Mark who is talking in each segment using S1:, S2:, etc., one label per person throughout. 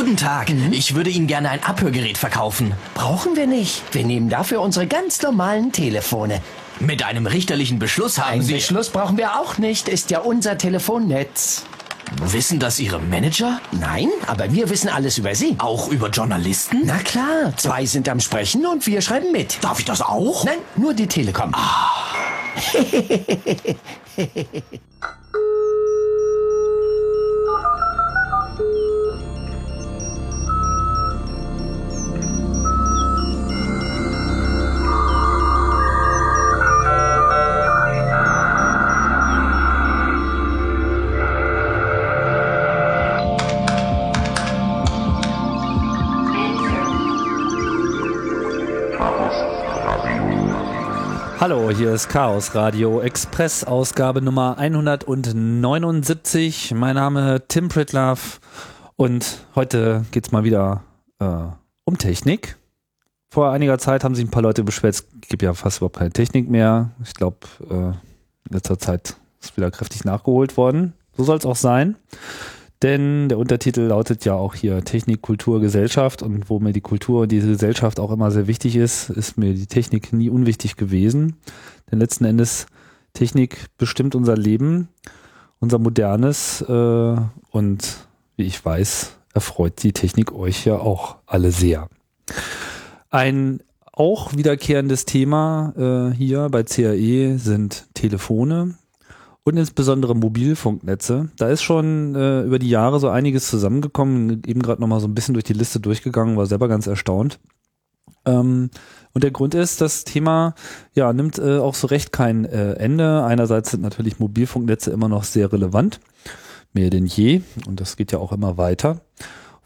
S1: Guten Tag. Ich würde Ihnen gerne ein Abhörgerät verkaufen.
S2: Brauchen wir nicht. Wir nehmen dafür unsere ganz normalen Telefone.
S1: Mit einem richterlichen Beschluss haben
S2: Einen
S1: Sie...
S2: Beschluss brauchen wir auch nicht, ist ja unser Telefonnetz.
S1: Wissen das Ihre Manager?
S2: Nein, aber wir wissen alles über Sie.
S1: Auch über Journalisten?
S2: Na klar, zwei sind am Sprechen und wir schreiben mit.
S1: Darf ich das auch?
S2: Nein, nur die Telekom.
S3: Hallo, hier ist Chaos Radio Express, Ausgabe Nummer 179. Mein Name Tim Pritlove und heute geht's mal wieder äh, um Technik. Vor einiger Zeit haben sich ein paar Leute beschwert, es gibt ja fast überhaupt keine Technik mehr. Ich glaube, äh, in letzter Zeit ist wieder kräftig nachgeholt worden. So soll es auch sein. Denn der Untertitel lautet ja auch hier Technik, Kultur, Gesellschaft und wo mir die Kultur und diese Gesellschaft auch immer sehr wichtig ist, ist mir die Technik nie unwichtig gewesen. Denn letzten Endes Technik bestimmt unser Leben, unser modernes äh, und wie ich weiß, erfreut die Technik euch ja auch alle sehr. Ein auch wiederkehrendes Thema äh, hier bei CAE sind Telefone und insbesondere Mobilfunknetze. Da ist schon äh, über die Jahre so einiges zusammengekommen. Eben gerade nochmal so ein bisschen durch die Liste durchgegangen, war selber ganz erstaunt. Ähm, und der Grund ist, das Thema ja nimmt äh, auch so recht kein äh, Ende. Einerseits sind natürlich Mobilfunknetze immer noch sehr relevant, mehr denn je, und das geht ja auch immer weiter.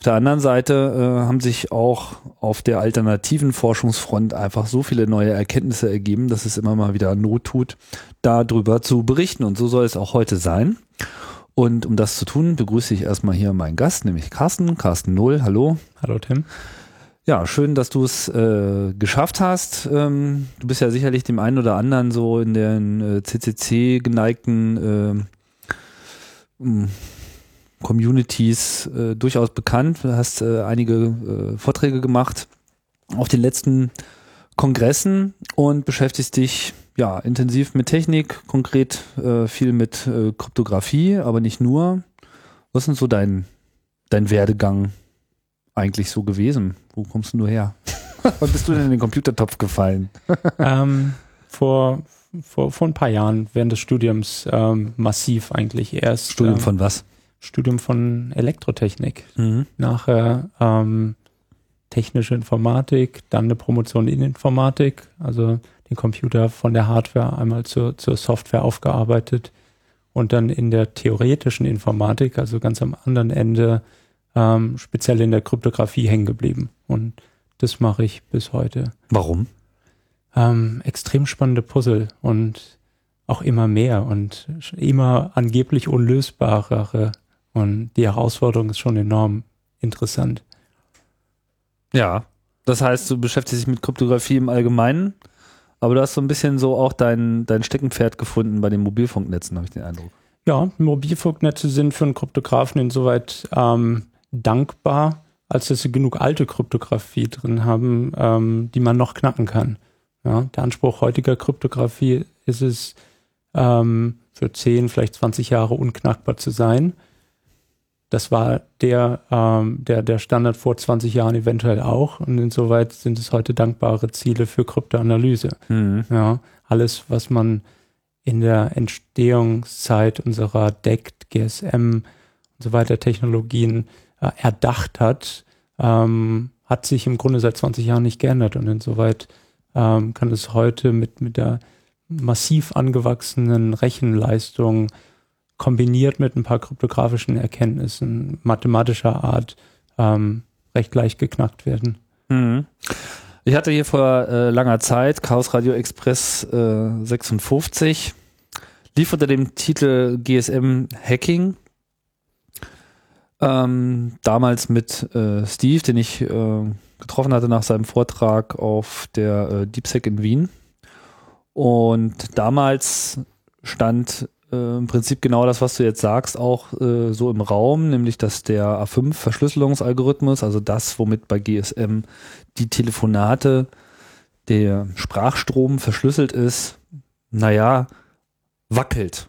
S3: Auf der anderen Seite äh, haben sich auch auf der alternativen Forschungsfront einfach so viele neue Erkenntnisse ergeben, dass es immer mal wieder Not tut, darüber zu berichten. Und so soll es auch heute sein. Und um das zu tun, begrüße ich erstmal hier meinen Gast, nämlich Carsten. Carsten Null, hallo.
S4: Hallo Tim.
S3: Ja, schön, dass du es äh, geschafft hast. Ähm, du bist ja sicherlich dem einen oder anderen so in den äh, CCC geneigten äh, Communities äh, durchaus bekannt. Du hast äh, einige äh, Vorträge gemacht auf den letzten Kongressen und beschäftigst dich ja intensiv mit Technik, konkret äh, viel mit äh, Kryptographie, aber nicht nur. Was ist so dein, dein Werdegang eigentlich so gewesen? Wo kommst du her? Wann bist du denn in den Computertopf gefallen?
S4: ähm, vor, vor, vor ein paar Jahren während des Studiums ähm, massiv eigentlich erst.
S3: Studium
S4: ähm,
S3: von was?
S4: Studium von Elektrotechnik.
S3: Mhm.
S4: Nachher ähm, technische Informatik, dann eine Promotion in Informatik, also den Computer von der Hardware einmal zur, zur Software aufgearbeitet und dann in der theoretischen Informatik, also ganz am anderen Ende, ähm, speziell in der Kryptographie hängen geblieben. Und das mache ich bis heute.
S3: Warum?
S4: Ähm, extrem spannende Puzzle und auch immer mehr und immer angeblich unlösbarere. Und die Herausforderung ist schon enorm interessant.
S3: Ja. Das heißt, du beschäftigst dich mit Kryptographie im Allgemeinen, aber du hast so ein bisschen so auch dein, dein Steckenpferd gefunden bei den Mobilfunknetzen, habe ich den Eindruck.
S4: Ja, Mobilfunknetze sind für einen Kryptografen insoweit ähm, dankbar, als dass sie genug alte Kryptographie drin haben, ähm, die man noch knacken kann. Ja, der Anspruch heutiger Kryptographie ist es, ähm, für 10, vielleicht 20 Jahre unknackbar zu sein. Das war der, ähm, der, der Standard vor 20 Jahren eventuell auch. Und insoweit sind es heute dankbare Ziele für Kryptoanalyse.
S3: Mhm.
S4: Ja, alles, was man in der Entstehungszeit unserer DECT, GSM und so weiter Technologien äh, erdacht hat, ähm, hat sich im Grunde seit 20 Jahren nicht geändert. Und insoweit ähm, kann es heute mit, mit der massiv angewachsenen Rechenleistung kombiniert mit ein paar kryptografischen Erkenntnissen mathematischer Art ähm, recht leicht geknackt werden.
S3: Mhm. Ich hatte hier vor äh, langer Zeit Chaos Radio Express äh, 56, lief unter dem Titel GSM Hacking. Ähm, damals mit äh, Steve, den ich äh, getroffen hatte nach seinem Vortrag auf der äh, DeepSec in Wien. Und damals stand äh, im Prinzip genau das, was du jetzt sagst, auch äh, so im Raum, nämlich dass der A5-Verschlüsselungsalgorithmus, also das, womit bei GSM die Telefonate, der Sprachstrom verschlüsselt ist, naja, wackelt.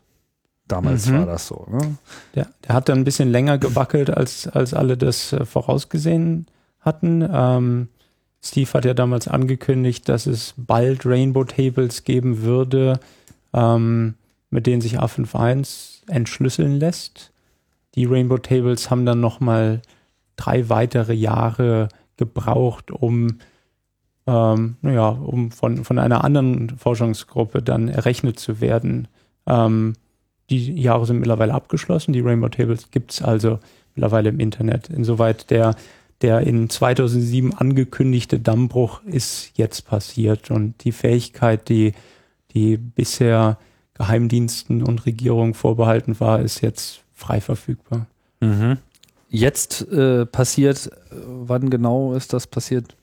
S3: Damals
S4: Mhm.
S3: war das so. Ne?
S4: Der, der hat dann ein bisschen länger gewackelt, als, als alle das äh, vorausgesehen hatten. Ähm, Steve hat ja damals angekündigt, dass es bald Rainbow Tables geben würde, ähm, mit denen sich A51 entschlüsseln lässt. Die Rainbow Tables haben dann nochmal drei weitere Jahre gebraucht, um, ähm, naja, um von, von einer anderen Forschungsgruppe dann errechnet zu werden. Ähm, die Jahre sind mittlerweile abgeschlossen. Die Rainbow Tables gibt's also mittlerweile im Internet. Insoweit der, der in 2007 angekündigte Dammbruch ist jetzt passiert und die Fähigkeit, die, die bisher Geheimdiensten und Regierungen vorbehalten war, ist jetzt frei verfügbar.
S3: Mhm. Jetzt äh, passiert, äh, wann genau ist das passiert?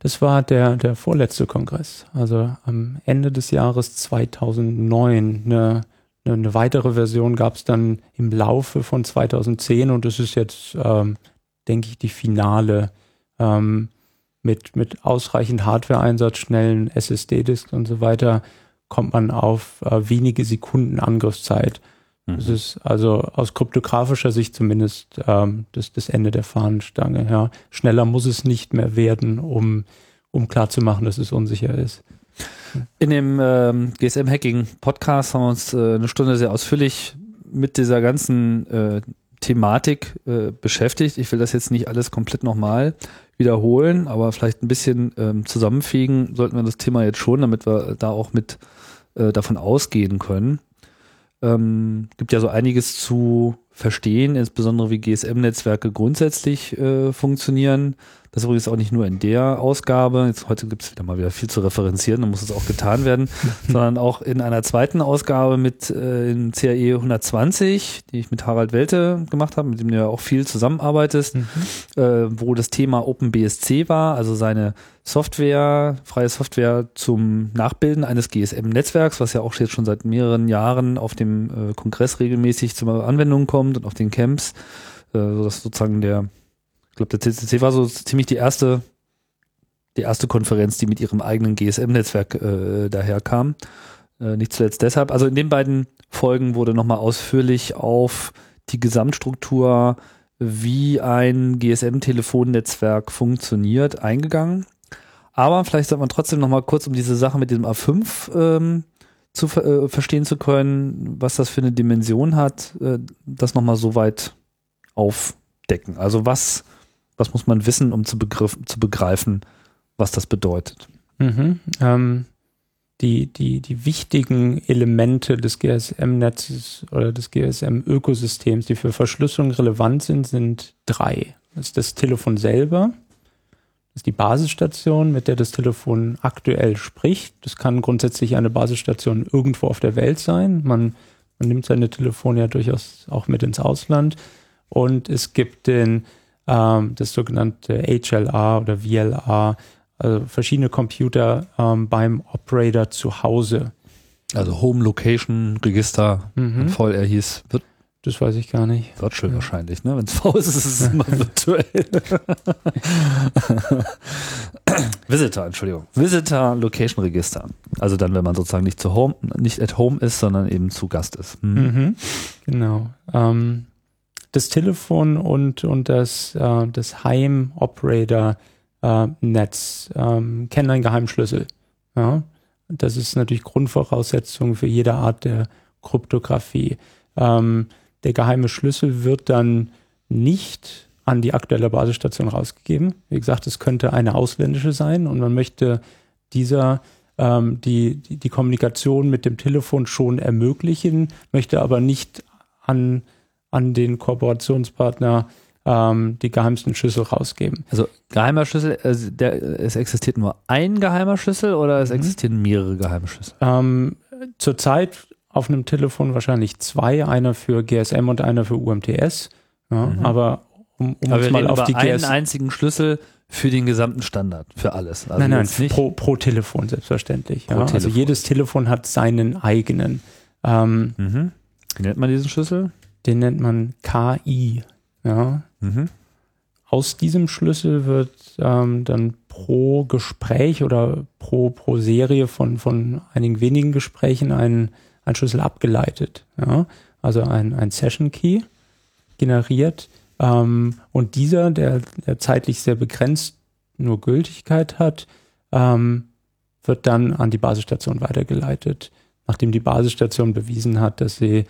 S4: Das war der, der vorletzte Kongress. Also am Ende des Jahres 2009. Eine, eine, eine weitere Version gab es dann im Laufe von 2010 und das ist jetzt, ähm, denke ich, die finale ähm, mit, mit ausreichend Hardware-Einsatz, schnellen SSD-Disks und so weiter, kommt man auf äh, wenige Sekunden Angriffszeit. Das ist also aus kryptografischer Sicht zumindest ähm, das, das Ende der Fahnenstange. Ja. Schneller muss es nicht mehr werden, um, um klarzumachen, dass es unsicher ist.
S3: In dem ähm, GSM-Hacking-Podcast haben wir uns äh, eine Stunde sehr ausführlich mit dieser ganzen äh, Thematik äh, beschäftigt. Ich will das jetzt nicht alles komplett nochmal wiederholen, aber vielleicht ein bisschen ähm, zusammenfegen sollten wir das Thema jetzt schon, damit wir da auch mit äh, davon ausgehen können. Ähm, gibt ja so einiges zu verstehen, insbesondere wie GSM-Netzwerke grundsätzlich äh, funktionieren. Das übrigens auch nicht nur in der Ausgabe, jetzt heute gibt es wieder mal wieder viel zu referenzieren, dann muss es auch getan werden, sondern auch in einer zweiten Ausgabe mit äh, in CAE 120, die ich mit Harald Welte gemacht habe, mit dem du ja auch viel zusammenarbeitest,
S4: Mhm.
S3: äh, wo das Thema OpenBSC war, also seine Software, freie Software zum Nachbilden eines GSM-Netzwerks, was ja auch jetzt schon seit mehreren Jahren auf dem äh, Kongress regelmäßig zur Anwendung kommt und auf den Camps, äh, sodass sozusagen der, glaube, der CCC war so ziemlich die erste, die erste Konferenz, die mit ihrem eigenen GSM-Netzwerk äh, daherkam. Äh, nicht zuletzt deshalb. Also in den beiden Folgen wurde nochmal ausführlich auf die Gesamtstruktur, wie ein GSM-Telefonnetzwerk funktioniert, eingegangen. Aber vielleicht sollte man trotzdem nochmal kurz, um diese Sache mit dem A5 ähm, zu äh, verstehen zu können, was das für eine Dimension hat, äh, das nochmal so weit aufdecken. Also was, was muss man wissen, um zu, begriff, zu begreifen, was das bedeutet?
S4: Mhm. Ähm, die, die, die wichtigen Elemente des GSM-Netzes oder des GSM-Ökosystems, die für Verschlüsselung relevant sind, sind drei. Das ist das Telefon selber, das ist die Basisstation, mit der das Telefon aktuell spricht. Das kann grundsätzlich eine Basisstation irgendwo auf der Welt sein. Man, man nimmt seine Telefone ja durchaus auch mit ins Ausland. Und es gibt den, ähm, das sogenannte HLA oder VLA, also verschiedene Computer ähm, beim Operator zu Hause.
S3: Also Home Location Register,
S4: Mhm.
S3: voll er hieß, wird
S4: Das weiß ich gar nicht.
S3: virtual wahrscheinlich, ne? Wenn es V ist, ist es immer virtuell. Visitor, Entschuldigung. Visitor Location Register. Also dann, wenn man sozusagen nicht zu home, nicht at home ist, sondern eben zu Gast ist. Hm.
S4: Mhm. Genau. Ähm, das Telefon und, und das, äh, das Heim-Operator-Netz ähm, kennen einen Geheimschlüssel. Ja? Das ist natürlich Grundvoraussetzung für jede Art der Kryptographie. Ähm, der geheime Schlüssel wird dann nicht an die aktuelle Basisstation rausgegeben. Wie gesagt, es könnte eine ausländische sein und man möchte dieser ähm, die, die, die Kommunikation mit dem Telefon schon ermöglichen, möchte aber nicht an, an den Kooperationspartner ähm, die geheimsten Schlüssel rausgeben.
S3: Also geheimer Schlüssel, also der, es existiert nur ein geheimer Schlüssel oder es
S4: Mhm.
S3: existieren mehrere geheime Schlüssel?
S4: Ähm, zurzeit auf einem Telefon wahrscheinlich zwei, einer für GSM und einer für UMTS. Ja,
S3: Mhm.
S4: Aber um, um
S3: Aber
S4: mal auf die
S3: einen
S4: GSM.
S3: einzigen Schlüssel für den gesamten Standard, für alles. Also
S4: nein, nein,
S3: nicht.
S4: pro, pro Telefon selbstverständlich.
S3: Pro
S4: ja. Also
S3: Telefon.
S4: jedes Telefon hat seinen eigenen. Ähm,
S3: Mhm. Wie nennt man diesen Schlüssel?
S4: Den nennt man KI. Ja.
S3: Mhm.
S4: Aus diesem Schlüssel wird ähm, dann pro Gespräch oder pro, pro Serie von, von einigen wenigen Gesprächen ein, ein Schlüssel abgeleitet. Ja. Also ein, ein Session Key generiert. Ähm, und dieser, der, der zeitlich sehr begrenzt nur Gültigkeit hat, ähm, wird dann an die Basisstation weitergeleitet, nachdem die Basisstation bewiesen hat, dass sie,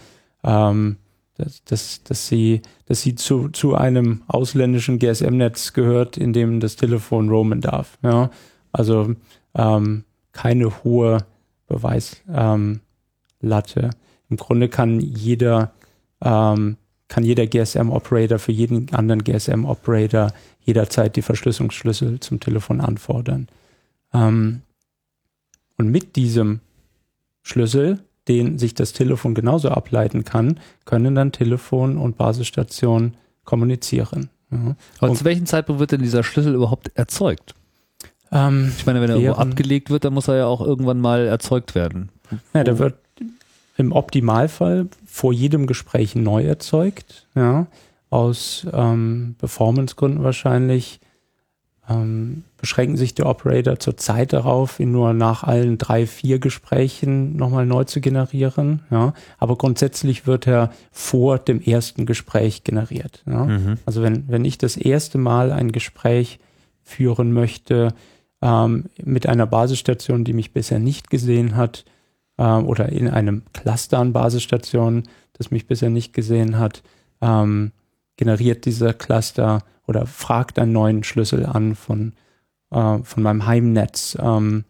S4: ähm, dass, dass, dass sie, dass sie zu, zu einem ausländischen GSM-Netz gehört, in dem das Telefon roamen darf. Ja? Also ähm, keine hohe Beweislatte. Ähm. Im Grunde kann jeder ähm, kann jeder GSM-Operator für jeden anderen GSM-Operator jederzeit die Verschlüsselungsschlüssel zum Telefon anfordern. Ähm, und mit diesem Schlüssel, den sich das Telefon genauso ableiten kann, können dann Telefon und Basisstation kommunizieren. Ja.
S3: Aber
S4: Und-
S3: zu welchem Zeitpunkt wird denn dieser Schlüssel überhaupt erzeugt?
S4: Ähm,
S3: Ich meine, wenn er irgendwo abgelegt wird, dann muss er ja auch irgendwann mal erzeugt werden.
S4: Ja, der wird im Optimalfall vor jedem Gespräch neu erzeugt, ja, aus ähm, Performance-Gründen wahrscheinlich. Ähm, beschränken sich die Operator zurzeit darauf, ihn nur nach allen drei, vier Gesprächen nochmal neu zu generieren. Ja. Aber grundsätzlich wird er vor dem ersten Gespräch generiert. Ja. Also wenn, wenn ich das erste Mal ein Gespräch führen möchte ähm, mit einer Basisstation, die mich bisher nicht gesehen hat, ähm, oder in einem Cluster an Basisstationen, das mich bisher nicht gesehen hat, ähm, generiert dieser Cluster oder fragt einen neuen Schlüssel an von, äh, von meinem Heimnetz ähm,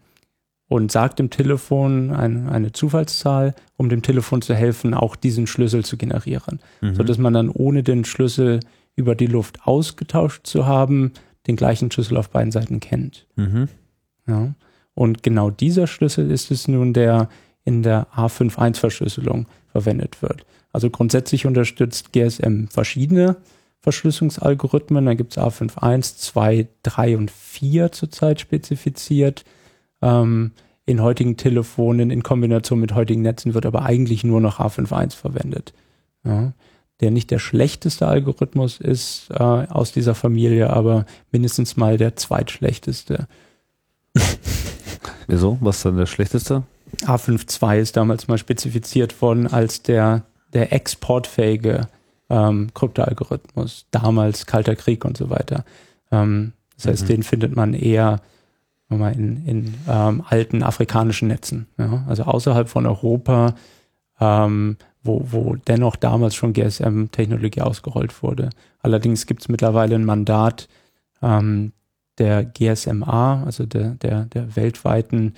S4: und sagt dem Telefon ein, eine Zufallszahl, um dem Telefon zu helfen, auch diesen Schlüssel zu generieren, so dass man dann ohne den Schlüssel über die Luft ausgetauscht zu haben, den gleichen Schlüssel auf beiden Seiten kennt.
S3: Mhm.
S4: Ja. Und genau dieser Schlüssel ist es nun, der in der A51-Verschlüsselung verwendet wird. Also grundsätzlich unterstützt GSM verschiedene Verschlüsselungsalgorithmen. Da gibt es A51, 2, 3 und 4 zurzeit spezifiziert. Ähm, in heutigen Telefonen in Kombination mit heutigen Netzen wird aber eigentlich nur noch A51 verwendet. Ja. Der nicht der schlechteste Algorithmus ist äh, aus dieser Familie, aber mindestens mal der zweitschlechteste.
S3: Wieso? Was ist dann der schlechteste?
S4: A52 ist damals mal spezifiziert worden als der, der exportfähige ähm, Kryptoalgorithmus. Damals Kalter Krieg und so weiter. Ähm, das heißt,
S3: Mhm.
S4: den findet man eher mal, in, in ähm, alten afrikanischen Netzen. Ja? Also außerhalb von Europa, ähm, wo, wo dennoch damals schon GSM-Technologie ausgerollt wurde. Allerdings gibt es mittlerweile ein Mandat ähm, der GSMA, also der, der, der weltweiten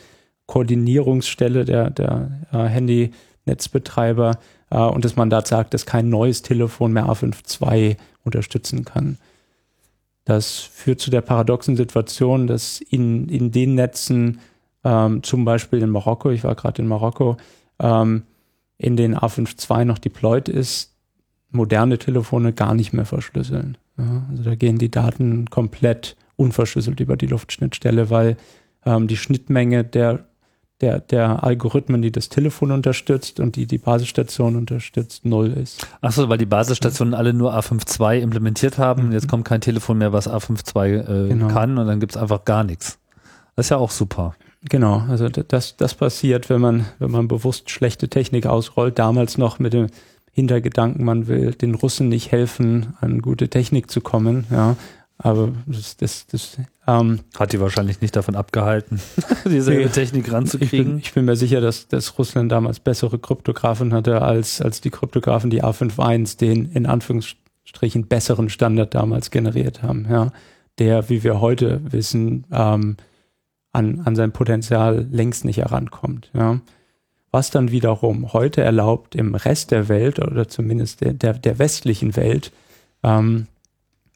S4: Koordinierungsstelle der, der äh, Handynetzbetreiber. Äh, und das Mandat sagt, dass kein neues Telefon mehr A52 unterstützen kann. Das führt zu der paradoxen Situation, dass in, in den Netzen, ähm, zum Beispiel in Marokko, ich war gerade in Marokko, ähm, in den A52 noch deployed ist, moderne Telefone gar nicht mehr verschlüsseln. Ja, also da gehen die Daten komplett unverschlüsselt über die Luftschnittstelle, weil ähm, die Schnittmenge der, der, der Algorithmen, die das Telefon unterstützt und die die Basisstation unterstützt, null ist.
S3: Achso, weil die Basisstationen alle nur A52 implementiert haben.
S4: Mhm.
S3: Jetzt kommt kein Telefon mehr, was A52 äh,
S4: Genau.
S3: kann und dann gibt es einfach gar nichts. Das ist ja auch super.
S4: Genau, also das, das passiert, wenn man, wenn man bewusst schlechte Technik ausrollt. Damals noch mit dem Hintergedanken, man will den Russen nicht helfen, an gute Technik zu kommen. Ja, aber das, das, das ähm,
S3: Hat die wahrscheinlich nicht davon abgehalten,
S4: Nee.
S3: Technik
S4: ich, bin,
S3: ranzukriegen.
S4: ich bin mir sicher, dass, dass Russland damals bessere Kryptografen hatte als, als die Kryptografen, die A51 den in Anführungsstrichen besseren Standard damals generiert haben. Ja, der, wie wir heute wissen, ähm, an, an sein Potenzial längst nicht herankommt. Ja. Was dann wiederum heute erlaubt, im Rest der Welt oder zumindest der, der, der westlichen Welt ähm,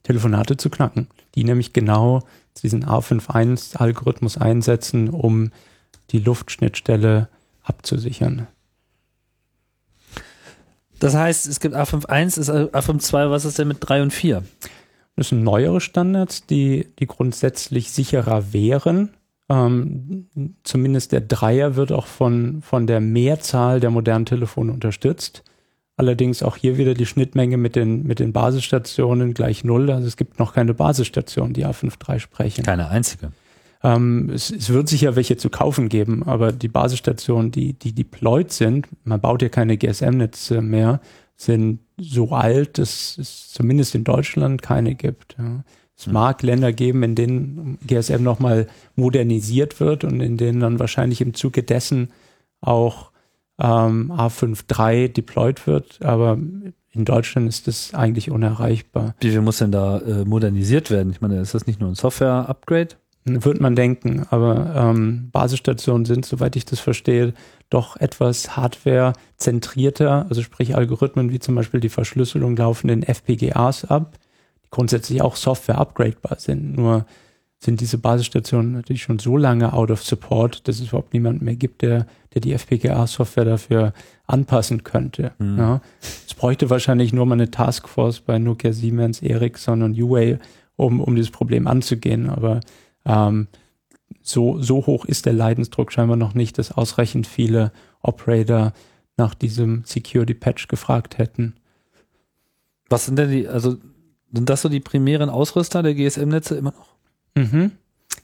S4: Telefonate zu knacken, die nämlich genau diesen A51-Algorithmus einsetzen, um die Luftschnittstelle abzusichern.
S3: Das heißt, es gibt A51, ist A52, was ist denn mit 3 und 4?
S4: Das sind neuere Standards, die, die grundsätzlich sicherer wären. Ähm, zumindest der Dreier wird auch von, von der Mehrzahl der modernen Telefone unterstützt. Allerdings auch hier wieder die Schnittmenge mit den, mit den Basisstationen gleich null. Also es gibt noch keine Basisstationen, die A53 sprechen.
S3: Keine einzige.
S4: Ähm, es, es wird sicher welche zu kaufen geben, aber die Basisstationen, die, die deployed sind, man baut ja keine GSM-Netze mehr, sind so alt, dass es zumindest in Deutschland keine gibt. Ja. Es mag Länder geben, in denen GSM nochmal modernisiert wird und in denen dann wahrscheinlich im Zuge dessen auch ähm, A53 deployed wird, aber in Deutschland ist das eigentlich unerreichbar.
S3: Wie viel muss denn da äh, modernisiert werden? Ich meine, ist das nicht nur ein Software-Upgrade?
S4: Wird man denken, aber ähm, Basisstationen sind, soweit ich das verstehe, doch etwas hardware-zentrierter, also sprich Algorithmen wie zum Beispiel die Verschlüsselung laufen in FPGAs ab, die grundsätzlich auch Software-upgradebar sind. Nur sind diese Basisstationen natürlich schon so lange out of support, dass es überhaupt niemanden mehr gibt, der, der die FPGA-Software dafür anpassen könnte.
S3: Mhm.
S4: Ja. Es bräuchte wahrscheinlich nur mal eine Taskforce bei Nokia, Siemens, Ericsson und Huawei, um, um dieses Problem anzugehen. Aber ähm, so, so hoch ist der Leidensdruck scheinbar noch nicht, dass ausreichend viele Operator nach diesem Security Patch gefragt hätten.
S3: Was sind denn die, also sind das so die primären Ausrüster der GSM-Netze immer noch?
S4: Mhm.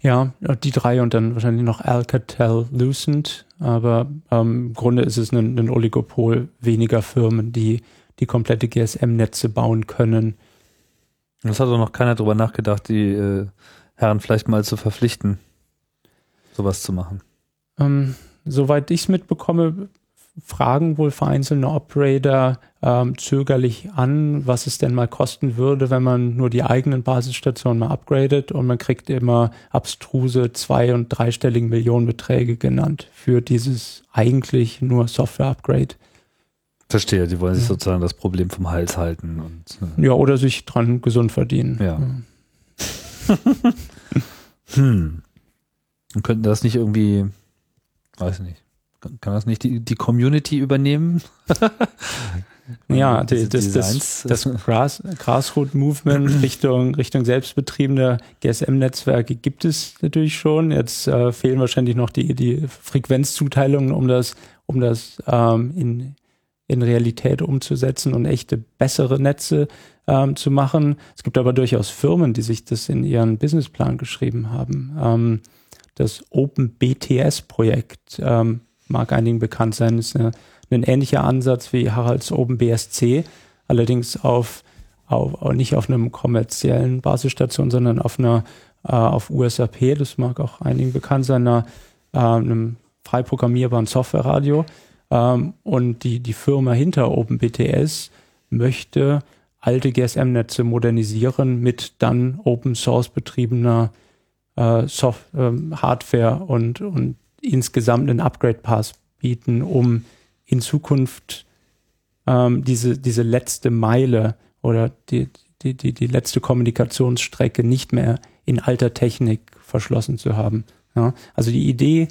S4: Ja, die drei und dann wahrscheinlich noch Alcatel Lucent, aber ähm, im Grunde ist es ein, ein Oligopol weniger Firmen, die die komplette GSM-Netze bauen können.
S3: Das hat doch noch keiner drüber nachgedacht, die äh, Herren vielleicht mal zu verpflichten, sowas zu machen.
S4: Ähm, soweit ich es mitbekomme, fragen wohl vereinzelte Operator ähm, zögerlich an, was es denn mal kosten würde, wenn man nur die eigenen Basisstationen mal upgradet und man kriegt immer abstruse zwei- und dreistelligen Millionenbeträge genannt für dieses eigentlich nur Software-Upgrade.
S3: Verstehe, die wollen sich
S4: Ja.
S3: sozusagen das Problem vom Hals halten und äh,
S4: Ja, oder sich dran gesund verdienen.
S3: Ja. hm. Und könnten das nicht irgendwie, weiß nicht, kann kann das nicht die, die Community übernehmen?
S4: Ja, das,
S3: Designs,
S4: das, das Grass, Grassroot-Movement Richtung, Richtung selbstbetriebene GSM-Netzwerke gibt es natürlich schon. Jetzt äh, fehlen wahrscheinlich noch die, die Frequenzzuteilungen, um das, um das ähm, in, in Realität umzusetzen und echte bessere Netze ähm, zu machen. Es gibt aber durchaus Firmen, die sich das in ihren Businessplan geschrieben haben. Ähm, das OpenBTS-Projekt ähm, mag einigen bekannt sein, ist eine ein ähnlicher Ansatz wie Haralds OpenBSC, allerdings auf, auf, nicht auf einem kommerziellen Basisstation, sondern auf einer äh, auf USAP, das mag auch einigen bekannt sein, einer, äh, einem frei programmierbaren Softwareradio. Ähm, und die, die Firma hinter OpenBTS möchte alte GSM-Netze modernisieren mit dann Open Source betriebener äh, Soft, ähm, Hardware und, und insgesamt einen Upgrade-Pass bieten, um in Zukunft ähm, diese, diese letzte Meile oder die, die, die, die letzte Kommunikationsstrecke nicht mehr in alter Technik verschlossen zu haben. Ja? Also die Idee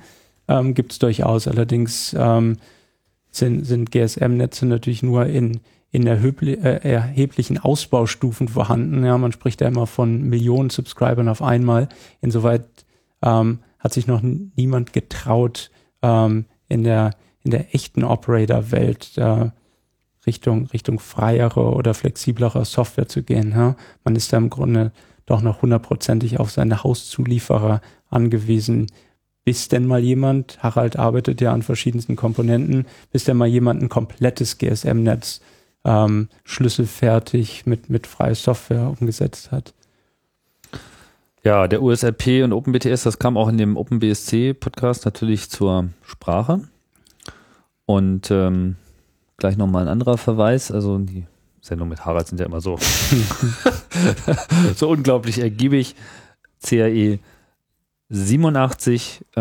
S4: ähm, gibt es durchaus, allerdings ähm, sind, sind GSM-Netze natürlich nur in, in äh, erheblichen Ausbaustufen vorhanden. Ja, man spricht ja immer von Millionen Subscribern auf einmal. Insoweit ähm, hat sich noch niemand getraut, ähm, in der in der echten Operator-Welt äh, Richtung, Richtung freiere oder flexiblere Software zu gehen. Ja? Man ist da im Grunde doch noch hundertprozentig auf seine Hauszulieferer angewiesen, bis denn mal jemand, Harald arbeitet ja an verschiedensten Komponenten, bis denn mal jemand ein komplettes GSM-Netz ähm, schlüsselfertig mit, mit freier Software umgesetzt hat.
S3: Ja, der USRP und OpenBTS, das kam auch in dem OpenBSC-Podcast natürlich zur Sprache. Und ähm, gleich nochmal ein anderer Verweis. Also die Sendungen mit Harald sind ja immer so, so unglaublich ergiebig. CAE 87, äh,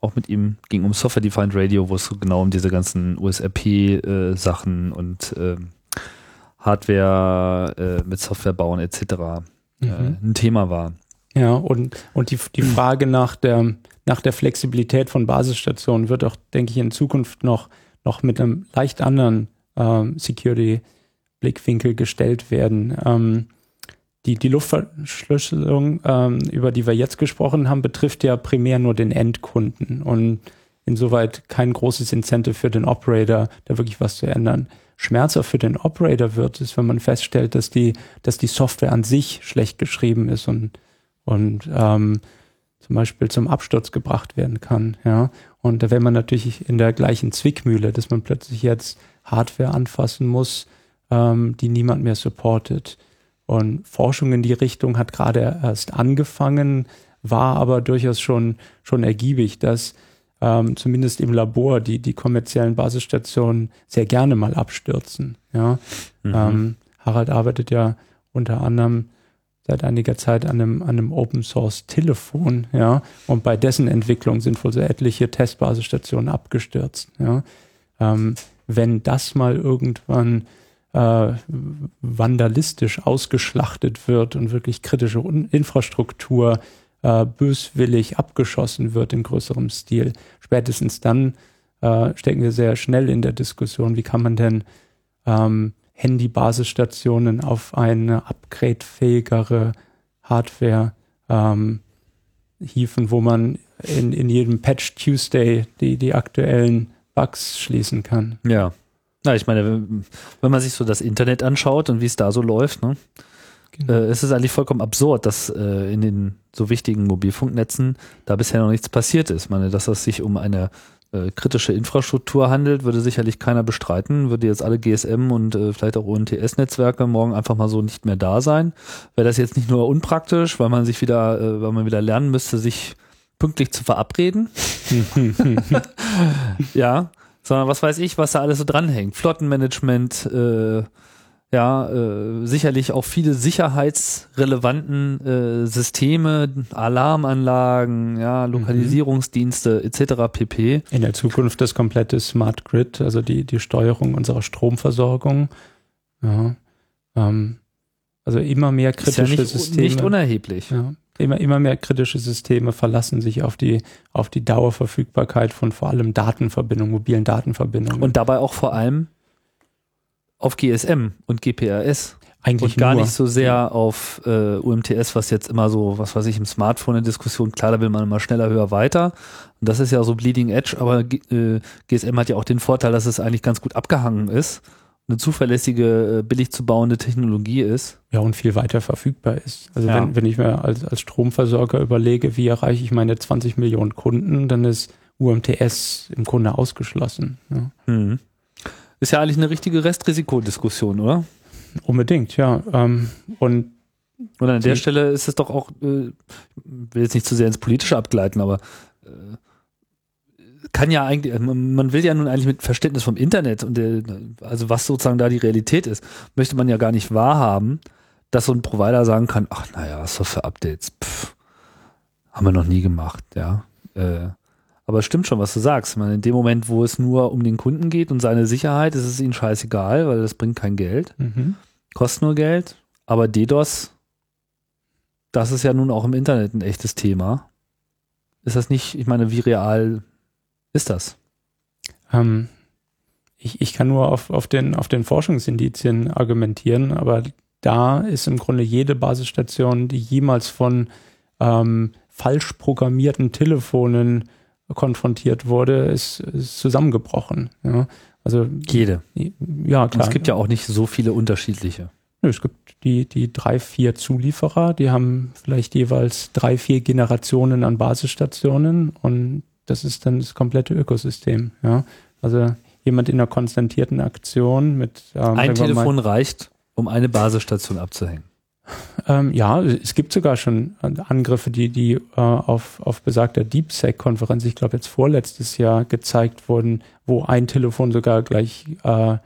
S3: auch mit ihm ging um Software Defined Radio, wo es so genau um diese ganzen USRP-Sachen äh, und ähm, Hardware äh, mit Software bauen etc. Äh,
S4: Mhm.
S3: ein Thema war.
S4: Ja, und, und die, die Frage nach der, nach der Flexibilität von Basisstationen wird auch, denke ich, in Zukunft noch, noch mit einem leicht anderen ähm, Security-Blickwinkel gestellt werden. Ähm, die, die Luftverschlüsselung, ähm, über die wir jetzt gesprochen haben, betrifft ja primär nur den Endkunden und insoweit kein großes Incentive für den Operator, da wirklich was zu ändern. schmerzhaft für den Operator wird, ist, wenn man feststellt, dass die, dass die Software an sich schlecht geschrieben ist und, und ähm, zum Beispiel zum Absturz gebracht werden kann. Ja. Und da wäre man natürlich in der gleichen Zwickmühle, dass man plötzlich jetzt Hardware anfassen muss, ähm, die niemand mehr supportet. Und Forschung in die Richtung hat gerade erst angefangen, war aber durchaus schon, schon ergiebig, dass ähm, zumindest im Labor die, die kommerziellen Basisstationen sehr gerne mal abstürzen. Ja. Mhm. Ähm, Harald arbeitet ja unter anderem seit einiger Zeit an einem, an einem Open Source Telefon, ja, und bei dessen Entwicklung sind wohl so etliche Testbasisstationen abgestürzt, ja. Ähm, wenn das mal irgendwann äh, vandalistisch ausgeschlachtet wird und wirklich kritische Infrastruktur äh, böswillig abgeschossen wird in größerem Stil. Spätestens dann äh, stecken wir sehr schnell in der Diskussion, wie kann man denn ähm, Handy-Basisstationen auf eine upgradefähigere Hardware ähm, hieven, wo man in, in jedem Patch Tuesday die, die aktuellen Bugs schließen kann.
S3: Ja. Na, ich meine, wenn man sich so das Internet anschaut und wie es da so läuft, ne, genau. äh, ist es eigentlich vollkommen absurd, dass äh, in den so wichtigen Mobilfunknetzen da bisher noch nichts passiert ist. Ich meine, dass es sich um eine äh, kritische Infrastruktur handelt, würde sicherlich keiner bestreiten. Würde jetzt alle GSM und äh, vielleicht auch UNTS-Netzwerke morgen einfach mal so nicht mehr da sein. Wäre das jetzt nicht nur unpraktisch, weil man sich wieder, äh, weil man wieder lernen müsste, sich pünktlich zu verabreden. ja, sondern was weiß ich, was da alles so dranhängt. Flottenmanagement, äh, ja, äh, sicherlich auch viele sicherheitsrelevanten äh, Systeme, Alarmanlagen, ja, mhm. Lokalisierungsdienste mhm. etc. pp.
S4: In der Zukunft das komplette Smart Grid, also die, die Steuerung unserer Stromversorgung. Ja, ähm, also immer mehr kritische Ist ja
S3: nicht,
S4: Systeme.
S3: Nicht unerheblich.
S4: Ja, immer, immer mehr kritische Systeme verlassen sich auf die, auf die Dauerverfügbarkeit von vor allem Datenverbindungen, mobilen Datenverbindungen.
S3: Und dabei auch vor allem auf GSM und GPRS.
S4: Eigentlich
S3: und gar
S4: nur.
S3: nicht so sehr auf äh, UMTS, was jetzt immer so, was weiß ich, im Smartphone in Diskussion, klar, da will man immer schneller, höher, weiter. Und das ist ja so Bleeding Edge, aber äh, GSM hat ja auch den Vorteil, dass es eigentlich ganz gut abgehangen ist eine zuverlässige, äh, billig zu bauende Technologie ist.
S4: Ja, und viel weiter verfügbar ist. Also ja. wenn, wenn ich mir als, als Stromversorger überlege, wie erreiche ich meine 20 Millionen Kunden, dann ist UMTS im Grunde ausgeschlossen. Ja.
S3: Mhm. Ist ja eigentlich eine richtige Restrisikodiskussion, oder?
S4: Unbedingt, ja. Ähm, und
S3: und an der Stelle ist es doch auch, äh, will jetzt nicht zu sehr ins Politische abgleiten, aber äh, kann ja eigentlich, äh, man will ja nun eigentlich mit Verständnis vom Internet und der, also was sozusagen da die Realität ist, möchte man ja gar nicht wahrhaben, dass so ein Provider sagen kann, ach naja, was für Updates, pff, haben wir noch nie gemacht, ja. Äh, aber es stimmt schon, was du sagst. meine, in dem Moment, wo es nur um den Kunden geht und seine Sicherheit, ist es ihnen scheißegal, weil das bringt kein Geld, mhm. kostet nur Geld. Aber DDoS, das ist ja nun auch im Internet ein echtes Thema. Ist das nicht, ich meine, wie real ist das?
S4: Ähm, ich, ich kann nur auf, auf, den, auf den Forschungsindizien argumentieren, aber da ist im Grunde jede Basisstation, die jemals von ähm, falsch programmierten Telefonen konfrontiert wurde, ist, ist zusammengebrochen. Ja. Also
S3: jede.
S4: Ja, klar. Und
S3: es gibt ja auch nicht so viele unterschiedliche.
S4: Es gibt die, die drei, vier Zulieferer, die haben vielleicht jeweils drei, vier Generationen an Basisstationen und das ist dann das komplette Ökosystem. Ja. Also jemand in einer konstantierten Aktion mit
S3: ähm, ein Telefon reicht, um eine Basisstation abzuhängen.
S4: Ähm, ja, es gibt sogar schon Angriffe, die, die äh, auf, auf besagter DeepSec-Konferenz, ich glaube jetzt vorletztes Jahr, gezeigt wurden, wo ein Telefon sogar gleich, äh,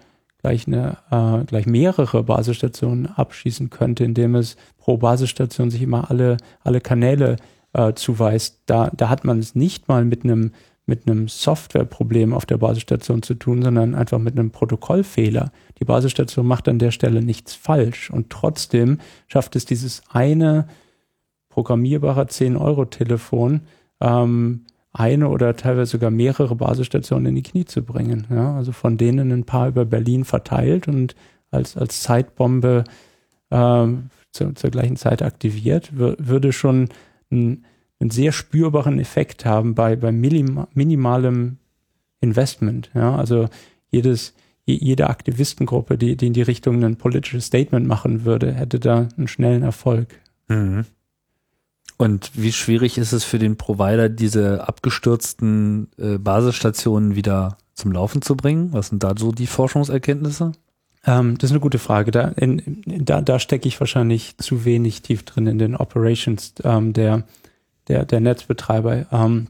S4: gleich, eine, äh, gleich mehrere Basisstationen abschießen könnte, indem es pro Basisstation sich immer alle, alle Kanäle äh, zuweist. Da, da hat man es nicht mal mit einem mit einem Softwareproblem auf der Basisstation zu tun, sondern einfach mit einem Protokollfehler. Die Basisstation macht an der Stelle nichts falsch und trotzdem schafft es dieses eine programmierbare 10-Euro-Telefon, ähm, eine oder teilweise sogar mehrere Basisstationen in die Knie zu bringen. Ja, also von denen ein paar über Berlin verteilt und als, als Zeitbombe ähm, zu, zur gleichen Zeit aktiviert, würde schon ein einen sehr spürbaren Effekt haben bei, bei minimalem Investment. Ja, also jedes, je- jede Aktivistengruppe, die, die in die Richtung ein politisches Statement machen würde, hätte da einen schnellen Erfolg.
S3: Mhm. Und wie schwierig ist es für den Provider, diese abgestürzten äh, Basisstationen wieder zum Laufen zu bringen? Was sind da so die Forschungserkenntnisse?
S4: Ähm, das ist eine gute Frage. Da, in, in, da, da stecke ich wahrscheinlich zu wenig tief drin in den Operations ähm, der, der, der Netzbetreiber. Ähm,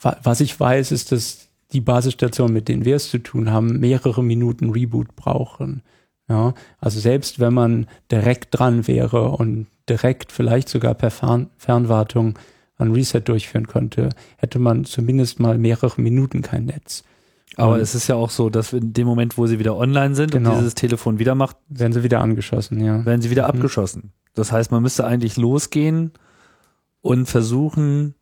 S4: wa- was ich weiß, ist, dass die Basisstationen, mit denen wir es zu tun haben, mehrere Minuten Reboot brauchen. Ja, also selbst wenn man direkt dran wäre und direkt vielleicht sogar per Fern Fernwartung ein Reset durchführen könnte, hätte man zumindest mal mehrere Minuten kein Netz.
S3: Aber
S4: Und
S3: es ist ja auch so, dass in dem Moment, wo sie wieder online sind
S4: Genau.
S3: und dieses Telefon wieder macht,
S4: werden sie wieder angeschossen, ja.
S3: werden sie wieder
S4: Mhm.
S3: abgeschossen. Das heißt, man müsste eigentlich losgehen und versuchen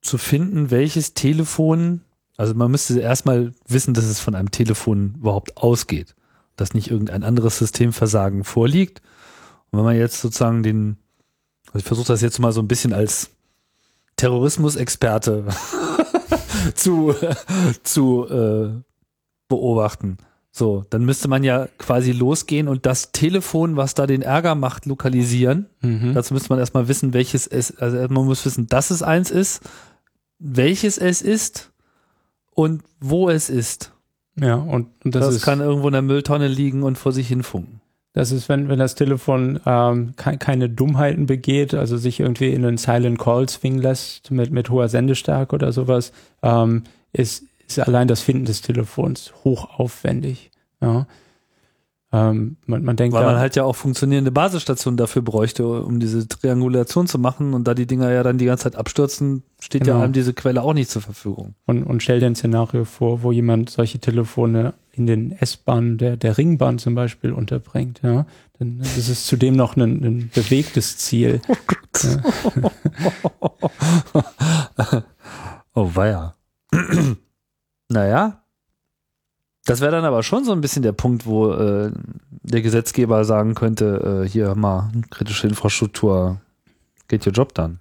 S3: zu finden, welches Telefon, also man müsste erstmal wissen, dass es von einem Telefon überhaupt ausgeht, dass nicht irgendein anderes Systemversagen vorliegt. Und wenn man jetzt sozusagen den, also ich versuche das jetzt mal so ein bisschen als Terrorismusexperte zu, zu äh, beobachten. So, dann müsste man ja quasi losgehen und das Telefon, was da den Ärger macht, lokalisieren.
S4: Mhm.
S3: Dazu müsste man erstmal wissen, welches es, also man muss wissen, dass es eins ist, welches es ist und wo es ist.
S4: Ja, und, und das,
S3: Das,
S4: ist,
S3: kann irgendwo in der Mülltonne liegen und vor sich hin funken.
S4: das ist, wenn, wenn das Telefon ähm, ke keine Dummheiten begeht, also sich irgendwie in einen Silent Call zwingen lässt mit, mit hoher Sendestärke oder sowas, ähm, ist, ist allein das Finden des Telefons hochaufwendig. Ja. Ähm, man, man denkt
S3: Weil man halt ja auch funktionierende Basisstationen dafür bräuchte, um diese Triangulation zu machen. Und da die Dinger ja dann die ganze Zeit abstürzen, steht
S4: Genau.
S3: ja einem diese Quelle auch nicht zur Verfügung.
S4: und, und stell dir ein Szenario vor, wo jemand solche Telefone in den S-Bahnen der, der Ringbahn zum Beispiel unterbringt. Ja. Dann ist es zudem noch ein, ein bewegtes Ziel.
S3: Oh, weia. Naja. Das wäre dann aber schon so ein bisschen der Punkt, wo äh, der Gesetzgeber sagen könnte, äh, hier mal kritische Infrastruktur, geht your Job dann.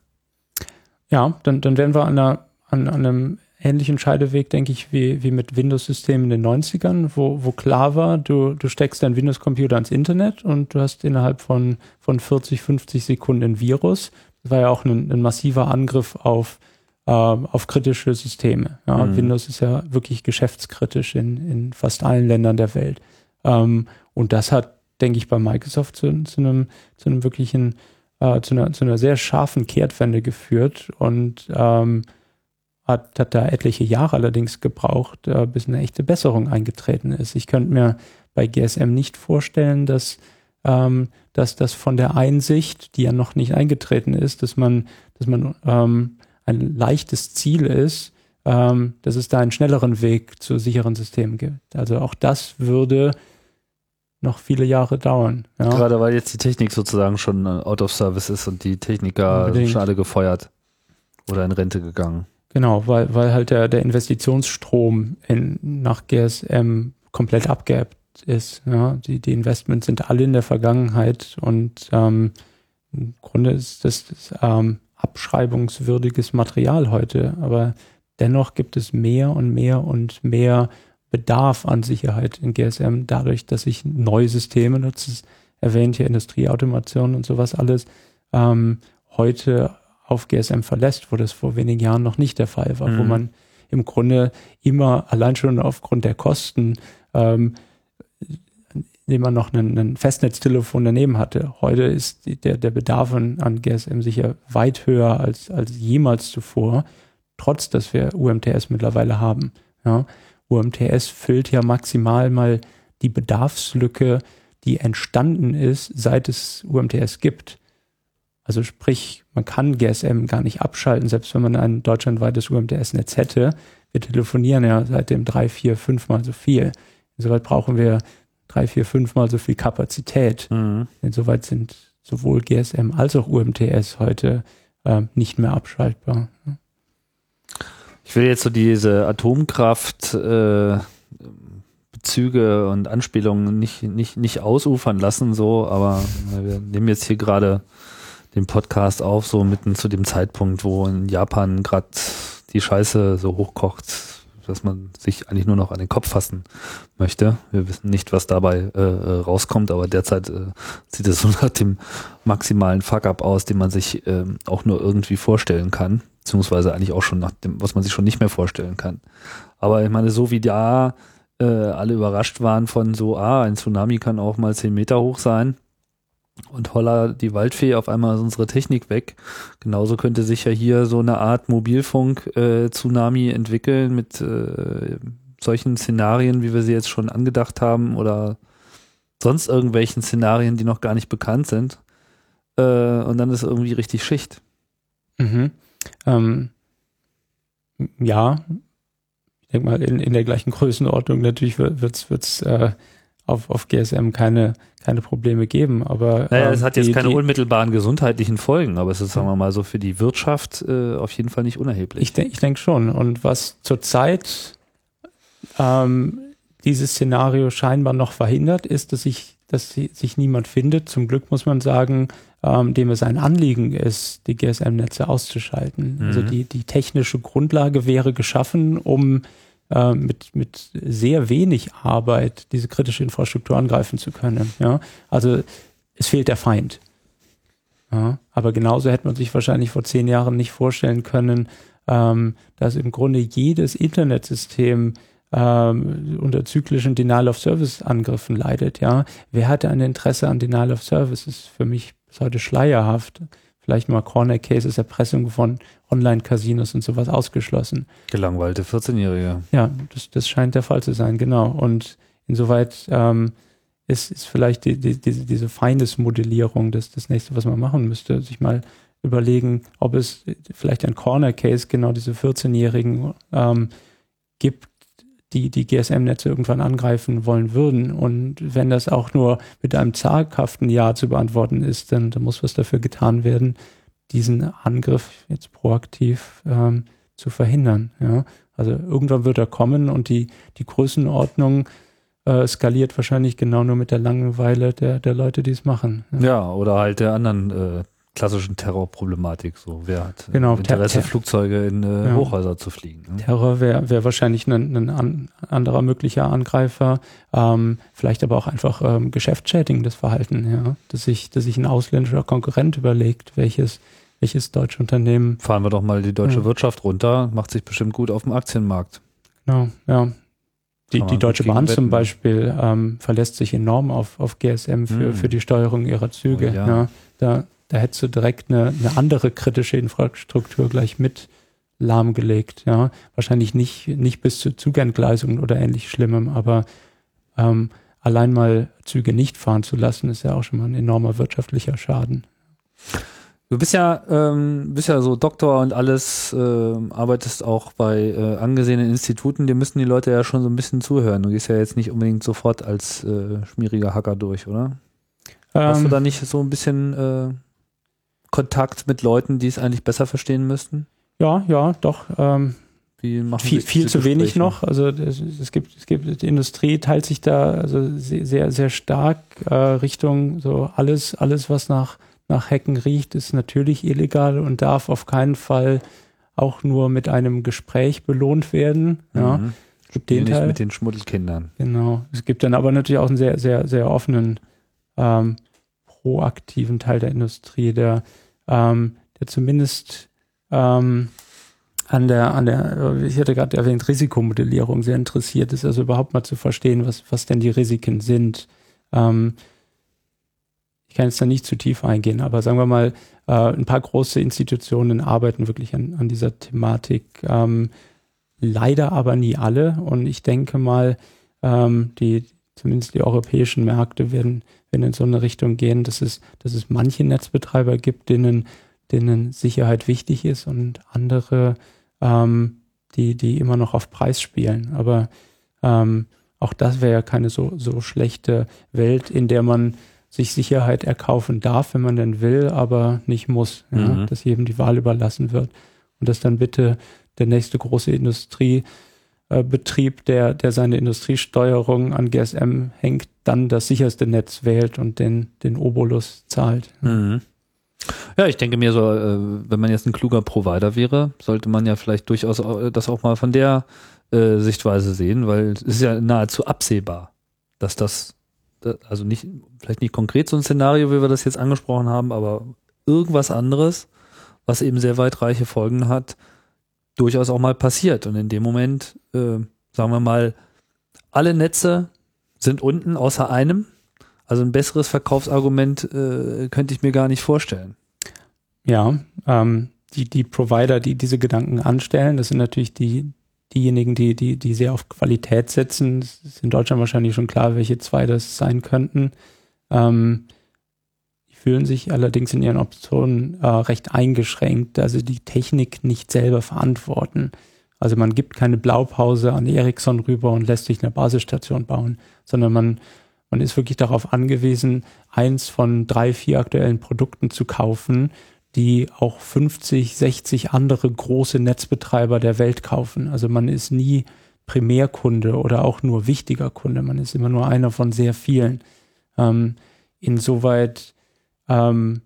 S4: Ja, dann, dann wären wir an, einer, an, an einem ähnlichen Scheideweg, denke ich, wie, wie mit Windows-Systemen in den 90ern, wo, wo klar war, du, du steckst deinen Windows-Computer ans Internet und du hast innerhalb von, von 40, 50 Sekunden ein Virus. Das war ja auch ein, ein massiver Angriff auf, äh, auf kritische Systeme. Ja,
S3: Mhm.
S4: Windows ist ja wirklich geschäftskritisch in, in fast allen Ländern der Welt. Ähm, und das hat, denke ich, bei Microsoft zu, zu einem, zu einem wirklichen äh, zu, einer, zu einer sehr scharfen Kehrtwende geführt und ähm, hat, hat da etliche Jahre allerdings gebraucht, äh, bis eine echte Besserung eingetreten ist. Ich könnte mir bei GSM nicht vorstellen, dass, ähm, dass das von der Einsicht, die ja noch nicht eingetreten ist, dass man, dass man ähm, ein leichtes Ziel ist, ähm, dass es da einen schnelleren Weg zu sicheren Systemen gibt. Also auch das würde noch viele Jahre dauern. Ja.
S3: Gerade weil jetzt die Technik sozusagen schon äh, out of service ist und die Techniker
S4: Unbedingt.
S3: sind schon alle gefeuert oder in Rente gegangen.
S4: Genau, weil, weil halt der, der Investitionsstrom in, nach GSM komplett abgeebbt ist. Ja, die, die Investments sind alle in der Vergangenheit und ähm, im Grunde ist das, das ähm, abschreibungswürdiges Material heute, aber dennoch gibt es mehr und mehr und mehr Bedarf an Sicherheit in GSM, dadurch, dass sich neue Systeme, das ist erwähnt hier Industrieautomation und sowas alles, ähm, heute auf GSM verlässt, wo das vor wenigen Jahren noch nicht der Fall war, wo
S3: Mhm.
S4: man im Grunde immer allein schon aufgrund der Kosten, ähm, indem man noch ein, ein Festnetztelefon daneben hatte. Heute ist der, der Bedarf an, an GSM sicher weit höher als, als jemals zuvor, trotz dass wir UMTS mittlerweile haben. Ja. UMTS füllt ja maximal mal die Bedarfslücke, die entstanden ist, seit es UMTS gibt. Also sprich, man kann GSM gar nicht abschalten, selbst wenn man ein deutschlandweites UMTS-Netz hätte. Wir telefonieren ja seitdem drei, vier, fünfmal so viel. Insoweit brauchen wir drei, vier, fünfmal so viel Kapazität. Insoweit sind sowohl GSM als auch UMTS heute ähm, nicht mehr abschaltbar.
S3: Ich will jetzt so diese Atomkraft äh, Bezüge und Anspielungen nicht, nicht, nicht ausufern lassen, so, aber äh, wir nehmen jetzt hier gerade den Podcast auf, so mitten zu dem Zeitpunkt, wo in Japan gerade die Scheiße so hochkocht, dass man sich eigentlich nur noch an den Kopf fassen möchte. Wir wissen nicht, was dabei äh, äh rauskommt, aber derzeit äh, sieht es so nach dem maximalen Fuck-up aus, den man sich äh, auch nur irgendwie vorstellen kann, beziehungsweise eigentlich auch schon nach dem, was man sich schon nicht mehr vorstellen kann. Aber ich meine, so wie da äh, alle überrascht waren von so, ah, ein Tsunami kann auch mal zehn Meter hoch sein, und holla die Waldfee, auf einmal ist unsere Technik weg. Genauso könnte sich ja hier so eine Art Mobilfunk-Tsunami äh, entwickeln mit äh, solchen Szenarien, wie wir sie jetzt schon angedacht haben oder sonst irgendwelchen Szenarien, die noch gar nicht bekannt sind. Äh, und dann ist irgendwie richtig Schicht.
S4: Mhm. Ähm, ja, ich denke mal, in, in der gleichen Größenordnung natürlich wird es äh, auf, auf GSM keine, keine Probleme geben. Aber
S3: naja, es hat jetzt die, keine die, unmittelbaren gesundheitlichen Folgen, aber es ist, sagen wir mal, so für die Wirtschaft äh, auf jeden Fall nicht unerheblich.
S4: Ich, denke ich denke schon. Und was zurzeit ähm, dieses Szenario scheinbar noch verhindert, ist, dass sich, dass sich niemand findet. Zum Glück muss man sagen, ähm, dem es ein Anliegen ist, die GSM-Netze auszuschalten. Also mhm. Also die, die technische Grundlage wäre geschaffen, um äh, mit, mit sehr wenig Arbeit diese kritische Infrastruktur angreifen zu können. Ja? Also es fehlt der Feind. Ja? Aber genauso hätte man sich wahrscheinlich vor zehn Jahren nicht vorstellen können, ähm, dass im Grunde jedes Internetsystem ähm, unter zyklischen Denial-of-Service-Angriffen leidet. Ja, wer hatte ein Interesse an Denial-of-Service? Ist für mich bis heute schleierhaft vielleicht mal Corner Cases, Erpressung von Online-Casinos und sowas ausgeschlossen.
S3: Gelangweilte 14-Jährige.
S4: Ja, das, das scheint der Fall zu sein, genau. Und insoweit ähm, ist, ist vielleicht die, die, diese, diese Feindesmodellierung das, das nächste, was man machen müsste, sich mal überlegen, ob es vielleicht ein Corner Case genau diese 14-Jährigen ähm, gibt, die die GSM-Netze irgendwann angreifen wollen würden. Und wenn das auch nur mit einem zaghaften Ja zu beantworten ist, dann, dann muss was dafür getan werden, diesen Angriff jetzt proaktiv ähm, zu verhindern. Ja? Also irgendwann wird er kommen und die, die Größenordnung äh, skaliert wahrscheinlich genau nur mit der Langeweile der, der Leute, die es machen.
S3: Ja. ja, oder halt der anderen äh, klassischen Terrorproblematik. So, wer hat
S4: genau,
S3: Interesse, Ter Flugzeuge in äh, ja. Hochhäuser zu fliegen?
S4: Ne? Terror wäre wär wahrscheinlich ein, ein an, anderer möglicher Angreifer. Ähm, vielleicht aber auch einfach ähm, geschäftsschädigendes Verhalten, ja, dass sich, dass sich ein ausländischer Konkurrent überlegt, welches welches deutsche Unternehmen.
S3: Fahren wir doch mal die deutsche ja. Wirtschaft runter, macht sich bestimmt gut auf dem Aktienmarkt.
S4: Genau, ja. Die, die Deutsche Bahn zum Beispiel ähm, verlässt sich enorm auf, auf GSM für, hm. für die Steuerung ihrer Züge. Oh, ja. ja. da, da hättest du direkt eine, eine andere kritische Infrastruktur gleich mit lahmgelegt. Ja, wahrscheinlich nicht, nicht bis zu Zugentgleisungen oder ähnlich Schlimmem, aber ähm, allein mal Züge nicht fahren zu lassen, ist ja auch schon mal ein enormer wirtschaftlicher Schaden.
S3: Du bist ja, ähm, bist ja so Doktor und alles, äh, arbeitest auch bei äh, angesehenen Instituten, dir müssen die Leute ja schon so ein bisschen zuhören. Du gehst ja jetzt nicht unbedingt sofort als äh, schmieriger Hacker durch, oder? Ähm, Hast du ähm. da nicht so ein bisschen äh, Kontakt mit Leuten, die es eigentlich besser verstehen müssten?
S4: Ja, ja, doch. Ähm, viel, viel zu wenig noch. Also es, gibt, es gibt die Industrie teilt sich da also sehr, sehr stark äh, Richtung so alles, alles was nach nach Hecken riecht, ist natürlich illegal und darf auf keinen Fall auch nur mit einem Gespräch belohnt werden. Ja. Mhm.
S3: Es gibt den Teil. mit den Schmuddelkindern.
S4: Genau. Es gibt dann aber natürlich auch einen sehr, sehr, sehr offenen, ähm, proaktiven Teil der Industrie, der ähm, der zumindest ähm, an der, an der, ich hatte gerade erwähnt, Risikomodellierung sehr interessiert ist, also überhaupt mal zu verstehen, was, was denn die Risiken sind. Ähm, ich kann jetzt da nicht zu tief eingehen, aber sagen wir mal, äh, ein paar große Institutionen arbeiten wirklich an, an dieser Thematik. Ähm, leider aber nie alle. Und ich denke mal, ähm, die, zumindest die europäischen Märkte werden, werden in so eine Richtung gehen, dass es, dass es manche Netzbetreiber gibt, denen, denen Sicherheit wichtig ist und andere, ähm, die, die immer noch auf Preis spielen. Aber ähm, auch das wäre ja keine so, so schlechte Welt, in der man sich Sicherheit erkaufen darf, wenn man denn will, aber nicht muss. Ja? Mhm. Dass jedem die Wahl überlassen wird. Und dass dann bitte der nächste große Industrie äh, der, der seine Industriesteuerung an GSM hängt, dann das sicherste Netz wählt und den, den Obolus zahlt.
S3: Mhm. Ja, ich denke mir so, äh, wenn man jetzt ein kluger Provider wäre, sollte man ja vielleicht durchaus das auch mal von der äh, Sichtweise sehen, weil es ist ja nahezu absehbar, dass das, da- also nicht, vielleicht nicht konkret so ein Szenario, wie wir das jetzt angesprochen haben, aber irgendwas anderes, was eben sehr weitreiche Folgen hat, durchaus auch mal passiert. Und in dem Moment, äh, sagen wir mal, alle Netze sind unten außer einem. Also ein besseres Verkaufsargument äh, könnte ich mir gar nicht vorstellen.
S4: Ja, ähm, die, die Provider, die diese Gedanken anstellen, das sind natürlich die, diejenigen, die, die, die sehr auf Qualität setzen. Es ist in Deutschland wahrscheinlich schon klar, welche zwei das sein könnten. Ähm, die fühlen sich allerdings in ihren Optionen äh, recht eingeschränkt, also die Technik nicht selber verantworten. Also man gibt keine Blaupause an Ericsson rüber und lässt sich eine Basisstation bauen, sondern man, man ist wirklich darauf angewiesen, eins von drei, vier aktuellen Produkten zu kaufen, die auch 50, 60 andere große Netzbetreiber der Welt kaufen. Also man ist nie Primärkunde oder auch nur wichtiger Kunde. Man ist immer nur einer von sehr vielen. Ähm, insoweit ähm,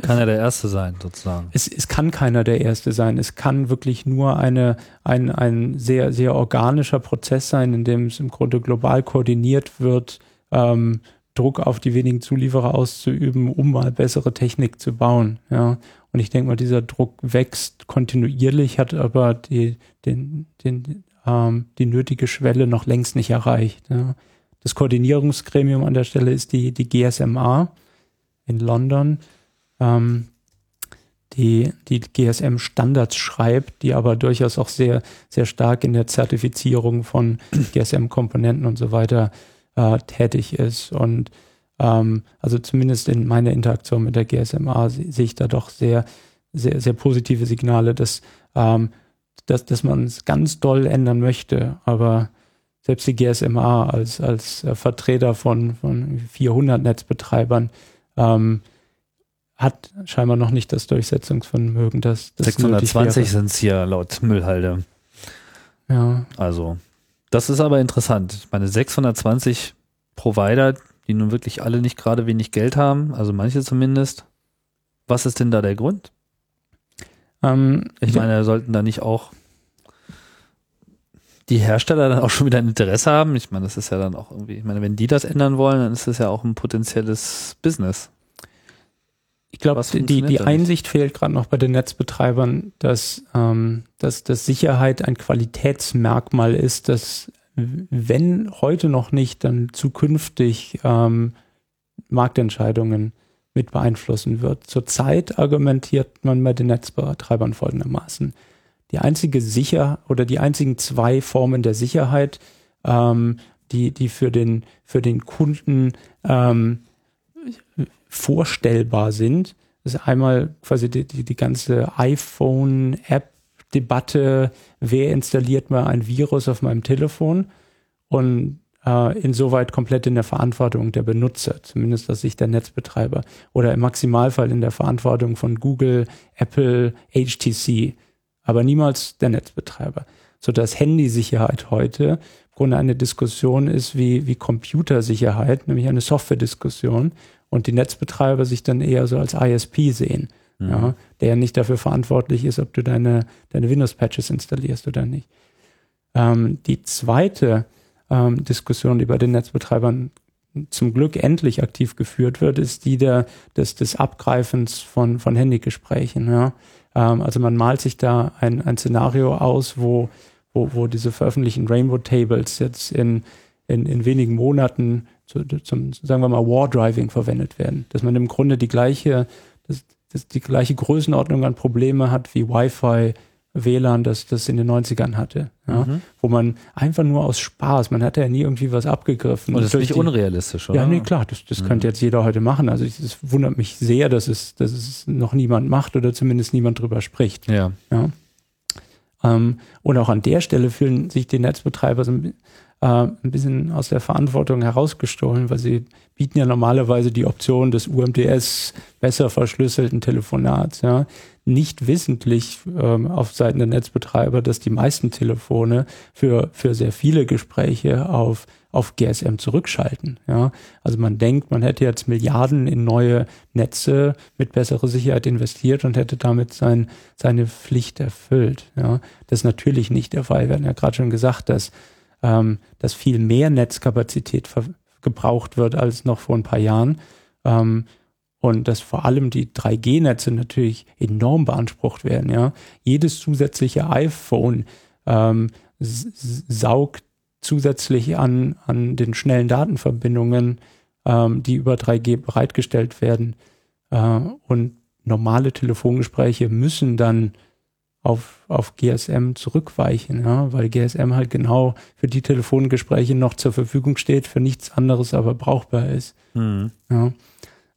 S3: Kann ja der Erste sein, sozusagen.
S4: es, es kann keiner der Erste sein. Es kann wirklich nur eine, ein, ein sehr, sehr organischer Prozess sein, in dem es im Grunde global koordiniert wird, ähm, Druck auf die wenigen Zulieferer auszuüben, um mal bessere Technik zu bauen. Ja. Und ich denke mal, dieser Druck wächst kontinuierlich, hat aber die, den, den, ähm, die nötige Schwelle noch längst nicht erreicht. Ja. Das Koordinierungsgremium an der Stelle ist die, die GSMA in London ähm, die, die GSM Standards schreibt, die aber durchaus auch sehr, sehr stark in der Zertifizierung von GSM-Komponenten und so weiter äh, tätig ist. Und ähm, also zumindest in meiner Interaktion mit der GSMA se- sehe ich da doch sehr, sehr, sehr positive Signale, dass, ähm, dass, dass man es ganz doll ändern möchte. Aber selbst die GSMA als, als äh, Vertreter von, von 400 Netzbetreibern ähm, hat scheinbar noch nicht das Durchsetzungsvermögen, das, das nötig
S3: 620
S4: wäre.
S3: sind es hier laut Müllhalde.
S4: Ja,
S3: Also, das ist aber interessant. Ich meine, 620 Provider, die nun wirklich alle nicht gerade wenig Geld haben, also manche zumindest. Was ist denn da der Grund?
S4: ähm,
S3: Ich meine, sollten da nicht auch die Hersteller dann auch schon wieder ein Interesse haben? Ich meine, das ist ja dann auch irgendwie, ich meine, wenn die das ändern wollen, dann ist das ja auch ein potenzielles Business.
S4: Ich glaube, die, die? Einsicht fehlt gerade noch bei den Netzbetreibern, dass, ähm, dass, dass Sicherheit ein Qualitätsmerkmal ist, das, wenn heute noch nicht, dann zukünftig ähm, Marktentscheidungen mit beeinflussen wird. Zurzeit argumentiert man bei den Netzbetreibern folgendermaßen. Die einzige Sicher oder die einzigen zwei Formen der Sicherheit, ähm, die, die für den, für den Kunden ähm, vorstellbar sind. Das ist einmal quasi die, die, die ganze iPhone-App-Debatte, wer installiert mal ein Virus auf meinem Telefon und äh, insoweit komplett in der Verantwortung der Benutzer, zumindest aus Sicht der Netzbetreiber oder im Maximalfall in der Verantwortung von Google, Apple, HTC, aber niemals der Netzbetreiber. Sodass Handysicherheit heute im Grunde eine Diskussion ist wie, wie Computersicherheit, nämlich eine Software-Diskussion und die Netzbetreiber sich dann eher so als ISP sehen, ja, der ja nicht dafür verantwortlich ist, ob du deine, deine Windows-Patches installierst oder nicht. Ähm, die zweite ähm, Diskussion, die bei den Netzbetreibern zum Glück endlich aktiv geführt wird, ist die der, des, des Abgreifens von, von Handygesprächen. Ja. Ähm, also man malt sich da ein, ein Szenario aus, wo, wo, wo diese veröffentlichten Rainbow Tables jetzt in, in, in wenigen Monaten zu, zum, sagen wir mal, War Driving verwendet werden. Dass man im Grunde die gleiche, das, das die gleiche Größenordnung an Probleme hat wie Wi-Fi, WLAN, das das in den 90ern hatte. Ja?
S3: Mhm.
S4: Wo man einfach nur aus Spaß, man hatte ja nie irgendwie was abgegriffen.
S3: Und das ist nicht
S4: die-
S3: unrealistisch, oder?
S4: ja, nee, klar, das, das könnte jetzt jeder heute machen. Also es wundert mich sehr, dass es, dass es noch niemand macht oder zumindest niemand drüber spricht.
S3: Ja.
S4: Ja. Ähm, und auch an der Stelle fühlen sich die Netzbetreiber so ein, bi- äh, ein bisschen aus der Verantwortung herausgestohlen, weil sie bieten ja normalerweise die Option des UMTS besser verschlüsselten Telefonats. Ja. nicht wissentlich ähm, auf Seiten der Netzbetreiber, dass die meisten Telefone für, für sehr viele Gespräche auf, auf GSM zurückschalten. Ja? Also man denkt, man hätte jetzt Milliarden in neue Netze mit besserer Sicherheit investiert und hätte damit sein, seine Pflicht erfüllt. Ja? Das ist natürlich nicht der Fall. Wir hatten ja gerade schon gesagt, dass, ähm, dass viel mehr Netzkapazität gebraucht wird als noch vor ein paar Jahren. Ähm, und dass vor allem die 3G-Netze natürlich enorm beansprucht werden. Ja, jedes zusätzliche iPhone ähm, saugt zusätzlich an an den schnellen Datenverbindungen, ähm, die über 3G bereitgestellt werden. Äh, und normale Telefongespräche müssen dann auf, auf GSM zurückweichen, ja, weil GSM halt genau für die Telefongespräche noch zur Verfügung steht, für nichts anderes aber brauchbar ist. Mhm. Ja.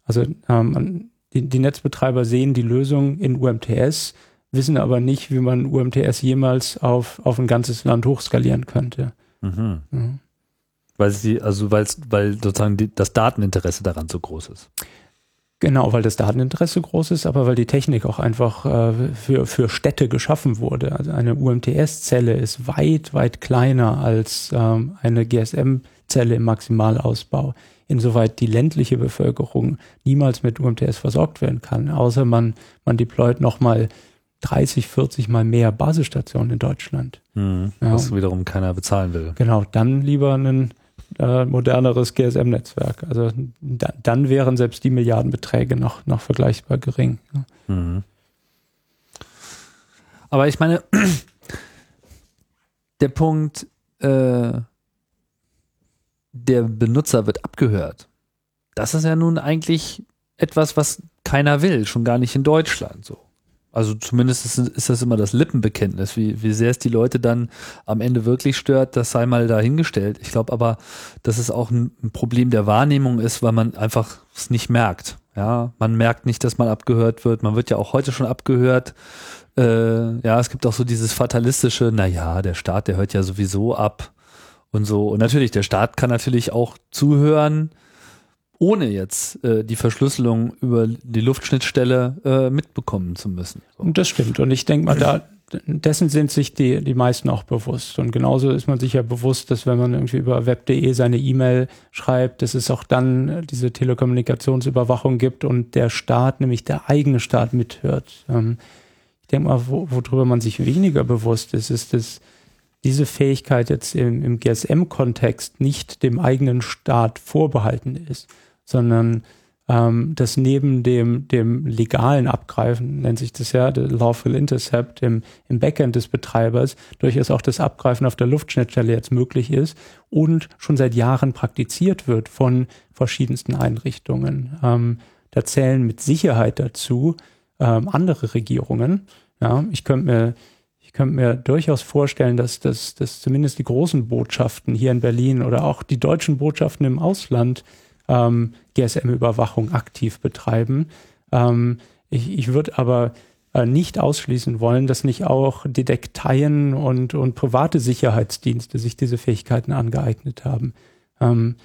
S4: Also ähm, die, die Netzbetreiber sehen die Lösung in UMTS, wissen aber nicht, wie man UMTS jemals auf, auf ein ganzes Land hochskalieren könnte. Mhm.
S3: Ja. Weil sie, also weil sozusagen die, das Dateninteresse daran so groß ist.
S4: Genau, weil das Dateninteresse groß ist, aber weil die Technik auch einfach äh, für, für Städte geschaffen wurde. Also eine UMTS-Zelle ist weit, weit kleiner als ähm, eine GSM-Zelle im Maximalausbau insoweit die ländliche Bevölkerung niemals mit UMTS versorgt werden kann, außer man, man deployt nochmal 30, 40 mal mehr Basisstationen in Deutschland.
S3: Mhm, ja. Was wiederum keiner bezahlen will.
S4: Genau, dann lieber ein äh, moderneres GSM-Netzwerk. Also da, dann wären selbst die Milliardenbeträge noch, noch vergleichbar gering. Mhm.
S3: Aber ich meine, der Punkt, äh, der Benutzer wird abgehört. Das ist ja nun eigentlich etwas, was keiner will, schon gar nicht in Deutschland so. Also zumindest ist, ist, das immer das Lippenbekenntnis. Wie, wie sehr es die Leute dann am Ende wirklich stört, das sei mal dahingestellt. Ich glaube aber, dass es auch ein, ein, Problem der Wahrnehmung ist, weil man einfach es nicht merkt. Ja, man merkt nicht, dass man abgehört wird. Man wird ja auch heute schon abgehört. Äh, ja, es gibt auch so dieses fatalistische, na ja, der Staat, der hört ja sowieso ab und so. Und natürlich, der Staat kann natürlich auch zuhören, ohne jetzt äh, die Verschlüsselung über die Luftschnittstelle äh, mitbekommen zu müssen.
S4: So. Das stimmt. Und ich denke mal, da dessen sind sich die, die meisten auch bewusst. Und genauso ist man sich ja bewusst, dass wenn man irgendwie über web.de seine E-Mail schreibt, dass es auch dann diese Telekommunikationsüberwachung gibt und der Staat, nämlich der eigene Staat mithört. Ähm, ich denke mal, wo, worüber man sich weniger bewusst ist, ist, dass diese Fähigkeit jetzt im, im GSM-Kontext nicht dem eigenen Staat vorbehalten ist, sondern ähm, dass neben dem, dem legalen Abgreifen, nennt sich das ja, der Lawful Intercept im, im Backend des Betreibers, durchaus auch das Abgreifen auf der Luftschnittstelle jetzt möglich ist und schon seit Jahren praktiziert wird von verschiedensten Einrichtungen. Ähm, da zählen mit Sicherheit dazu ähm, andere Regierungen. Ja, ich könnte mir könnte mir durchaus vorstellen, dass, dass, dass zumindest die großen Botschaften hier in Berlin oder auch die deutschen Botschaften im Ausland ähm, GSM-Überwachung aktiv betreiben. Ähm, ich ich würde aber äh, nicht ausschließen wollen, dass nicht auch Detekteien und, und private Sicherheitsdienste sich diese Fähigkeiten angeeignet haben. Ähm,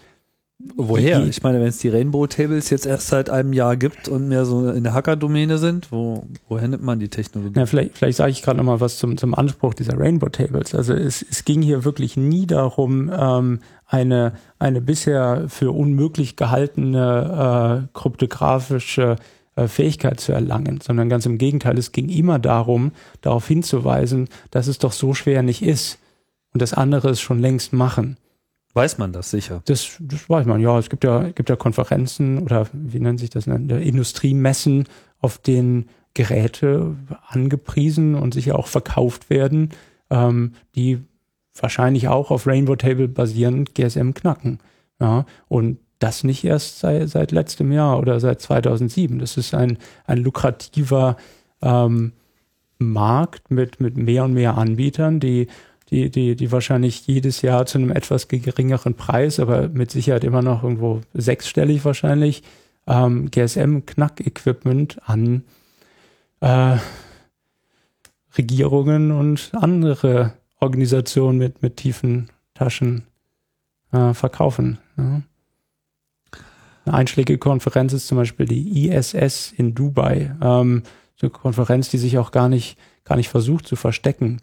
S3: Woher? Ich meine, wenn es die Rainbow Tables jetzt erst seit einem Jahr gibt und mehr so in der Hacker-Domäne sind, wo, woher nimmt man die Technologie?
S4: Ja, vielleicht, vielleicht sage ich gerade nochmal was zum, zum Anspruch dieser Rainbow Tables. Also es, es ging hier wirklich nie darum, ähm, eine, eine bisher für unmöglich gehaltene äh, kryptografische äh, Fähigkeit zu erlangen, sondern ganz im Gegenteil, es ging immer darum, darauf hinzuweisen, dass es doch so schwer nicht ist und das andere es schon längst machen.
S3: Weiß man das sicher?
S4: Das, das weiß man, ja. Es gibt ja, gibt ja Konferenzen oder wie nennt sich das, Industriemessen, auf denen Geräte angepriesen und sicher auch verkauft werden, ähm, die wahrscheinlich auch auf Rainbow Table basierend GSM knacken. Ja, und das nicht erst seit, seit letztem Jahr oder seit 2007. Das ist ein, ein lukrativer ähm, Markt mit, mit mehr und mehr Anbietern, die die, die, die wahrscheinlich jedes Jahr zu einem etwas geringeren Preis, aber mit Sicherheit immer noch irgendwo sechsstellig wahrscheinlich, ähm, GSM-Knack-Equipment an äh, Regierungen und andere Organisationen mit, mit tiefen Taschen äh, verkaufen. Ja. Eine einschlägige Konferenz ist zum Beispiel die ISS in Dubai. Ähm, eine Konferenz, die sich auch gar nicht, gar nicht versucht zu verstecken.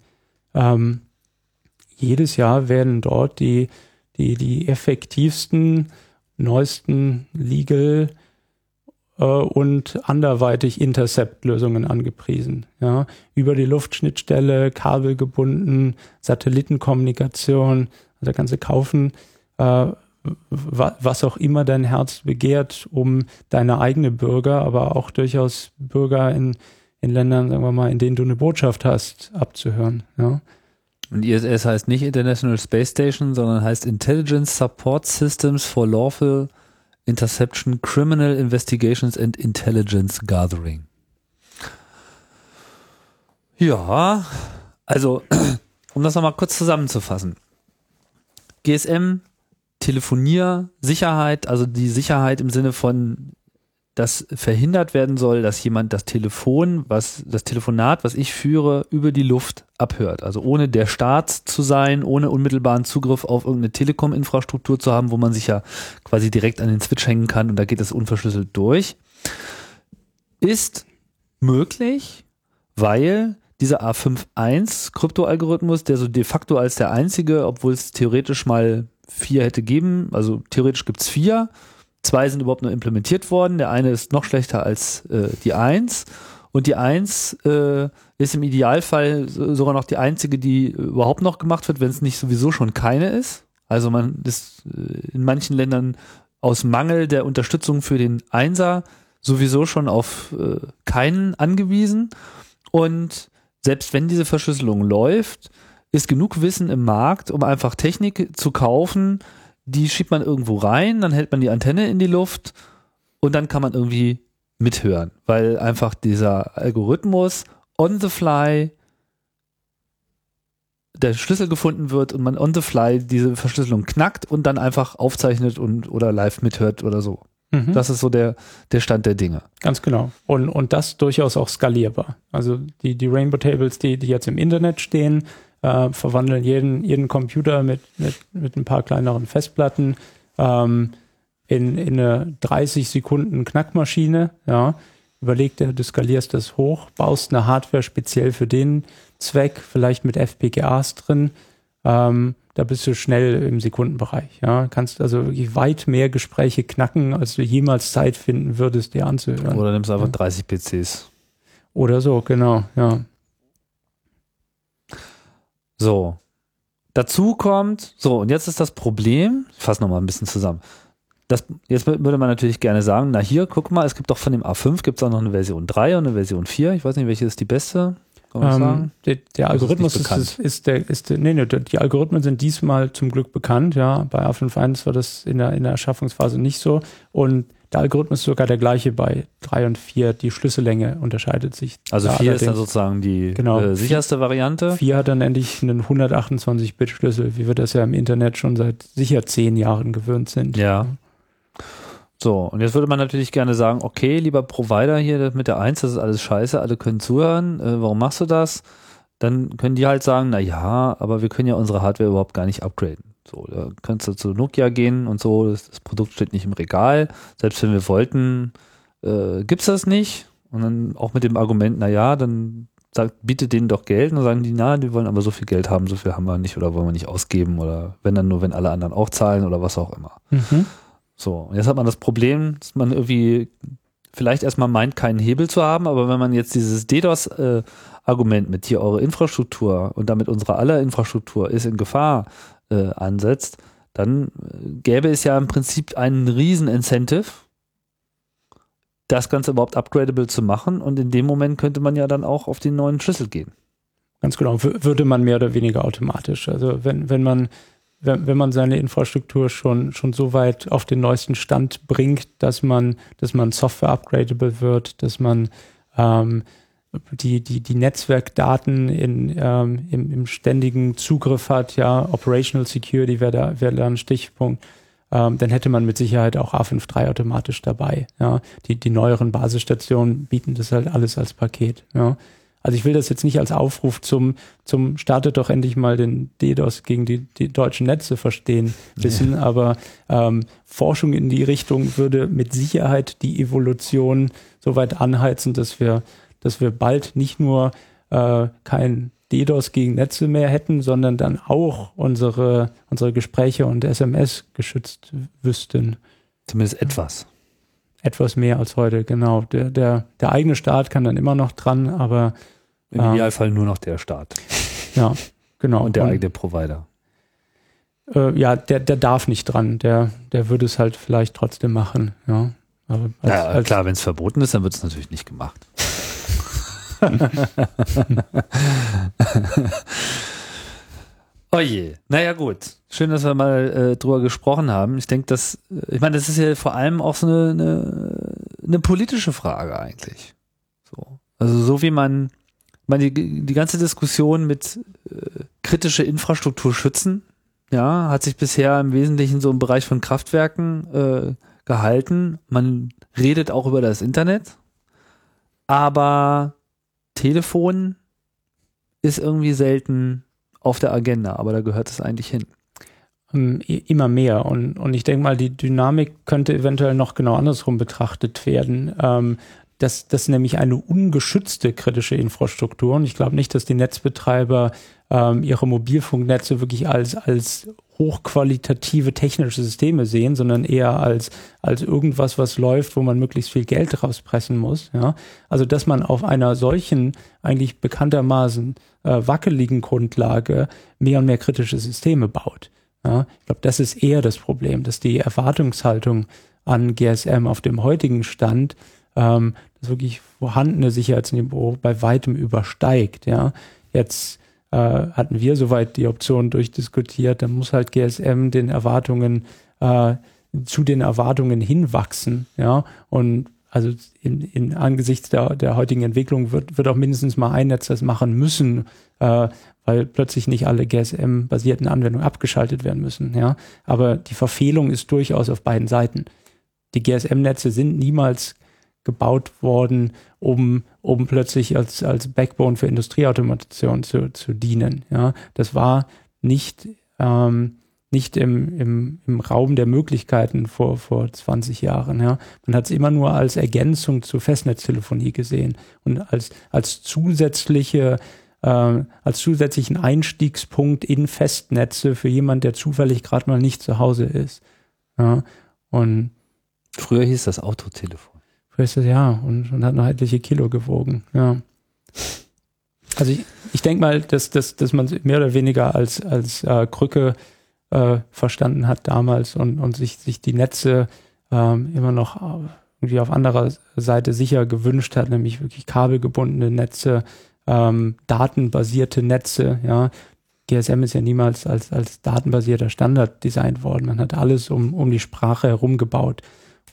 S4: Ähm, jedes Jahr werden dort die, die, die effektivsten, neuesten Legal äh, und anderweitig Intercept-Lösungen angepriesen. Ja, über die Luftschnittstelle, kabelgebunden, Satellitenkommunikation, also kannst du kaufen, äh, was auch immer dein Herz begehrt, um deine eigene Bürger, aber auch durchaus Bürger in, in Ländern, sagen wir mal, in denen du eine Botschaft hast, abzuhören. Ja.
S3: Und ISS heißt nicht International Space Station, sondern heißt Intelligence Support Systems for Lawful Interception, Criminal Investigations and Intelligence Gathering. Ja, also, um das nochmal kurz zusammenzufassen. GSM, Telefonier, Sicherheit, also die Sicherheit im Sinne von, dass verhindert werden soll, dass jemand das Telefon, was, das Telefonat, was ich führe, über die Luft abhört. Also ohne der Staat zu sein, ohne unmittelbaren Zugriff auf irgendeine Telekom-Infrastruktur zu haben, wo man sich ja quasi direkt an den Switch hängen kann und da geht es unverschlüsselt durch, ist möglich, weil dieser A51 Kryptoalgorithmus, der so de facto als der einzige, obwohl es theoretisch mal vier hätte geben, also theoretisch gibt's vier, zwei sind überhaupt nur implementiert worden, der eine ist noch schlechter als äh, die eins. Und die eins äh, ist im Idealfall sogar noch die einzige, die überhaupt noch gemacht wird, wenn es nicht sowieso schon keine ist. Also man ist äh, in manchen Ländern aus Mangel der Unterstützung für den Einser sowieso schon auf äh, keinen angewiesen. Und selbst wenn diese Verschlüsselung läuft, ist genug Wissen im Markt, um einfach Technik zu kaufen, die schiebt man irgendwo rein, dann hält man die Antenne in die Luft und dann kann man irgendwie mithören, weil einfach dieser Algorithmus on the fly der Schlüssel gefunden wird und man on the fly diese Verschlüsselung knackt und dann einfach aufzeichnet und oder live mithört oder so.
S4: Mhm.
S3: Das ist so der, der Stand der Dinge.
S4: Ganz genau. Und, und das durchaus auch skalierbar. Also die, die Rainbow Tables, die, die jetzt im Internet stehen, äh, verwandeln jeden, jeden Computer mit, mit, mit ein paar kleineren Festplatten ähm, in, in eine 30 Sekunden Knackmaschine. Ja. Überleg dir, du skalierst das hoch, baust eine Hardware speziell für den Zweck, vielleicht mit FPGAs drin. Ähm, da bist du schnell im Sekundenbereich. Ja, kannst also weit mehr Gespräche knacken, als du jemals Zeit finden würdest, dir anzuhören.
S3: Oder nimmst einfach 30 PCs.
S4: Oder so, genau, ja.
S3: So. Dazu kommt, so, und jetzt ist das Problem, ich fasse nochmal ein bisschen zusammen. Das, jetzt würde man natürlich gerne sagen, na hier, guck mal, es gibt doch von dem A5 gibt es auch noch eine Version 3 und eine Version 4. Ich weiß nicht, welche ist die beste. Kann man das
S4: Ähm,
S3: sagen?
S4: der, der Algorithmus ist, ist, ist der, ist der, nee, nee, die Algorithmen sind diesmal zum Glück bekannt, ja. Bei A51 war das in der, in der Erschaffungsphase nicht so. Und der Algorithmus ist sogar der gleiche bei 3 und 4. Die Schlüssellänge unterscheidet sich.
S3: Also
S4: da
S3: 4 ist dann sozusagen die
S4: Genau.
S3: äh, sicherste Variante.
S4: 4 hat dann endlich einen 128-Bit-Schlüssel, wie wir das ja im Internet schon seit sicher zehn Jahren gewöhnt sind.
S3: Ja. So, und jetzt würde man natürlich gerne sagen, okay, lieber Provider hier mit der 1, das ist alles scheiße, alle können zuhören, äh, warum machst du das? Dann können die halt sagen, na ja, aber wir können ja unsere Hardware überhaupt gar nicht upgraden. So, da kannst du zu Nokia gehen und so, das, das Produkt steht nicht im Regal. Selbst wenn wir wollten, äh, gibt's das nicht. Und dann auch mit dem Argument, na ja, dann sagt, bietet denen doch Geld. Und dann sagen die, na, die wollen aber so viel Geld haben, so viel haben wir nicht oder wollen wir nicht ausgeben oder wenn dann nur, wenn alle anderen auch zahlen oder was auch immer.
S4: Mhm.
S3: So, und jetzt hat man das Problem, dass man irgendwie vielleicht erstmal meint, keinen Hebel zu haben, aber wenn man jetzt dieses DDoS-Argument mit hier eure Infrastruktur und damit unsere aller Infrastruktur ist in Gefahr äh, ansetzt, dann äh, gäbe es ja im Prinzip einen riesen Incentive, das Ganze überhaupt upgradable zu machen und in dem Moment könnte man ja dann auch auf den neuen Schlüssel gehen.
S4: Ganz genau, würde man mehr oder weniger automatisch. Also wenn, wenn man wenn, wenn man seine Infrastruktur schon, schon so weit auf den neuesten Stand bringt, dass man, dass man Software upgradable wird, dass man ähm, die, die, die Netzwerkdaten in, ähm, im, im ständigen Zugriff hat, ja, Operational Security wäre da, wäre da ein Stichpunkt, ähm, dann hätte man mit Sicherheit auch A53 automatisch dabei. Ja. Die, die neueren Basisstationen bieten das halt alles als Paket. Ja. Also ich will das jetzt nicht als Aufruf zum, zum startet doch endlich mal den DDoS gegen die, die deutschen Netze verstehen wissen, aber ähm, Forschung in die Richtung würde mit Sicherheit die Evolution so weit anheizen, dass wir, dass wir bald nicht nur äh, kein DDoS gegen Netze mehr hätten, sondern dann auch unsere, unsere Gespräche und SMS geschützt wüssten.
S3: Zumindest etwas.
S4: Etwas mehr als heute, genau. Der, der, der eigene Staat kann dann immer noch dran, aber
S3: Im
S4: Ähm.
S3: Idealfall nur noch der Staat
S4: ja, genau.
S3: und der eigene Provider.
S4: äh, ja, der, der darf nicht dran. Der, der würde es halt vielleicht trotzdem machen, ja. Aber als,
S3: Ja,
S4: als,
S3: klar, wenn es verboten ist, dann wird es natürlich nicht gemacht. oh je. Naja, gut. Schön, dass wir mal äh, drüber gesprochen haben. Ich denke, dass, äh, ich meine, das ist ja vor allem auch so eine, eine, eine politische Frage eigentlich. So. Also so wie man, meine, die, die ganze Diskussion mit äh, kritische Infrastruktur schützen, ja, hat sich bisher im Wesentlichen so im Bereich von Kraftwerken äh, gehalten. Man redet auch über das Internet, aber Telefon ist irgendwie selten auf der Agenda, aber da gehört es eigentlich hin.
S4: ähm, immer mehr. Und, und ich denke mal, die Dynamik könnte eventuell noch genau andersrum betrachtet werden. Ähm, das, das nämlich eine ungeschützte kritische Infrastruktur. Und ich glaube nicht, dass die Netzbetreiber ähm, ihre Mobilfunknetze wirklich als, als hochqualitative technische Systeme sehen, sondern eher als, als irgendwas, was läuft, wo man möglichst viel Geld rauspressen muss. Ja? Also, dass man auf einer solchen, eigentlich bekanntermaßen äh, wackeligen Grundlage mehr und mehr kritische Systeme baut. Ja? Ich glaube, das ist eher das Problem, dass die Erwartungshaltung an GSM auf dem heutigen Stand ähm, das wirklich vorhandene Sicherheitsniveau bei weitem übersteigt. Ja? Jetzt äh, hatten wir soweit die Option durchdiskutiert, dann muss halt GSM den Erwartungen äh, zu den Erwartungen hinwachsen, ja, und also in, in angesichts der, der heutigen Entwicklung wird, wird auch mindestens mal ein Netz das machen müssen, äh, weil plötzlich nicht alle GSM-basierten Anwendungen abgeschaltet werden müssen, ja. Aber die Verfehlung ist durchaus auf beiden Seiten. Die GSM-Netze sind niemals gebaut worden, um, um plötzlich als, als Backbone für Industrieautomation zu, zu dienen. Ja, das war nicht, ähm, nicht im, im, im Raum der Möglichkeiten vor, vor 20 Jahren. Ja. Man hat es immer nur als Ergänzung zur Festnetztelefonie gesehen und als, als zusätzliche äh, als zusätzlichen Einstiegspunkt in Festnetze für jemand, der zufällig gerade mal nicht zu Hause ist. Ja. Und
S3: Früher hieß das Autotelefon.
S4: Früher ja und, und hat noch etliche Kilo gewogen. Ja. Also ich, ich denke mal, dass, dass, dass man mehr oder weniger als, als äh, Krücke äh, verstanden hat damals und, und sich, sich die Netze ähm, immer noch äh, irgendwie auf anderer Seite sicher gewünscht hat, nämlich wirklich kabelgebundene Netze, ähm, datenbasierte Netze, ja. GSM ist ja niemals als, als datenbasierter Standard designt worden. Man hat alles um, um die Sprache herum gebaut.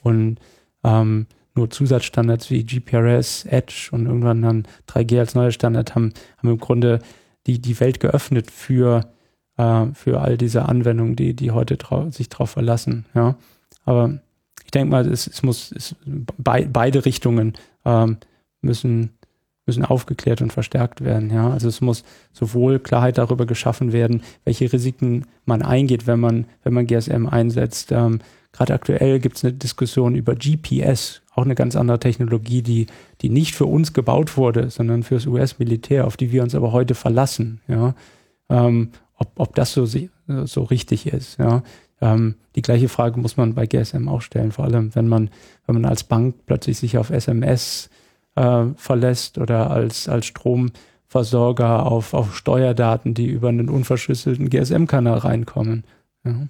S4: Und ähm, nur Zusatzstandards wie GPRS, Edge und irgendwann dann 3G als neuer Standard haben, haben im Grunde die, die Welt geöffnet für, äh, für all diese Anwendungen, die, die heute trau sich darauf verlassen. Ja. Aber ich denke mal, es, es muss es, bei, beide Richtungen ähm, müssen, müssen aufgeklärt und verstärkt werden. Ja. Also es muss sowohl Klarheit darüber geschaffen werden, welche Risiken man eingeht, wenn man, wenn man GSM einsetzt. Ähm, Gerade aktuell gibt es eine Diskussion über GPS, auch eine ganz andere Technologie, die, die nicht für uns gebaut wurde, sondern fürs US-Militär, auf die wir uns aber heute verlassen. Ja. Ähm, ob, ob das so, so richtig ist. Ja. Ähm, die gleiche Frage muss man bei GSM auch stellen, vor allem wenn man, wenn man als Bank plötzlich sich auf SMS äh, verlässt oder als, als Stromversorger auf, auf Steuerdaten, die über einen unverschlüsselten GSM-Kanal reinkommen. Ja.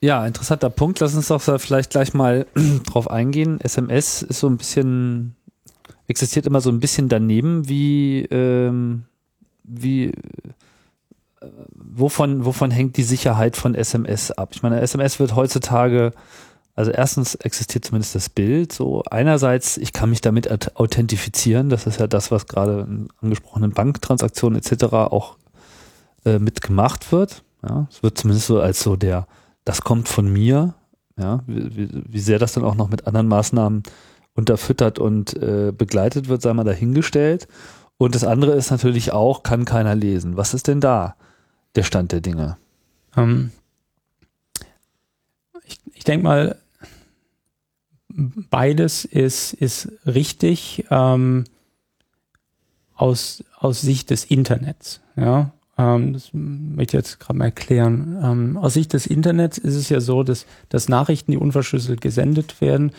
S3: Ja, interessanter Punkt. Lass uns doch vielleicht gleich mal drauf eingehen. SMS ist so ein bisschen, existiert immer so ein bisschen daneben, wie, ähm, wie, äh, wovon, wovon hängt die Sicherheit von SMS ab? Ich meine, SMS wird heutzutage, also erstens existiert zumindest das Bild, so einerseits, ich kann mich damit aut- authentifizieren, das ist ja das, was gerade in angesprochenen Banktransaktionen etc. auch äh, mitgemacht wird. Ja, es wird zumindest so als so der, das kommt von mir, ja, wie, wie, sehr das dann auch noch mit anderen Maßnahmen unterfüttert und äh, begleitet wird, sei mal dahingestellt. Und das andere ist natürlich auch, kann keiner lesen. Was ist denn da der Stand der Dinge?
S4: Ähm, ich ich denke mal, beides ist, ist richtig ähm, aus, aus Sicht des Internets. Ja, ähm, das möchte ich jetzt gerade mal erklären. Ähm, aus Sicht des Internets ist es ja so, dass, dass Nachrichten, die unverschlüsselt gesendet werden,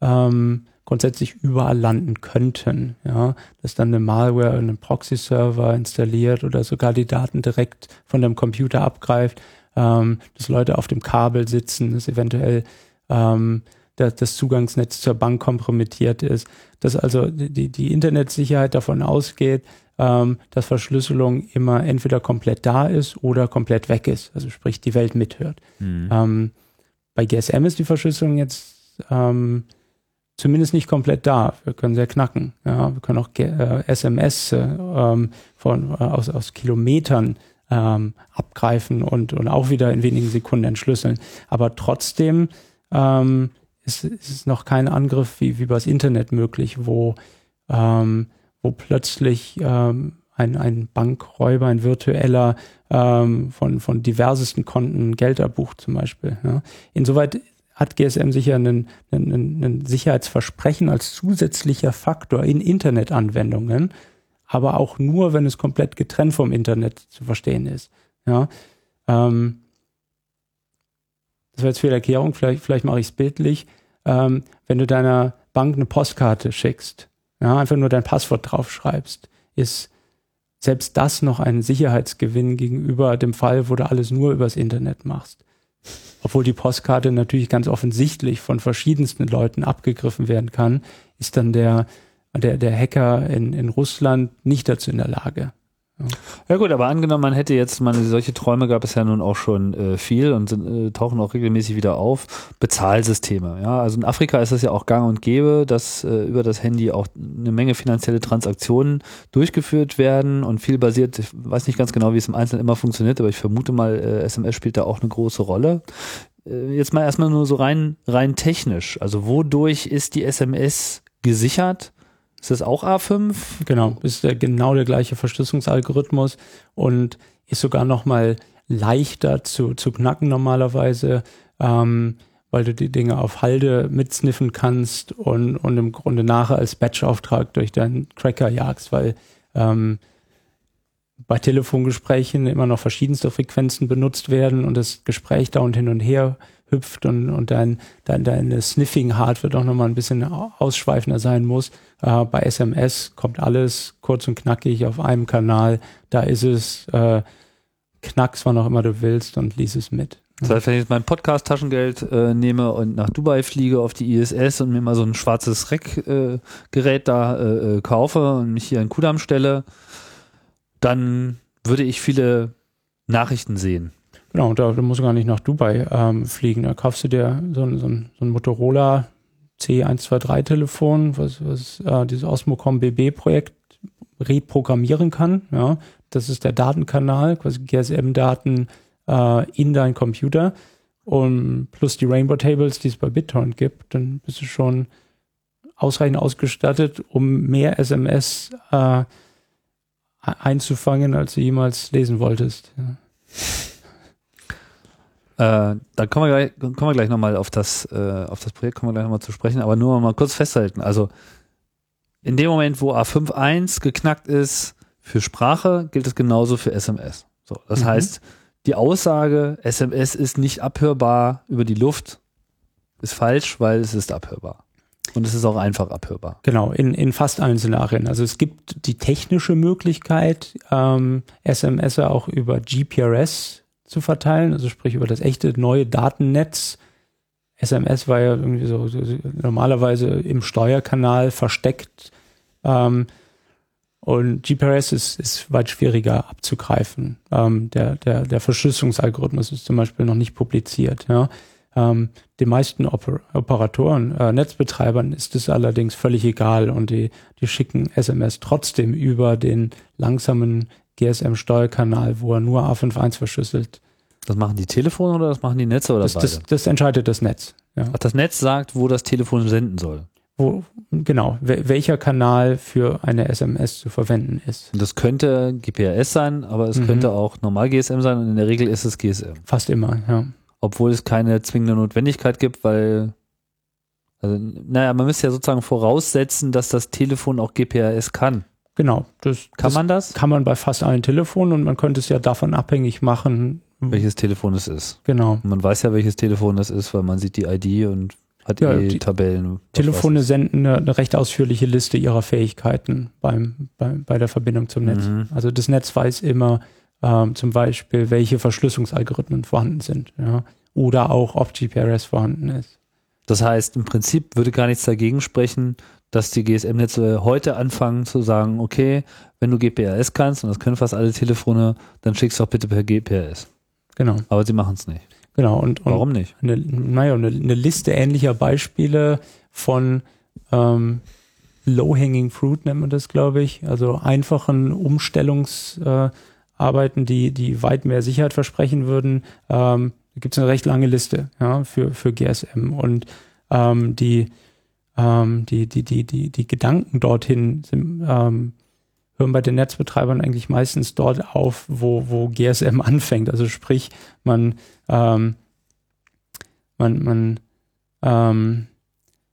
S4: ähm, grundsätzlich überall landen könnten. Ja, dass dann eine Malware in einem Proxy-Server installiert oder sogar die Daten direkt von dem Computer abgreift, ähm, dass Leute auf dem Kabel sitzen, dass eventuell ähm, das, das Zugangsnetz zur Bank kompromittiert ist, dass also die, die Internetsicherheit davon ausgeht, ähm, dass Verschlüsselung immer entweder komplett da ist oder komplett weg ist, also sprich die Welt mithört.
S3: Mhm.
S4: Ähm, bei GSM ist die Verschlüsselung jetzt ähm, zumindest nicht komplett da. Wir können sehr knacken. Ja, wir können auch äh, SMS äh, ähm, von, äh, aus, aus Kilometern ähm, abgreifen und, und auch wieder in wenigen Sekunden entschlüsseln. Aber trotzdem ähm, ist, ist noch kein Angriff wie, wie übers Internet möglich, wo, ähm, wo plötzlich ähm, ein, ein Bankräuber, ein virtueller ähm, von, von diversesten Konten Geld erbucht zum Beispiel. Ja. Insoweit hat GSM sicher einen, einen, einen Sicherheitsversprechen als zusätzlicher Faktor in Internetanwendungen, aber auch nur, wenn es komplett getrennt vom Internet zu verstehen ist. Ja, ähm, das war jetzt die Erklärung, vielleicht, vielleicht mache ich es bildlich. Ähm, wenn du deiner Bank eine Postkarte schickst, ja, einfach nur dein Passwort draufschreibst, ist selbst das noch ein Sicherheitsgewinn gegenüber dem Fall, wo du alles nur übers Internet machst obwohl die Postkarte natürlich ganz offensichtlich von verschiedensten Leuten abgegriffen werden kann, ist dann der, der, der Hacker in, in Russland nicht dazu in der Lage.
S3: Ja gut, aber angenommen, man hätte jetzt, man, solche Träume gab es ja nun auch schon äh, viel und sind, äh, tauchen auch regelmäßig wieder auf. Bezahlsysteme, ja. Also in Afrika ist es ja auch gang und gäbe, dass äh, über das Handy auch eine Menge finanzielle Transaktionen durchgeführt werden und viel basiert, ich weiß nicht ganz genau, wie es im Einzelnen immer funktioniert, aber ich vermute mal, äh, SMS spielt da auch eine große Rolle. Äh, jetzt mal erstmal nur so rein, rein technisch. Also wodurch ist die SMS gesichert? Ist das auch A5?
S4: Genau, ist der, genau der gleiche Verschlüsselungsalgorithmus und ist sogar noch mal leichter zu, zu knacken normalerweise, ähm, weil du die Dinge auf Halde mitsniffen kannst und, und im Grunde nachher als Batch-Auftrag durch deinen Cracker jagst, weil ähm, bei Telefongesprächen immer noch verschiedenste Frequenzen benutzt werden und das Gespräch da und hin und her hüpft und, und dein, dein, deine Sniffing-Hardware doch nochmal ein bisschen ausschweifender sein muss. Äh, bei SMS kommt alles kurz und knackig auf einem Kanal. Da ist es, äh, knack's, wann auch immer du willst und lies es mit.
S3: Das heißt, wenn ich jetzt mein Podcast-Taschengeld äh, nehme und nach Dubai fliege auf die ISS und mir mal so ein schwarzes Rack-Gerät äh, da äh, äh, kaufe und mich hier in Kudam stelle, dann würde ich viele Nachrichten sehen.
S4: Genau, da, da musst du gar nicht nach Dubai ähm, fliegen. Da kaufst du dir so ein, so ein, so ein Motorola C123 Telefon, was, was äh, dieses Osmocom BB Projekt reprogrammieren kann. Ja, das ist der Datenkanal, quasi GSM-Daten äh, in dein Computer und plus die Rainbow Tables, die es bei BitTorrent gibt, dann bist du schon ausreichend ausgestattet, um mehr SMS äh, einzufangen, als du jemals lesen wolltest. Ja.
S3: Äh, da kommen wir gleich, kommen wir gleich nochmal auf das, äh, auf das Projekt, kommen wir gleich nochmal zu sprechen, aber nur mal kurz festhalten. Also in dem Moment, wo A5.1 geknackt ist für Sprache, gilt es genauso für SMS. So, das mhm. heißt, die Aussage, SMS ist nicht abhörbar über die Luft, ist falsch, weil es ist abhörbar. Und es ist auch einfach abhörbar.
S4: Genau, in, in fast allen Szenarien. Also es gibt die technische Möglichkeit, ähm, SMS auch über GPRS zu verteilen, also sprich über das echte neue Datennetz. SMS war ja irgendwie so, so normalerweise im Steuerkanal versteckt. Ähm, und GPRS ist, ist weit schwieriger abzugreifen. Ähm, der, der, der Verschlüsselungsalgorithmus ist zum Beispiel noch nicht publiziert. Ja. Ähm, den meisten Oper Operatoren, äh, Netzbetreibern ist es allerdings völlig egal und die, die schicken SMS trotzdem über den langsamen GSM-Steuerkanal, wo er nur A51 verschlüsselt.
S3: Das machen die Telefone oder das machen die Netze oder
S4: das, beide? Das, das entscheidet das Netz.
S3: Ja. Ach, das Netz sagt, wo das Telefon senden soll.
S4: Wo, genau, welcher Kanal für eine SMS zu verwenden ist.
S3: Das könnte GPRS sein, aber es mhm. könnte auch normal GSM sein und in der Regel ist es GSM.
S4: Fast immer, ja.
S3: Obwohl es keine zwingende Notwendigkeit gibt, weil Also, naja, man müsste ja sozusagen voraussetzen, dass das Telefon auch GPRS kann.
S4: Genau. Das,
S3: Kann
S4: das
S3: man das?
S4: Kann man bei fast allen Telefonen und man könnte es ja davon abhängig machen.
S3: Welches Telefon es ist.
S4: Genau.
S3: Man weiß ja, welches Telefon das ist, weil man sieht die ID und hat
S4: Ja,
S3: die,
S4: die
S3: Tabellen.
S4: Telefone senden eine, eine recht ausführliche Liste ihrer Fähigkeiten beim, bei, bei der Verbindung zum Netz.
S3: Mhm.
S4: Also das Netz weiß immer ähm, zum Beispiel, welche Verschlüsselungsalgorithmen vorhanden sind. Ja? Oder auch, ob GPRS vorhanden ist.
S3: Das heißt, im Prinzip würde gar nichts dagegen sprechen, dass die GSM-Netze heute anfangen zu sagen, okay, wenn du GPRS kannst, und das können fast alle Telefone, dann schickst du auch bitte per GPRS.
S4: Genau,
S3: Aber sie machen es nicht.
S4: genau. Und, und
S3: Warum nicht?
S4: eine, naja, eine, eine Liste ähnlicher Beispiele von ähm, Low-Hanging Fruit nennt man das, glaube ich. Also einfachen Umstellungsarbeiten, äh, die, die weit mehr Sicherheit versprechen würden. Ähm, da gibt es eine recht lange Liste ja, für, für GSM. Und ähm, die, ähm, die, die, die, die, die Gedanken dorthin sind, ähm, hören bei den Netzbetreibern eigentlich meistens dort auf, wo, wo GSM anfängt. Also sprich, man, ähm, man, man ähm,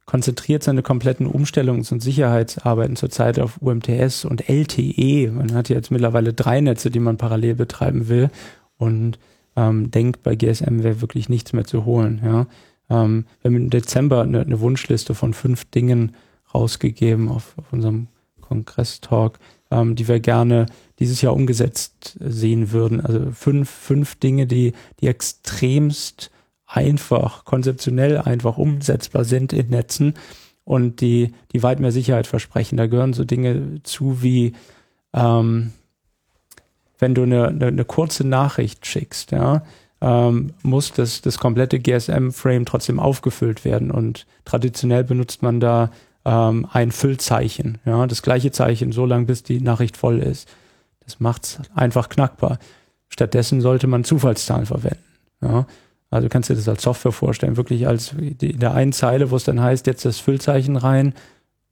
S4: konzentriert seine kompletten Umstellungs- und Sicherheitsarbeiten zurzeit auf UMTS und LTE. Man hat jetzt mittlerweile drei Netze, die man parallel betreiben will und ähm, denkt, bei GSM wäre wirklich nichts mehr zu holen. Ja. Ähm, wir haben im Dezember eine, eine Wunschliste von fünf Dingen rausgegeben auf, auf unserem Kongress-Talk, ähm, die wir gerne dieses Jahr umgesetzt sehen würden. Also fünf, fünf Dinge, die, die extremst einfach, konzeptionell einfach umsetzbar sind in Netzen und die, die weit mehr Sicherheit versprechen. Da gehören so Dinge zu wie, ähm, wenn du eine, eine, eine kurze Nachricht schickst, ja, ähm, muss das, das komplette GSM-Frame trotzdem aufgefüllt werden. Und traditionell benutzt man da ähm, ein Füllzeichen, ja, das gleiche Zeichen, so lange bis die Nachricht voll ist. Das macht's einfach knackbar. Stattdessen sollte man Zufallszahlen verwenden. Ja. Also kannst du dir das als Software vorstellen, wirklich als in der einen Zeile, wo es dann heißt, jetzt das Füllzeichen rein,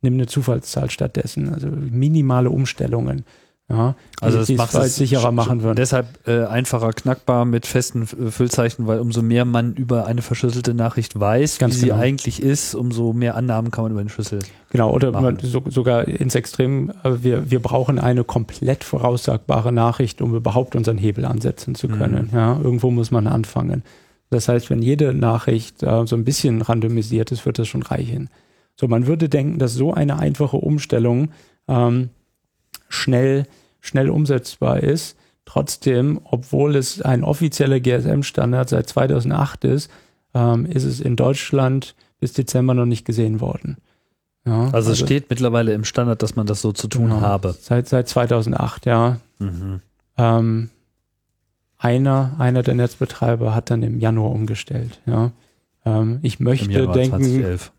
S4: nimm eine Zufallszahl stattdessen. Also minimale Umstellungen. Ja,
S3: Also das macht es
S4: sicherer machen würden.
S3: Deshalb äh, einfacher knackbar mit festen äh, Füllzeichen, weil umso mehr man über eine verschlüsselte Nachricht weiß,
S4: Ganz
S3: wie sie
S4: genau.
S3: eigentlich ist, umso mehr Annahmen kann man über den Schlüssel.
S4: Genau, oder so, sogar ins Extrem, äh, wir, wir brauchen eine komplett voraussagbare Nachricht, um überhaupt unseren Hebel ansetzen zu können. Ja, irgendwo muss man anfangen. Das heißt, wenn jede Nachricht äh, so ein bisschen randomisiert ist, wird das schon reichen. So, man würde denken, dass so eine einfache Umstellung ähm, schnell, schnell umsetzbar ist. Trotzdem, obwohl es ein offizieller GSM-Standard seit 2008 ist, ähm, ist es in Deutschland bis Dezember noch nicht gesehen worden. Ja,
S3: Also, es steht mittlerweile im Standard, dass man das so zu tun
S4: Genau.
S3: habe.
S4: Seit, seit 2008, ja.
S3: Mhm.
S4: Ähm, einer, einer der Netzbetreiber hat dann im Januar umgestellt, ja. Ähm, ich möchte denken,
S3: 2011.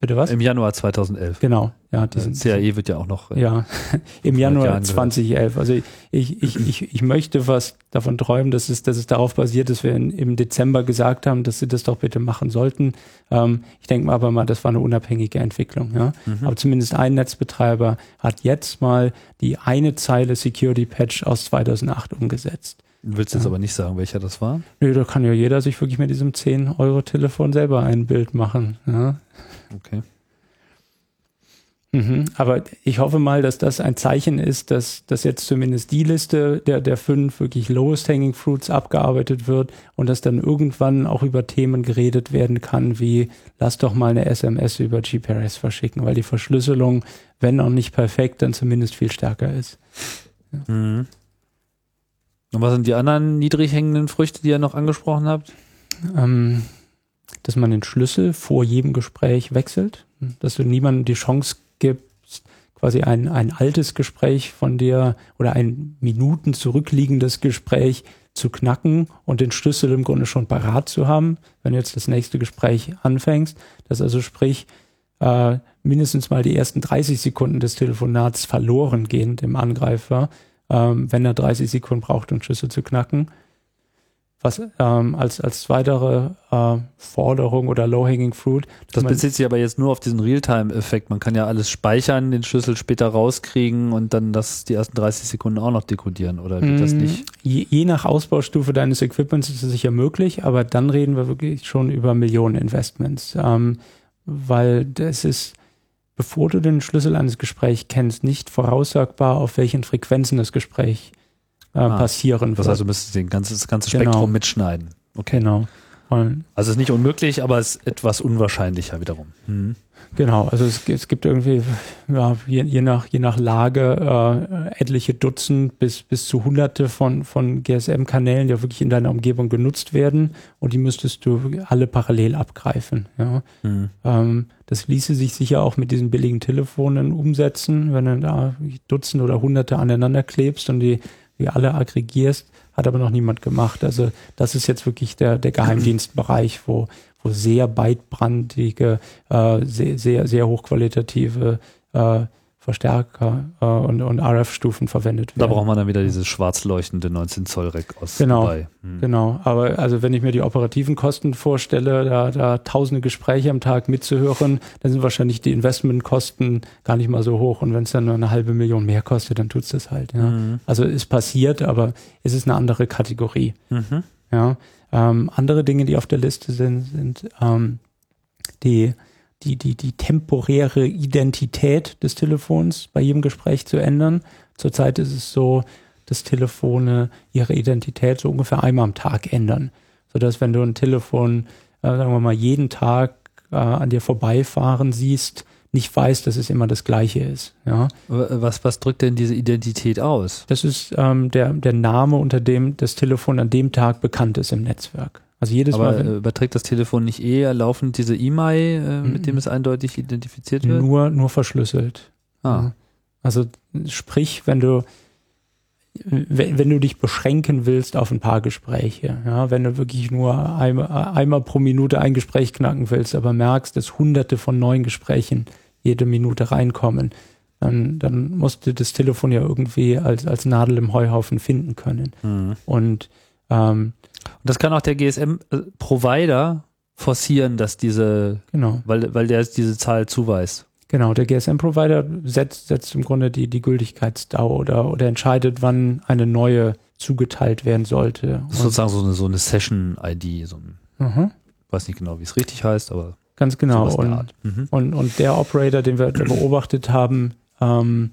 S4: bitte was?
S3: Im Januar 2011.
S4: genau, ja,
S3: Die
S4: diesen,
S3: CAE wird ja auch noch. äh,
S4: ja, im
S3: 500
S4: Januar
S3: Jahren gehört.
S4: 2011. Also ich, ich, ich, ich möchte was davon träumen, dass es, dass es darauf basiert, dass wir in, im Dezember gesagt haben, dass sie das doch bitte machen sollten. Ähm, ich denke mal aber mal, das war eine unabhängige Entwicklung. Ja?
S3: Mhm.
S4: Aber zumindest ein Netzbetreiber hat jetzt mal die eine Zeile Security Patch aus 2008 umgesetzt.
S3: Du willst jetzt aber nicht sagen, welcher das war?
S4: Nö, da kann ja jeder sich wirklich mit diesem 10-Euro-Telefon selber ein Bild machen. Ja?
S3: Okay.
S4: Mhm. Aber ich hoffe mal, dass das ein Zeichen ist, dass, dass jetzt zumindest die Liste der, der fünf wirklich lowest hanging fruits abgearbeitet wird und dass dann irgendwann auch über Themen geredet werden kann, wie lass doch mal eine SMS über GPRS verschicken, weil die Verschlüsselung, wenn auch nicht perfekt, dann zumindest viel stärker ist.
S3: Mhm. Und was sind die anderen niedrig hängenden Früchte, die ihr noch angesprochen habt?
S4: ähm, dass man den Schlüssel vor jedem Gespräch wechselt, dass du niemandem die Chance gibst, quasi ein, ein altes Gespräch von dir oder ein Minuten zurückliegendes Gespräch zu knacken und den Schlüssel im Grunde schon parat zu haben, wenn du jetzt das nächste Gespräch anfängst. Dass also sprich, äh, mindestens mal die ersten 30 Sekunden des Telefonats verloren gehen dem Angreifer, ähm, wenn er 30 Sekunden braucht, um Schlüssel zu knacken. Was ähm, als, als weitere äh, Forderung oder Low-Hanging Fruit.
S3: Das bezieht sich aber jetzt nur auf diesen Realtime-Effekt. Man kann ja alles speichern, den Schlüssel später rauskriegen und dann das die ersten 30 Sekunden auch noch dekodieren. Oder geht das
S4: Mm,
S3: nicht?
S4: Je, je nach Ausbaustufe deines Equipments ist es sicher möglich, aber dann reden wir wirklich schon über Millionen Investments. Ähm, weil das ist, bevor du den Schlüssel eines Gesprächs kennst, nicht voraussagbar, auf welchen Frequenzen das Gespräch äh,
S3: Ah,
S4: passieren
S3: Das
S4: wird.
S3: du müsstest den ganze, das ganze
S4: Genau.
S3: Spektrum mitschneiden. Okay.
S4: genau. Und
S3: Also es ist nicht unmöglich, aber es ist etwas unwahrscheinlicher wiederum. Mhm.
S4: Genau, also es, es gibt irgendwie, ja, je, je nach, je nach Lage äh, etliche Dutzend bis, bis zu hunderte von, von GSM-Kanälen, die auch wirklich in deiner Umgebung genutzt werden und die müsstest du alle parallel abgreifen. Ja.
S3: Mhm.
S4: Ähm, das ließe sich sicher auch mit diesen billigen Telefonen umsetzen, wenn du da Dutzend oder Hunderte aneinander klebst und die, die alle aggregierst, hat aber noch niemand gemacht. Also das ist jetzt wirklich der, der Geheimdienstbereich, wo, wo sehr beidbrandige, äh, sehr, sehr, sehr hochqualitative äh, Verstärker äh, und, und RF-Stufen verwendet
S3: Da
S4: werden.
S3: braucht man dann wieder dieses schwarz leuchtende 19 Zoll Rack aus
S4: Genau.
S3: Mhm.
S4: Genau, aber also wenn ich mir die operativen Kosten vorstelle, da, da tausende Gespräche am Tag mitzuhören, dann sind wahrscheinlich die Investmentkosten gar nicht mal so hoch. Und wenn es dann nur eine halbe Million mehr kostet, dann tut's das halt. Ja.
S3: Mhm.
S4: Also ist passiert, aber es ist eine andere Kategorie.
S3: Mhm.
S4: Ja. Ähm, andere Dinge, die auf der Liste sind, sind ähm, die, die, die, die temporäre Identität des Telefons bei jedem Gespräch zu ändern. Zurzeit ist es so, dass Telefone ihre Identität so ungefähr einmal am Tag ändern. Sodass wenn du ein Telefon, äh, sagen wir mal, jeden Tag äh, an dir vorbeifahren siehst, nicht weißt, dass es immer das gleiche ist. Ja.
S3: Was, was drückt denn diese Identität aus?
S4: Das ist ähm, der, der Name, unter dem das Telefon an dem Tag bekannt ist im Netzwerk. Also jedes
S3: Aber
S4: Mal,
S3: äh, überträgt das Telefon nicht eher laufend diese E-Mail, äh,
S4: Mhm.
S3: mit dem es eindeutig identifiziert wird?
S4: nur, nur verschlüsselt.
S3: Ah.
S4: Also sprich, wenn du wenn, wenn du dich beschränken willst auf ein paar Gespräche, ja, wenn du wirklich nur einmal, einmal pro Minute ein Gespräch knacken willst, aber merkst, dass hunderte von neuen Gesprächen jede Minute reinkommen, dann, dann musst du das Telefon ja irgendwie als, als Nadel im Heuhaufen finden können.
S3: Mhm.
S4: Und ähm,
S3: Und das kann auch der GSM-Provider forcieren, dass diese,
S4: genau.
S3: weil, weil der diese Zahl zuweist.
S4: Genau, der GSM-Provider setzt, setzt im Grunde die, die Gültigkeitsdauer oder, oder entscheidet, wann eine neue zugeteilt werden sollte.
S3: Das ist sozusagen so eine, so eine Session-ID. So ein,
S4: Mhm,
S3: weiß nicht genau, wie es richtig heißt, aber
S4: ganz genau. Und,
S3: Art. Mhm.
S4: und, und der Operator, den wir beobachtet haben, ähm,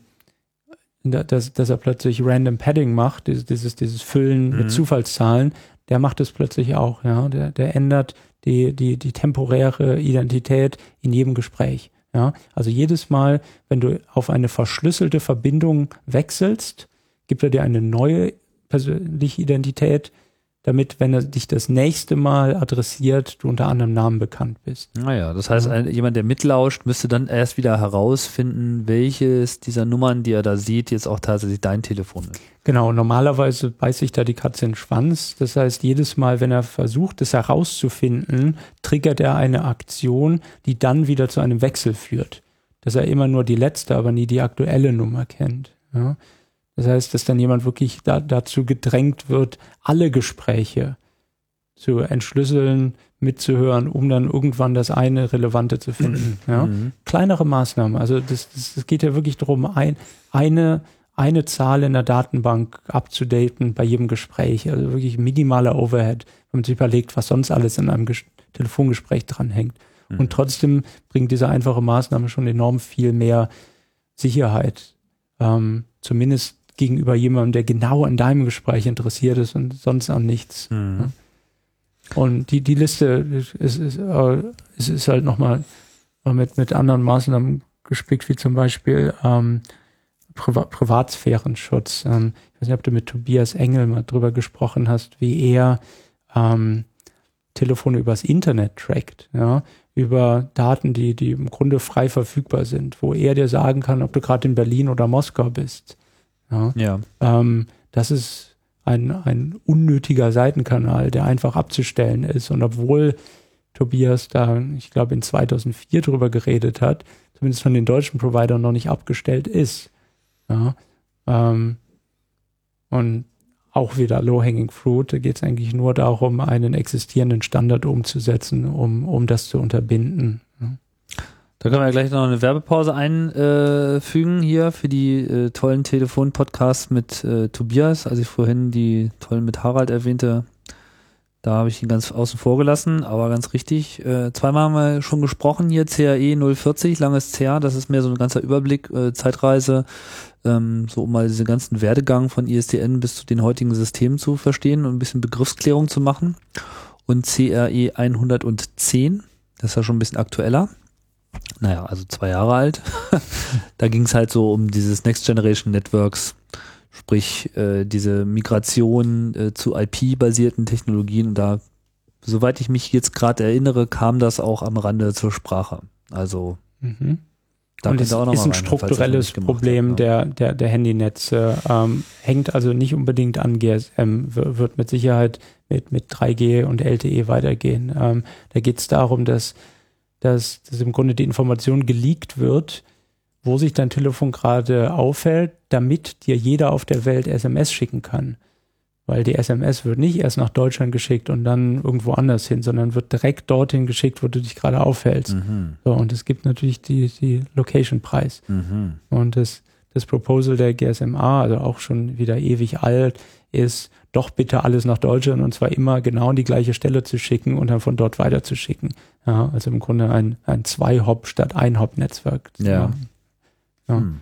S4: dass, dass er plötzlich Random Padding macht, dieses, dieses, dieses Füllen
S3: Mhm.
S4: mit Zufallszahlen, der macht es plötzlich auch. Ja, der, der ändert die, die, die temporäre Identität in jedem Gespräch. Ja, also jedes Mal, wenn du auf eine verschlüsselte Verbindung wechselst, gibt er dir eine neue persönliche Identität, damit, wenn er dich das nächste Mal adressiert, du unter anderem Namen bekannt bist.
S3: Naja, das heißt, ein, jemand, der mitlauscht, müsste dann erst wieder herausfinden, welches dieser Nummern, die er da sieht, jetzt auch tatsächlich dein Telefon ist.
S4: Genau, normalerweise beißt sich da die Katze in den Schwanz. Das heißt, jedes Mal, wenn er versucht, es herauszufinden, triggert er eine Aktion, die dann wieder zu einem Wechsel führt. Dass er immer nur die letzte, aber nie die aktuelle Nummer kennt. Ja? Das heißt, dass dann jemand wirklich da, dazu gedrängt wird, alle Gespräche zu entschlüsseln, mitzuhören, um dann irgendwann das eine Relevante zu finden. Ja?
S3: Mhm.
S4: kleinere Maßnahmen. Also das, das, das geht ja wirklich darum, ein, eine, eine Zahl in der Datenbank abzudaten bei jedem Gespräch. Also wirklich minimaler Overhead, wenn man sich überlegt, was sonst alles in einem Ges Telefongespräch dranhängt.
S3: Mhm.
S4: Und trotzdem bringt diese einfache Maßnahme schon enorm viel mehr Sicherheit. Ähm, zumindest gegenüber jemandem, der genau an deinem Gespräch interessiert ist und sonst an nichts.
S3: Mhm.
S4: Und die, die Liste ist, ist, äh, ist, ist halt nochmal mit, mit anderen Maßnahmen gespickt, wie zum Beispiel ähm, Priva Privatsphärenschutz. Ähm, ich weiß nicht, ob du mit Tobias Engel mal drüber gesprochen hast, wie er ähm, Telefone übers Internet trackt, ja, über Daten, die, die im Grunde frei verfügbar sind, wo er dir sagen kann, ob du gerade in Berlin oder Moskau bist. Ja.
S3: Ja.
S4: Ähm, das ist ein, ein unnötiger Seitenkanal, der einfach abzustellen ist. Und obwohl Tobias da, ich glaube, in 2004 drüber geredet hat, zumindest von den deutschen Providern noch nicht abgestellt ist. Ja, ähm, und auch wieder Low-Hanging Fruit, da geht es eigentlich nur darum, einen existierenden Standard umzusetzen, um, um das zu unterbinden.
S3: Da können wir ja gleich noch eine Werbepause einfügen hier für die äh, tollen Telefon-Podcasts mit äh, Tobias, als ich vorhin die tollen mit Harald erwähnte. Da habe ich ihn ganz außen vor gelassen, aber ganz richtig. Äh, zweimal haben wir schon gesprochen hier, CAE 040, langes CA, das ist mehr so ein ganzer Überblick, äh, Zeitreise, ähm, so um mal diesen ganzen Werdegang von ISDN bis zu den heutigen Systemen zu verstehen und ein bisschen Begriffsklärung zu machen. Und CRE 110, das ist ja schon ein bisschen aktueller. Naja, also zwei Jahre alt. da ging es halt so um dieses Next Generation Networks, sprich äh, diese Migration äh, zu IP-basierten Technologien. Und da, soweit ich mich jetzt gerade erinnere, kam das auch am Rande zur Sprache. Also
S4: Mhm.
S3: da
S4: und
S3: ihr auch noch
S4: ist
S3: mal
S4: ein
S3: rein, das
S4: strukturelles Problem
S3: habt, ja.
S4: der, der, der Handynetze. Ähm, hängt also nicht unbedingt an GSM, wird mit Sicherheit mit, mit 3G und LTE weitergehen. Ähm, da geht es darum, dass, dass, dass im Grunde die Information geleakt wird, wo sich dein Telefon gerade aufhält, damit dir jeder auf der Welt SMS schicken kann. Weil die SMS wird nicht erst nach Deutschland geschickt und dann irgendwo anders hin, sondern wird direkt dorthin geschickt, wo du dich gerade aufhältst.
S3: Mhm.
S4: So, und es gibt natürlich die, die Location-Preis.
S3: Mhm.
S4: Und das, das Proposal der GSMA, also auch schon wieder ewig alt, ist doch bitte alles nach Deutschland und zwar immer genau an die gleiche Stelle zu schicken und dann von dort weiter zu schicken. Ja, also im Grunde ein, ein Zwei-Hop statt Ein-Hop-Netzwerk. zu
S3: Ja.
S4: machen. Ja.
S3: Hm.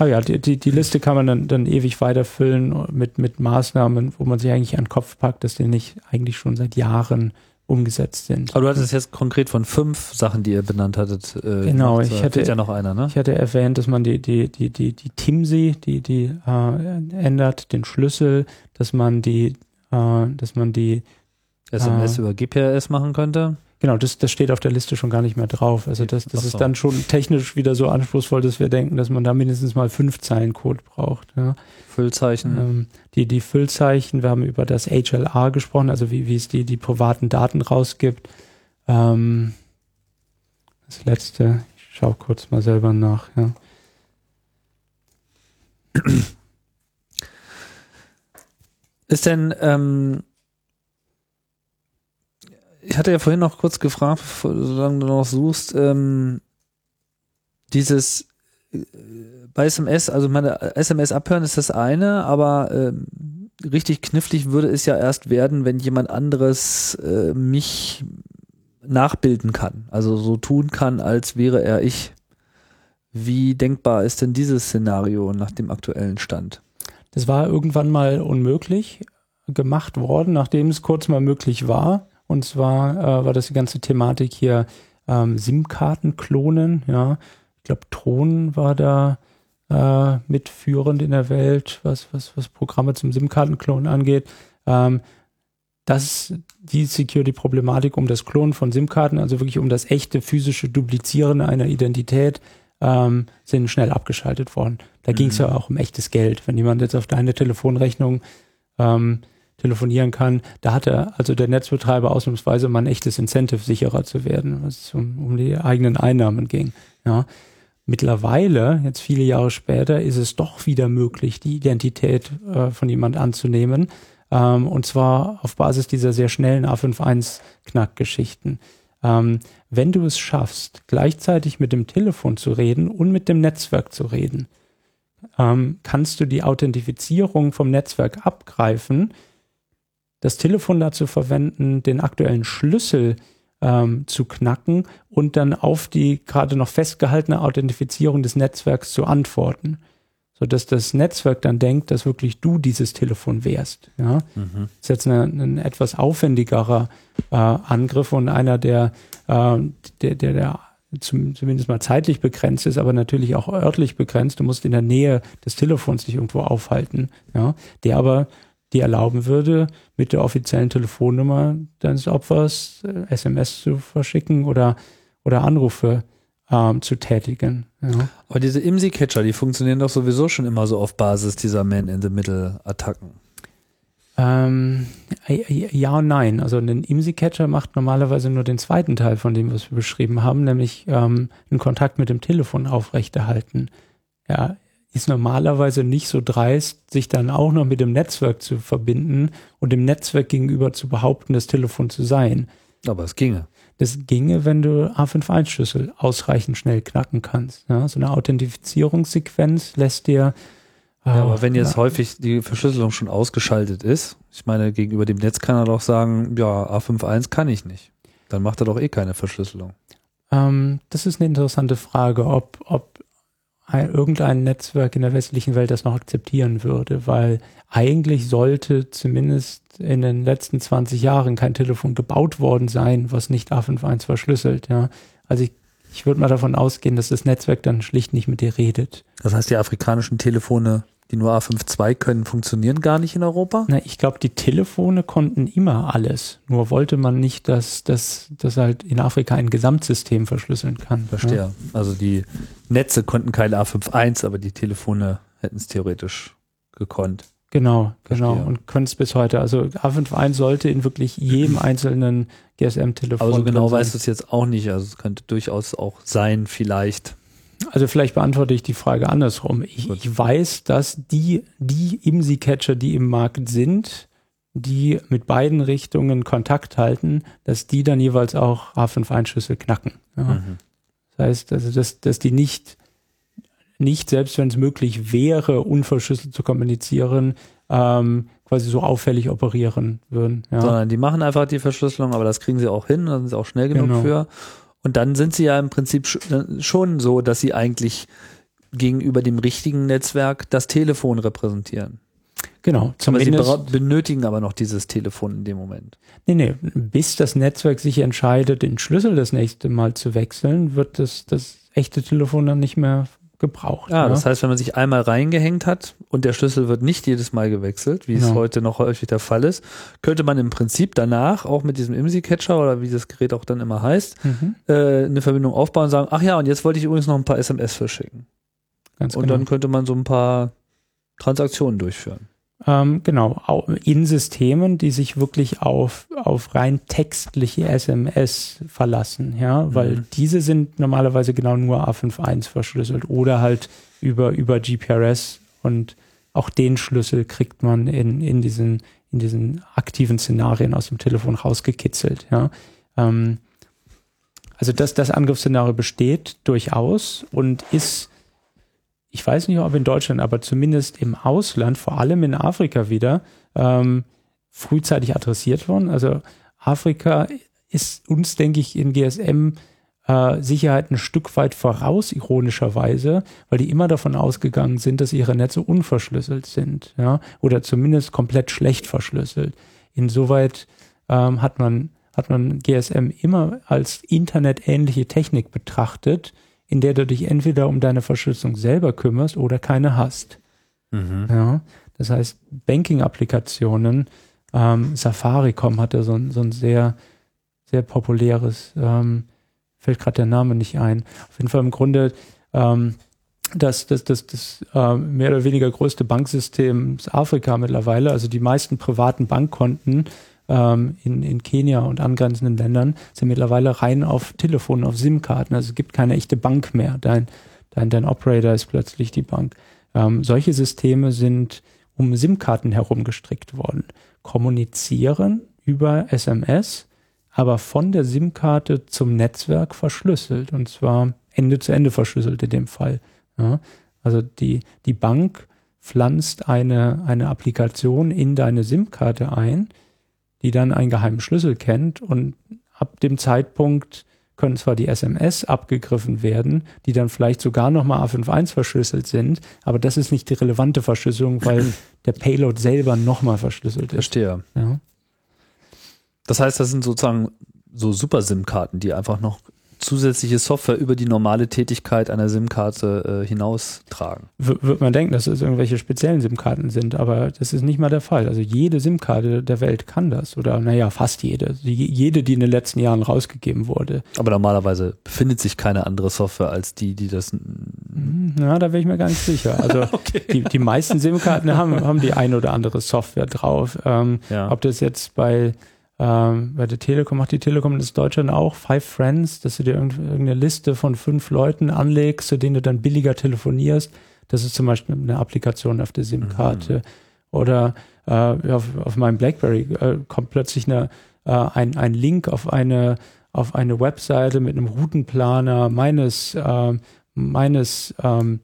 S4: Aber ja, die, die, die Liste kann man dann, dann ewig weiterfüllen mit, mit Maßnahmen, wo man sich eigentlich an den Kopf packt, dass die nicht eigentlich schon seit Jahren umgesetzt sind.
S3: Aber du hattest jetzt konkret von fünf Sachen, die ihr benannt hattet. Äh,
S4: Genau, ich
S3: fehlt ja noch einer, ne?
S4: Ich hatte erwähnt, dass man die, die, die, die, die TIMSI, die, die äh, ändert, den Schlüssel, dass man die, äh, dass man die,
S3: SMS
S4: Ah.
S3: über GPRS machen könnte.
S4: Genau, das, das steht auf der Liste schon gar nicht mehr drauf. Also das, das ist dann schon technisch wieder so anspruchsvoll, dass wir denken, dass man da mindestens mal fünf Zeilen Code braucht. Ja.
S3: Füllzeichen.
S4: Ähm, die, die Füllzeichen, wir haben über das HLA gesprochen, also wie, wie es die, die privaten Daten rausgibt. Ähm, das letzte, ich schaue kurz mal selber nach, ja.
S3: Ist denn, ähm, ich hatte ja vorhin noch kurz gefragt, solange du noch suchst, ähm, dieses äh, bei SMS, also meine SMS abhören ist das eine, aber ähm, richtig knifflig würde es ja erst werden, wenn jemand anderes äh, mich nachbilden kann, also so tun kann, als wäre er ich. Wie denkbar ist denn dieses Szenario nach dem aktuellen Stand?
S4: Das war irgendwann mal unmöglich gemacht worden, nachdem es kurz mal möglich war. Und zwar äh, war das die ganze Thematik hier ähm, SIM-Karten klonen. Ja, ich glaube Tron war da äh, mitführend in der Welt, was was was Programme zum SIM-Kartenklonen angeht. Ähm, das die Security-Problematik um das Klonen von SIM-Karten, also wirklich um das echte physische Duplizieren einer Identität, ähm, sind schnell abgeschaltet worden. Da ging es ja auch um echtes Geld. Wenn jemand jetzt auf deine Telefonrechnung ähm, telefonieren kann, da hatte also der Netzbetreiber ausnahmsweise mal ein echtes Incentive, sicherer zu werden, was um, um die eigenen Einnahmen ging. Ja. Mittlerweile, jetzt viele Jahre später, ist es doch wieder möglich, die Identität äh, von jemand anzunehmen. Ähm, und zwar auf Basis dieser sehr schnellen A51-Knackgeschichten. Ähm, wenn du es schaffst, gleichzeitig mit dem Telefon zu reden und mit dem Netzwerk zu reden, ähm, kannst du die Authentifizierung vom Netzwerk abgreifen, das Telefon dazu verwenden, den aktuellen Schlüssel ähm, zu knacken und dann auf die gerade noch festgehaltene Authentifizierung des Netzwerks zu antworten, sodass das Netzwerk dann denkt, dass wirklich du dieses Telefon wärst. Ja? Das ist jetzt eine, ein etwas aufwendigerer äh, Angriff und einer, der, äh, der, der, der zum, zumindest mal zeitlich begrenzt ist, aber natürlich auch örtlich begrenzt. Du musst in der Nähe des Telefons dich irgendwo aufhalten, ja, der aber dir erlauben würde, mit der offiziellen Telefonnummer deines Opfers äh, SMS zu verschicken oder, oder Anrufe ähm, zu tätigen. Ja.
S3: Aber diese IMSI-Catcher, die funktionieren doch sowieso schon immer so auf Basis dieser Man-in-the-Middle-Attacken.
S4: Ähm, ja und nein. Also ein IMSI-Catcher macht normalerweise nur den zweiten Teil von dem, was wir beschrieben haben, nämlich ähm, einen Kontakt mit dem Telefon aufrechterhalten. Ja, ist normalerweise nicht so dreist, sich dann auch noch mit dem Netzwerk zu verbinden und dem Netzwerk gegenüber zu behaupten, das Telefon zu sein.
S3: Aber es ginge.
S4: Das ginge, wenn du A51-Schlüssel ausreichend schnell knacken kannst. Ja, so eine Authentifizierungssequenz lässt dir
S3: Ja, aber wenn jetzt
S4: ja,
S3: häufig die Verschlüsselung schon ausgeschaltet ist, Ich meine, gegenüber dem Netz kann er doch sagen, ja, A51 kann ich nicht. Dann macht er doch eh keine Verschlüsselung.
S4: Ähm, das ist eine interessante Frage, ob, ob ein, irgendein Netzwerk in der westlichen Welt das noch akzeptieren würde, weil eigentlich sollte zumindest in den letzten 20 Jahren kein Telefon gebaut worden sein, was nicht A51 verschlüsselt. Ja. Also ich, ich würde mal davon ausgehen, dass das Netzwerk dann schlicht nicht mit dir redet.
S3: Das heißt, die afrikanischen Telefone, die nur A52 können, funktionieren gar nicht in Europa?
S4: Na, ich glaube, die Telefone konnten immer alles. Nur wollte man nicht, dass das dass halt in Afrika ein Gesamtsystem verschlüsseln kann.
S3: Verstehe.
S4: Ja.
S3: Also die Netze konnten keine A51, aber die Telefone hätten es theoretisch gekonnt.
S4: Genau, genau.
S3: Verstehe.
S4: Und können es bis heute. Also A51 sollte in wirklich jedem einzelnen GSM-Telefon.
S3: Aber so genau weißt du es jetzt auch nicht. Also es könnte durchaus auch sein, vielleicht.
S4: Also vielleicht beantworte ich die Frage andersrum. Ich, ich weiß, dass die, die IMSI-Catcher, die im Markt sind, die mit beiden Richtungen Kontakt halten, dass die dann jeweils auch A51-Schlüssel knacken. Ja.
S3: Mhm.
S4: Das heißt, also dass, dass die nicht, nicht, selbst wenn es möglich wäre, unverschlüsselt zu kommunizieren, ähm, quasi so auffällig operieren würden. Ja.
S3: Sondern die machen einfach die Verschlüsselung, aber das kriegen sie auch hin, da sind sie auch schnell genug
S4: Genau.
S3: für. Und dann sind sie ja im Prinzip sch- schon so, dass sie eigentlich gegenüber dem richtigen Netzwerk das Telefon repräsentieren.
S4: Genau,
S3: Aber sie
S4: zumindest.
S3: benötigen aber noch dieses Telefon in dem Moment.
S4: Nee, nee, bis das Netzwerk sich entscheidet, den Schlüssel das nächste Mal zu wechseln, wird das, das echte Telefon dann nicht mehr gebraucht.
S3: Ja,
S4: ne?
S3: das heißt, wenn man sich einmal reingehängt hat und der Schlüssel wird nicht jedes Mal gewechselt, wie es
S4: Genau.
S3: heute noch häufig der Fall ist, könnte man im Prinzip danach auch mit diesem IMSI-Catcher oder wie das Gerät auch dann immer heißt,
S4: Mhm,
S3: äh, eine Verbindung aufbauen und sagen, ach ja, und jetzt wollte ich übrigens noch ein paar SMS verschicken.
S4: ganz
S3: Und
S4: genau.
S3: dann könnte man so ein paar Transaktionen durchführen.
S4: Ähm, genau, au- in Systemen, die sich wirklich auf, auf rein textliche SMS verlassen, ja, weil
S3: Mhm.
S4: diese sind normalerweise genau nur A51 verschlüsselt oder halt über, über GPRS und auch den Schlüssel kriegt man in, in diesen, in diesen aktiven Szenarien aus dem Telefon rausgekitzelt, ja. Ähm, also das, das Angriffsszenario besteht durchaus und ist ich weiß nicht, ob in Deutschland, aber zumindest im Ausland, vor allem in Afrika wieder, ähm, frühzeitig adressiert worden. Also Afrika ist uns, denke ich, in GSM äh, Sicherheit ein Stück weit voraus, ironischerweise, weil die immer davon ausgegangen sind, dass ihre Netze unverschlüsselt sind, ja, oder zumindest komplett schlecht verschlüsselt. Insoweit ähm, hat man hat man GSM immer als internetähnliche Technik betrachtet, in der du dich entweder um deine Verschlüsselung selber kümmerst oder keine hast. Ja, das heißt, Banking-Applikationen, ähm, Safaricom hatte so ein, so ein sehr, sehr populäres, ähm, fällt gerade der Name nicht ein. Auf jeden Fall im Grunde ähm, das, das, das, das äh, mehr oder weniger größte Banksystem ist Afrika mittlerweile. Also die meisten privaten Bankkonten ähm, in, in Kenia und angrenzenden Ländern sind mittlerweile rein auf Telefonen, auf SIM-Karten. Also es gibt keine echte Bank mehr. Dein, dein, dein Operator ist plötzlich die Bank. Ähm, solche Systeme sind um SIM-Karten herum gestrickt worden, kommunizieren über SMS, aber von der SIM-Karte zum Netzwerk verschlüsselt und zwar Ende zu Ende verschlüsselt in dem Fall. Ja, also die, die Bank pflanzt eine, eine Applikation in deine SIM-Karte ein, die dann einen geheimen Schlüssel kennt und ab dem Zeitpunkt können zwar die SMS abgegriffen werden, die dann vielleicht sogar nochmal A51 verschlüsselt sind, aber das ist nicht die relevante Verschlüsselung, weil der Payload selber nochmal verschlüsselt ist.
S3: Verstehe.
S4: Ja.
S3: Das heißt, das sind sozusagen so Super-SIM-Karten, die einfach noch zusätzliche Software über die normale Tätigkeit einer SIM-Karte äh, hinaustragen.
S4: W wird man denken, dass es irgendwelche speziellen SIM-Karten sind, aber das ist nicht mal der Fall. Also jede SIM-Karte der Welt kann das oder naja, fast jede. Die, jede, die in den letzten Jahren rausgegeben wurde.
S3: Aber normalerweise befindet sich keine andere Software als die, die das.
S4: Hm, Na, da wäre ich mir gar nicht sicher. Also die, die meisten SIM-Karten haben, haben die ein oder andere Software drauf. Ähm,
S3: Ja.
S4: Ob das jetzt bei, ähm, bei der Telekom, macht die Telekom das Deutschland auch, Five Friends, dass du dir irgend- irgendeine Liste von fünf Leuten anlegst, zu denen du dann billiger telefonierst. Das ist zum Beispiel eine Applikation auf der SIM-Karte. Oder äh, auf, auf meinem BlackBerry äh, kommt plötzlich eine, äh, ein, ein Link auf eine, auf eine Webseite mit einem Routenplaner meines, äh, meines ähm,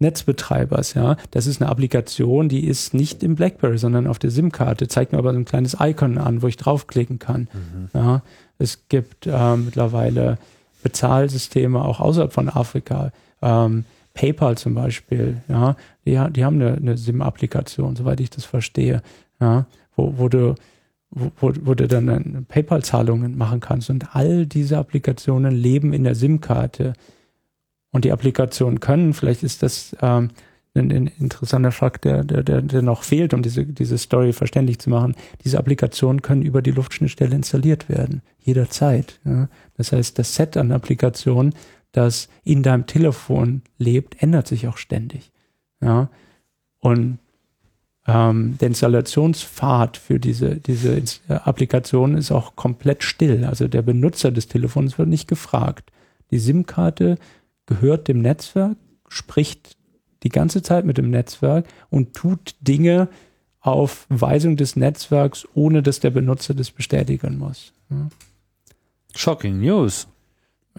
S4: Netzbetreibers, ja. Das ist eine Applikation, die ist nicht im BlackBerry, sondern auf der SIM-Karte. Zeigt mir aber so ein kleines Icon an, wo ich draufklicken kann. Ja. Es gibt äh, mittlerweile Bezahlsysteme auch außerhalb von Afrika. Ähm, PayPal zum Beispiel, ja, die, die haben eine, eine SIM-Applikation, soweit ich das verstehe, ja, wo, wo du wo, wo, wo du dann äh, PayPal-Zahlungen machen kannst. Und all diese Applikationen leben in der SIM-Karte. Und die Applikationen können, vielleicht ist das ähm, ein, ein interessanter Fakt, der, der, der, der noch fehlt, um diese, diese Story verständlich zu machen. Diese Applikationen können über die Luftschnittstelle installiert werden, jederzeit. Ja. Das heißt, das Set an Applikationen, das in deinem Telefon lebt, ändert sich auch ständig. Ja. Und ähm, der Installationspfad für diese, diese äh, Applikation ist auch komplett still. Also der Benutzer des Telefons wird nicht gefragt. Die SIM-Karte gehört dem Netzwerk, spricht die ganze Zeit mit dem Netzwerk und tut Dinge auf Weisung des Netzwerks, ohne dass der Benutzer das bestätigen muss. Ja.
S3: Shocking News.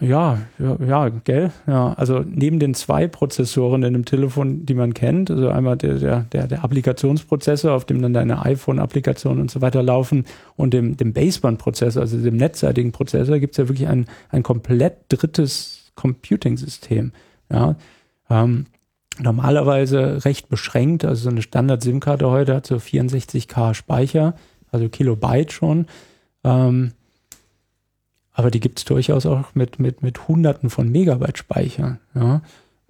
S4: Ja, ja, ja, gell? Ja, also neben den zwei Prozessoren in dem Telefon, die man kennt, also einmal der, der, der, der Applikationsprozessor, auf dem dann deine iPhone-Applikationen und so weiter laufen, und dem, dem Baseband-Prozessor, also dem netzseitigen Prozessor, gibt es ja wirklich ein, ein komplett drittes Computing-System. Ja, ähm, normalerweise recht beschränkt, also so eine Standard-SIM-Karte heute hat so 64K Speicher, also Kilobyte schon. Ähm, aber die gibt's durchaus auch mit, mit, mit Hunderten von Megabyte Speicher. Ja?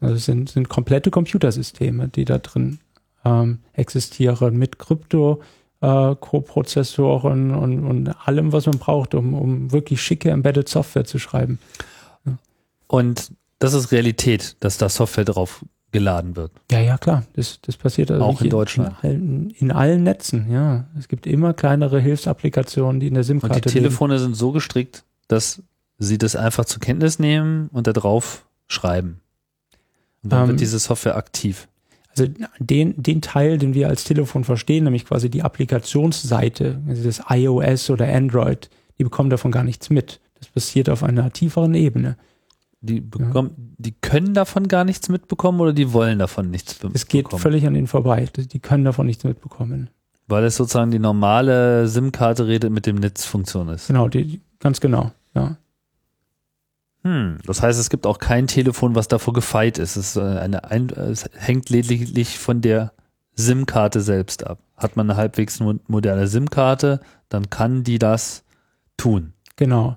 S4: Also es sind, sind komplette Computersysteme, die da drin ähm, existieren, mit Krypto. Äh, Co-Prozessoren und, und allem, was man braucht, um, um wirklich schicke Embedded Software zu schreiben.
S3: Und das ist Realität, dass da Software drauf geladen wird.
S4: Ja, ja, klar. Das, das passiert also
S3: Auch in Deutschland.
S4: In allen, in allen Netzen, ja. Es gibt immer kleinere Hilfsapplikationen, die in der
S3: Und
S4: SIM-Karte
S3: die Telefone sind so gestrickt, dass sie das einfach zur Kenntnis nehmen und da drauf schreiben. Und dann
S4: Ähm,
S3: wird diese Software aktiv.
S4: Also den, den Teil, den wir als Telefon verstehen, nämlich quasi die Applikationsseite, also das iOS oder Android, die bekommen davon gar nichts mit. Das passiert auf einer tieferen Ebene.
S3: Die, bekommen, die können davon gar nichts mitbekommen oder die wollen davon nichts be-
S4: Es geht völlig an ihnen vorbei. Die können davon nichts mitbekommen.
S3: Weil es sozusagen die normale SIM-Karte redet mit dem Netzfunktion ist.
S4: Genau, die, ganz genau. Ja.
S3: Hm, das heißt, es gibt auch kein Telefon, was davor gefeit ist. Es, ist äh, eine, ein, es hängt lediglich von der SIM-Karte selbst ab. Hat man eine halbwegs mo- moderne SIM-Karte, dann kann die das tun.
S4: Genau.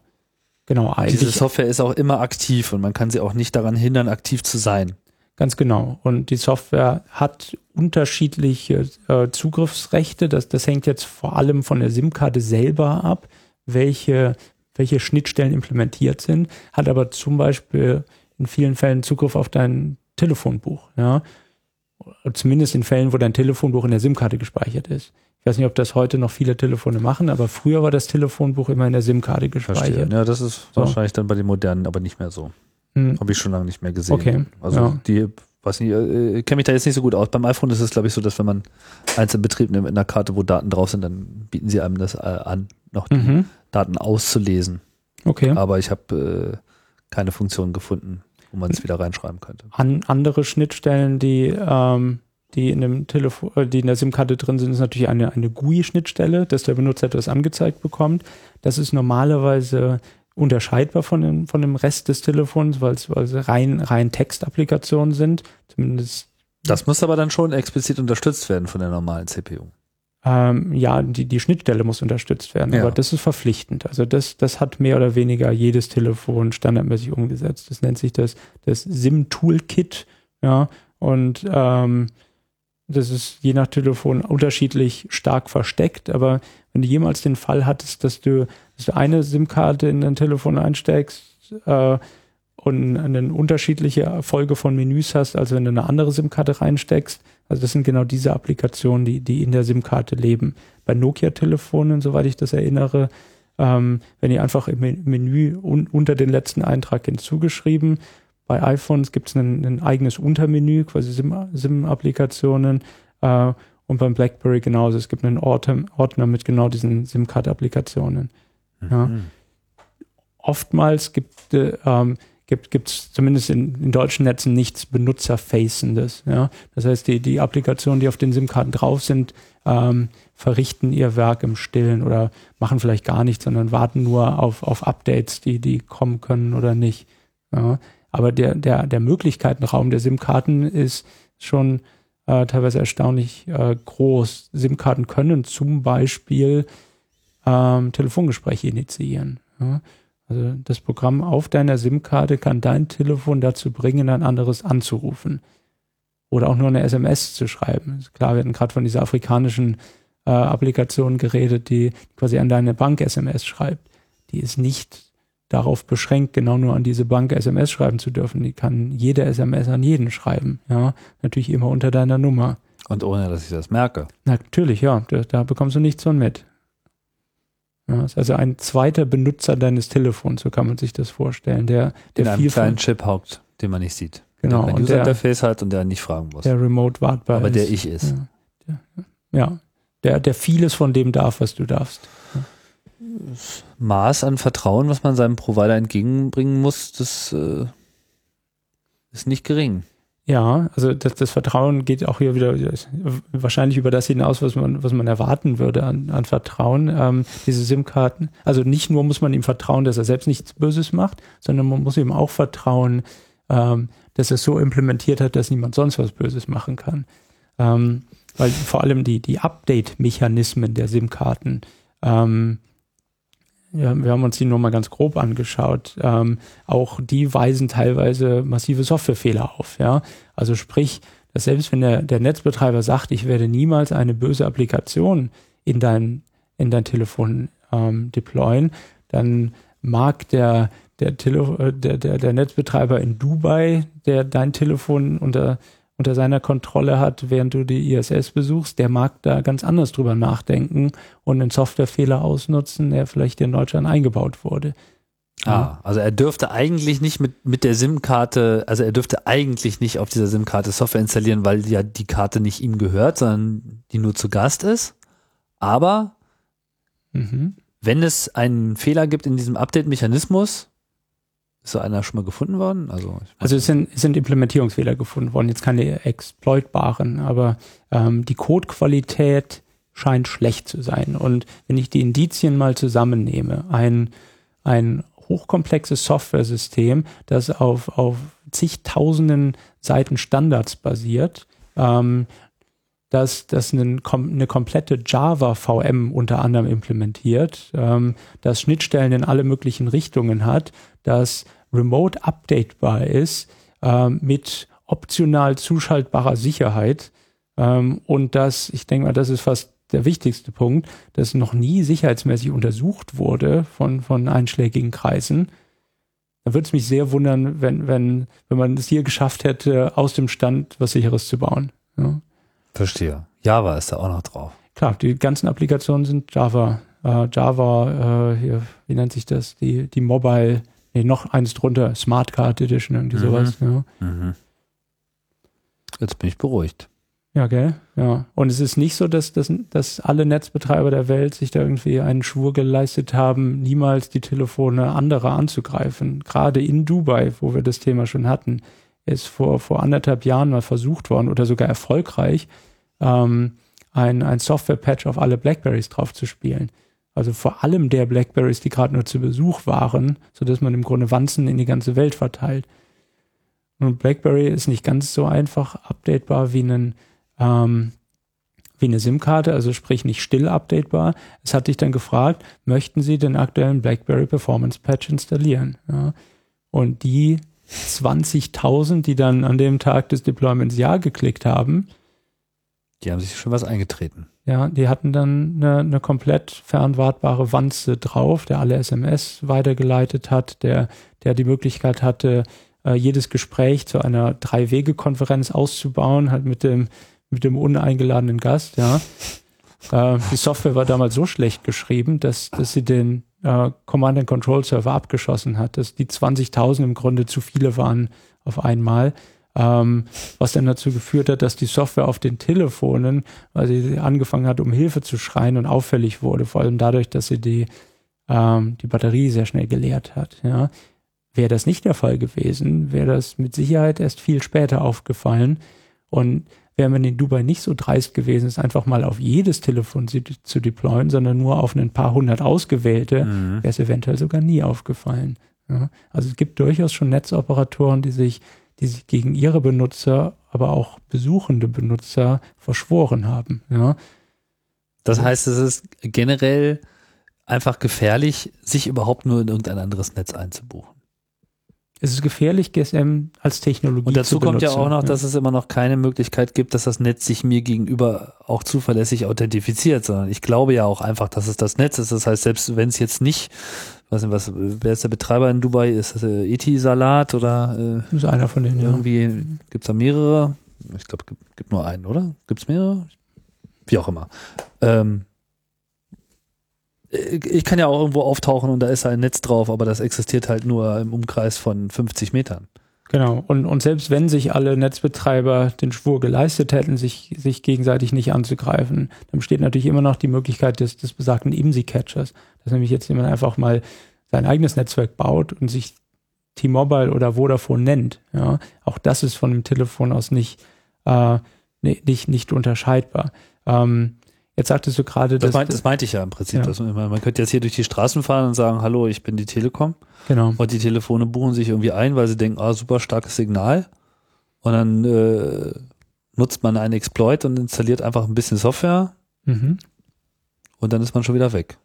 S4: Genau,
S3: Diese
S4: eigentlich
S3: Software ist auch immer aktiv und man kann sie auch nicht daran hindern, aktiv zu sein.
S4: Ganz genau. Und die Software hat unterschiedliche äh, Zugriffsrechte. Das, das hängt jetzt vor allem von der SIM-Karte selber ab, welche, welche Schnittstellen implementiert sind, hat aber zum Beispiel in vielen Fällen Zugriff auf dein Telefonbuch. Ja? Zumindest in Fällen, wo dein Telefonbuch in der SIM-Karte gespeichert ist. Ich weiß nicht, ob das heute noch viele Telefone machen, aber früher war das Telefonbuch immer in der SIM-Karte gespeichert.
S3: Ja, das ist
S4: So.
S3: wahrscheinlich dann bei den modernen aber nicht mehr so.
S4: Hm.
S3: Habe ich schon lange nicht mehr gesehen.
S4: Okay,
S3: Also
S4: ja.
S3: die, weiß nicht, äh, kenne mich da jetzt nicht so gut aus. Beim iPhone ist es, glaube ich, so, dass wenn man eins in Betrieb nimmt mit einer Karte, wo Daten drauf sind, dann bieten sie einem das äh, an, noch die
S4: Mhm.
S3: Daten auszulesen.
S4: Okay.
S3: Aber ich habe äh, keine Funktion gefunden, wo man es wieder reinschreiben könnte.
S4: An andere Schnittstellen, die, ähm, die in dem Telefon, äh, die in der SIM-Karte drin sind, ist natürlich eine, eine GUI-Schnittstelle, dass der Benutzer etwas angezeigt bekommt. Das ist normalerweise unterscheidbar von dem, von dem Rest des Telefons, weil es, weil es rein, rein Textapplikationen sind. Zumindest,
S3: Das muss aber dann schon explizit unterstützt werden von der normalen CPU.
S4: ähm, ja, die, die Schnittstelle muss unterstützt werden,
S3: Ja.
S4: aber das ist verpflichtend. Also das, das hat mehr oder weniger jedes Telefon standardmäßig umgesetzt. Das nennt sich das, das SIM-Toolkit, ja, und ähm, das ist je nach Telefon unterschiedlich stark versteckt, aber wenn du jemals den Fall hattest, dass du, dass du eine SIM-Karte in dein Telefon einsteckst äh, und eine unterschiedliche Folge von Menüs hast, als wenn du eine andere SIM-Karte reinsteckst, also das sind genau diese Applikationen, die, die in der SIM-Karte leben. Bei Nokia-Telefonen, soweit ich das erinnere, ähm, wenn ihr einfach im Men- Menü un unter den letzten Eintrag hinzugeschrieben. Bei iPhones gibt es ein, ein eigenes Untermenü, quasi SIM- SIM-Applikationen. Äh, und beim BlackBerry genauso. Es gibt einen Ordner, Ordner mit genau diesen SIM-Card-Applikationen. Ja.
S3: Mhm.
S4: Oftmals gibt, äh, ähm, gibt es zumindest in, in deutschen Netzen nichts Benutzerfacendes. Ja? Das heißt, die, die Applikationen, die auf den SIM-Karten drauf sind, ähm, verrichten ihr Werk im Stillen oder machen vielleicht gar nichts, sondern warten nur auf, auf Updates, die, die kommen können oder nicht. Ja? Aber der, der, der Möglichkeitenraum der SIM-Karten ist schon äh, teilweise erstaunlich äh, groß. SIM-Karten können zum Beispiel ähm, Telefongespräche initiieren. Ja? Also das Programm auf deiner SIM-Karte kann dein Telefon dazu bringen, ein anderes anzurufen. Oder auch nur eine SMS zu schreiben. Klar, wir hatten gerade von dieser afrikanischen äh, Applikation geredet, die quasi an deine Bank SMS schreibt. Die ist nicht darauf beschränkt, genau nur an diese Bank SMS schreiben zu dürfen. Die kann jede SMS an jeden schreiben. Ja, natürlich immer unter deiner Nummer.
S3: Und ohne, dass ich das merke.
S4: Natürlich, ja. Da, da bekommst du nichts von mit. Ja, ist also ein zweiter Benutzer deines Telefons, so kann man sich das vorstellen, der, der
S3: In einem kleinen Chip haupt, den man nicht sieht.
S4: Genau,
S3: Der ein
S4: und der-
S3: User-Interface hat und der nicht fragen muss.
S4: der remote wartbar
S3: aber
S4: ist.
S3: der ich ist.
S4: Ja, der, ja. Der, der vieles von dem darf, was du darfst.
S3: Maß an Vertrauen, was man seinem Provider entgegenbringen muss, das äh, ist nicht gering.
S4: Ja, also das, das Vertrauen geht auch hier wieder wahrscheinlich über das hinaus, was man, was man erwarten würde an, an Vertrauen. Ähm, diese SIM-Karten. Also nicht nur muss man ihm vertrauen, dass er selbst nichts Böses macht, sondern man muss ihm auch vertrauen, ähm, dass er es so implementiert hat, dass niemand sonst was Böses machen kann. Ähm, weil vor allem die, die Update-Mechanismen der SIM-Karten, ähm, ja, wir haben uns die nur mal ganz grob angeschaut. Ähm, auch die weisen teilweise massive Softwarefehler auf. Ja, also sprich, dass selbst wenn der, der Netzbetreiber sagt, ich werde niemals eine böse Applikation in dein in dein Telefon ähm, deployen, dann mag der der, Tele äh, der, der, der Netzbetreiber in Dubai, der dein Telefon unter unter seiner Kontrolle hat, während du die ISS besuchst, der mag da ganz anders drüber nachdenken und einen Softwarefehler ausnutzen, der vielleicht in Deutschland eingebaut wurde.
S3: Ah, also er dürfte eigentlich nicht mit, mit der SIM-Karte, also er dürfte eigentlich nicht auf dieser SIM-Karte Software installieren, weil ja die Karte nicht ihm gehört, sondern die nur zu Gast ist. Aber
S4: Mhm.
S3: wenn es einen Fehler gibt in diesem Update-Mechanismus, ist so einer schon mal gefunden worden? Also,
S4: Also es sind, es sind Implementierungsfehler gefunden worden, jetzt keine exploitbaren, aber ähm, die Codequalität scheint schlecht zu sein. Und wenn ich die Indizien mal zusammennehme, ein, ein hochkomplexes Software-System, das auf, auf zigtausenden Seiten Standards basiert, ähm, das, das einen, kom eine komplette Java-VM unter anderem implementiert, ähm, das Schnittstellen in alle möglichen Richtungen hat, das remote updatebar ist, ähm, mit optional zuschaltbarer Sicherheit ähm, und das, ich denke mal, das ist fast der wichtigste Punkt, das noch nie sicherheitsmäßig untersucht wurde von, von einschlägigen Kreisen. Da würde es mich sehr wundern, wenn, wenn, wenn man es hier geschafft hätte, aus dem Stand was sicheres zu bauen. Ja.
S3: verstehe. Java ist da auch noch drauf.
S4: Klar, die ganzen Applikationen sind Java. Äh, Java, äh, hier, wie nennt sich das? Die, die Mobile, nee, noch eins drunter, Smart Card Edition, irgendwie
S3: Mhm.
S4: sowas. Ja.
S3: Mhm. Jetzt bin ich beruhigt.
S4: ja, gell? Ja. Und es ist nicht so, dass, dass, dass alle Netzbetreiber der Welt sich da irgendwie einen Schwur geleistet haben, niemals die Telefone anderer anzugreifen. Gerade in Dubai, wo wir das Thema schon hatten, ist vor, vor anderthalb Jahren mal versucht worden oder sogar erfolgreich, ähm, ein, ein Software-Patch auf alle Blackberries drauf zu spielen. Also vor allem der Blackberries, die gerade nur zu Besuch waren, sodass man im Grunde Wanzen in die ganze Welt verteilt. Und BlackBerry ist nicht ganz so einfach updatebar wie einen ähm, wie eine SIM-Karte, also sprich nicht still updatebar. Es hat dich dann gefragt, möchten Sie den aktuellen BlackBerry Performance Patch installieren? Ja. Und die 20.000, die dann an dem Tag des Deployments Ja geklickt haben,
S3: Die haben sich schon was eingetreten.
S4: Ja, die hatten dann eine, eine komplett fernwartbare Wanze drauf, der alle SMS weitergeleitet hat, der, der die Möglichkeit hatte, äh, jedes Gespräch zu einer Drei-Wege-Konferenz auszubauen, halt mit dem, mit dem uneingeladenen Gast, ja. Äh, die Software war damals so schlecht geschrieben, dass, dass sie den äh, Command-and-Control-Server abgeschossen hat, dass die 20.000 im Grunde zu viele waren auf einmal ähm, was dann dazu geführt hat, dass die Software auf den Telefonen, weil sie angefangen hat, um Hilfe zu schreien und auffällig wurde, vor allem dadurch, dass sie die, ähm, die Batterie sehr schnell geleert hat. Ja. Wäre das nicht der Fall gewesen, wäre das mit Sicherheit erst viel später aufgefallen. Und wäre man in Dubai nicht so dreist gewesen, es einfach mal auf jedes Telefon zu, zu deployen, sondern nur auf ein paar hundert ausgewählte,
S3: Mhm.
S4: wäre es eventuell sogar nie aufgefallen. Ja, also es gibt durchaus schon Netzoperatoren, die sich, die sich gegen ihre Benutzer, aber auch besuchende Benutzer verschworen haben. Ja,
S3: Das heißt, es ist generell einfach gefährlich, sich überhaupt nur in irgendein anderes Netz einzubuchen.
S4: es ist gefährlich, GSM als Technologie
S3: Und dazu
S4: zu
S3: kommt ja auch noch, dass es immer noch keine Möglichkeit gibt, dass das Netz sich mir gegenüber auch zuverlässig authentifiziert, sondern ich glaube ja auch einfach, dass es das Netz ist. Das heißt, selbst wenn es jetzt nicht, weiß nicht was, wer ist der Betreiber in Dubai? Ist das äh, Eti-Salat oder
S4: das ist einer von
S3: äh,
S4: denen, ja.
S3: irgendwie gibt's da mehrere? Ich glaube, gibt, gibt nur einen, oder? Gibt's mehrere? Wie auch immer. Ähm, ich ich kann ja auch irgendwo auftauchen und da ist ein Netz drauf, aber das existiert halt nur im Umkreis von 50 Metern.
S4: Genau. Und, und selbst wenn sich alle Netzbetreiber den Schwur geleistet hätten, sich, sich gegenseitig nicht anzugreifen, dann besteht natürlich immer noch die Möglichkeit des, des besagten IMSI-Catchers, dass nämlich jetzt jemand einfach mal sein eigenes Netzwerk baut und sich T-Mobile oder Vodafone nennt. Ja, auch das ist von dem Telefon aus nicht, äh, ni- nicht, nicht unterscheidbar. Ähm, jetzt sagtest du gerade,
S3: Das,
S4: dass
S3: meint, das meinte ich ja im Prinzip.
S4: Ja.
S3: Dass man, man könnte jetzt hier durch die Straßen fahren und sagen, hallo, ich bin die Telekom.
S4: genau.
S3: Und die Telefone buchen sich irgendwie ein, weil sie denken, ah, super starkes Signal. Und dann äh, nutzt man einen Exploit und installiert einfach ein bisschen Software
S4: Mhm.
S3: und dann ist man schon wieder weg.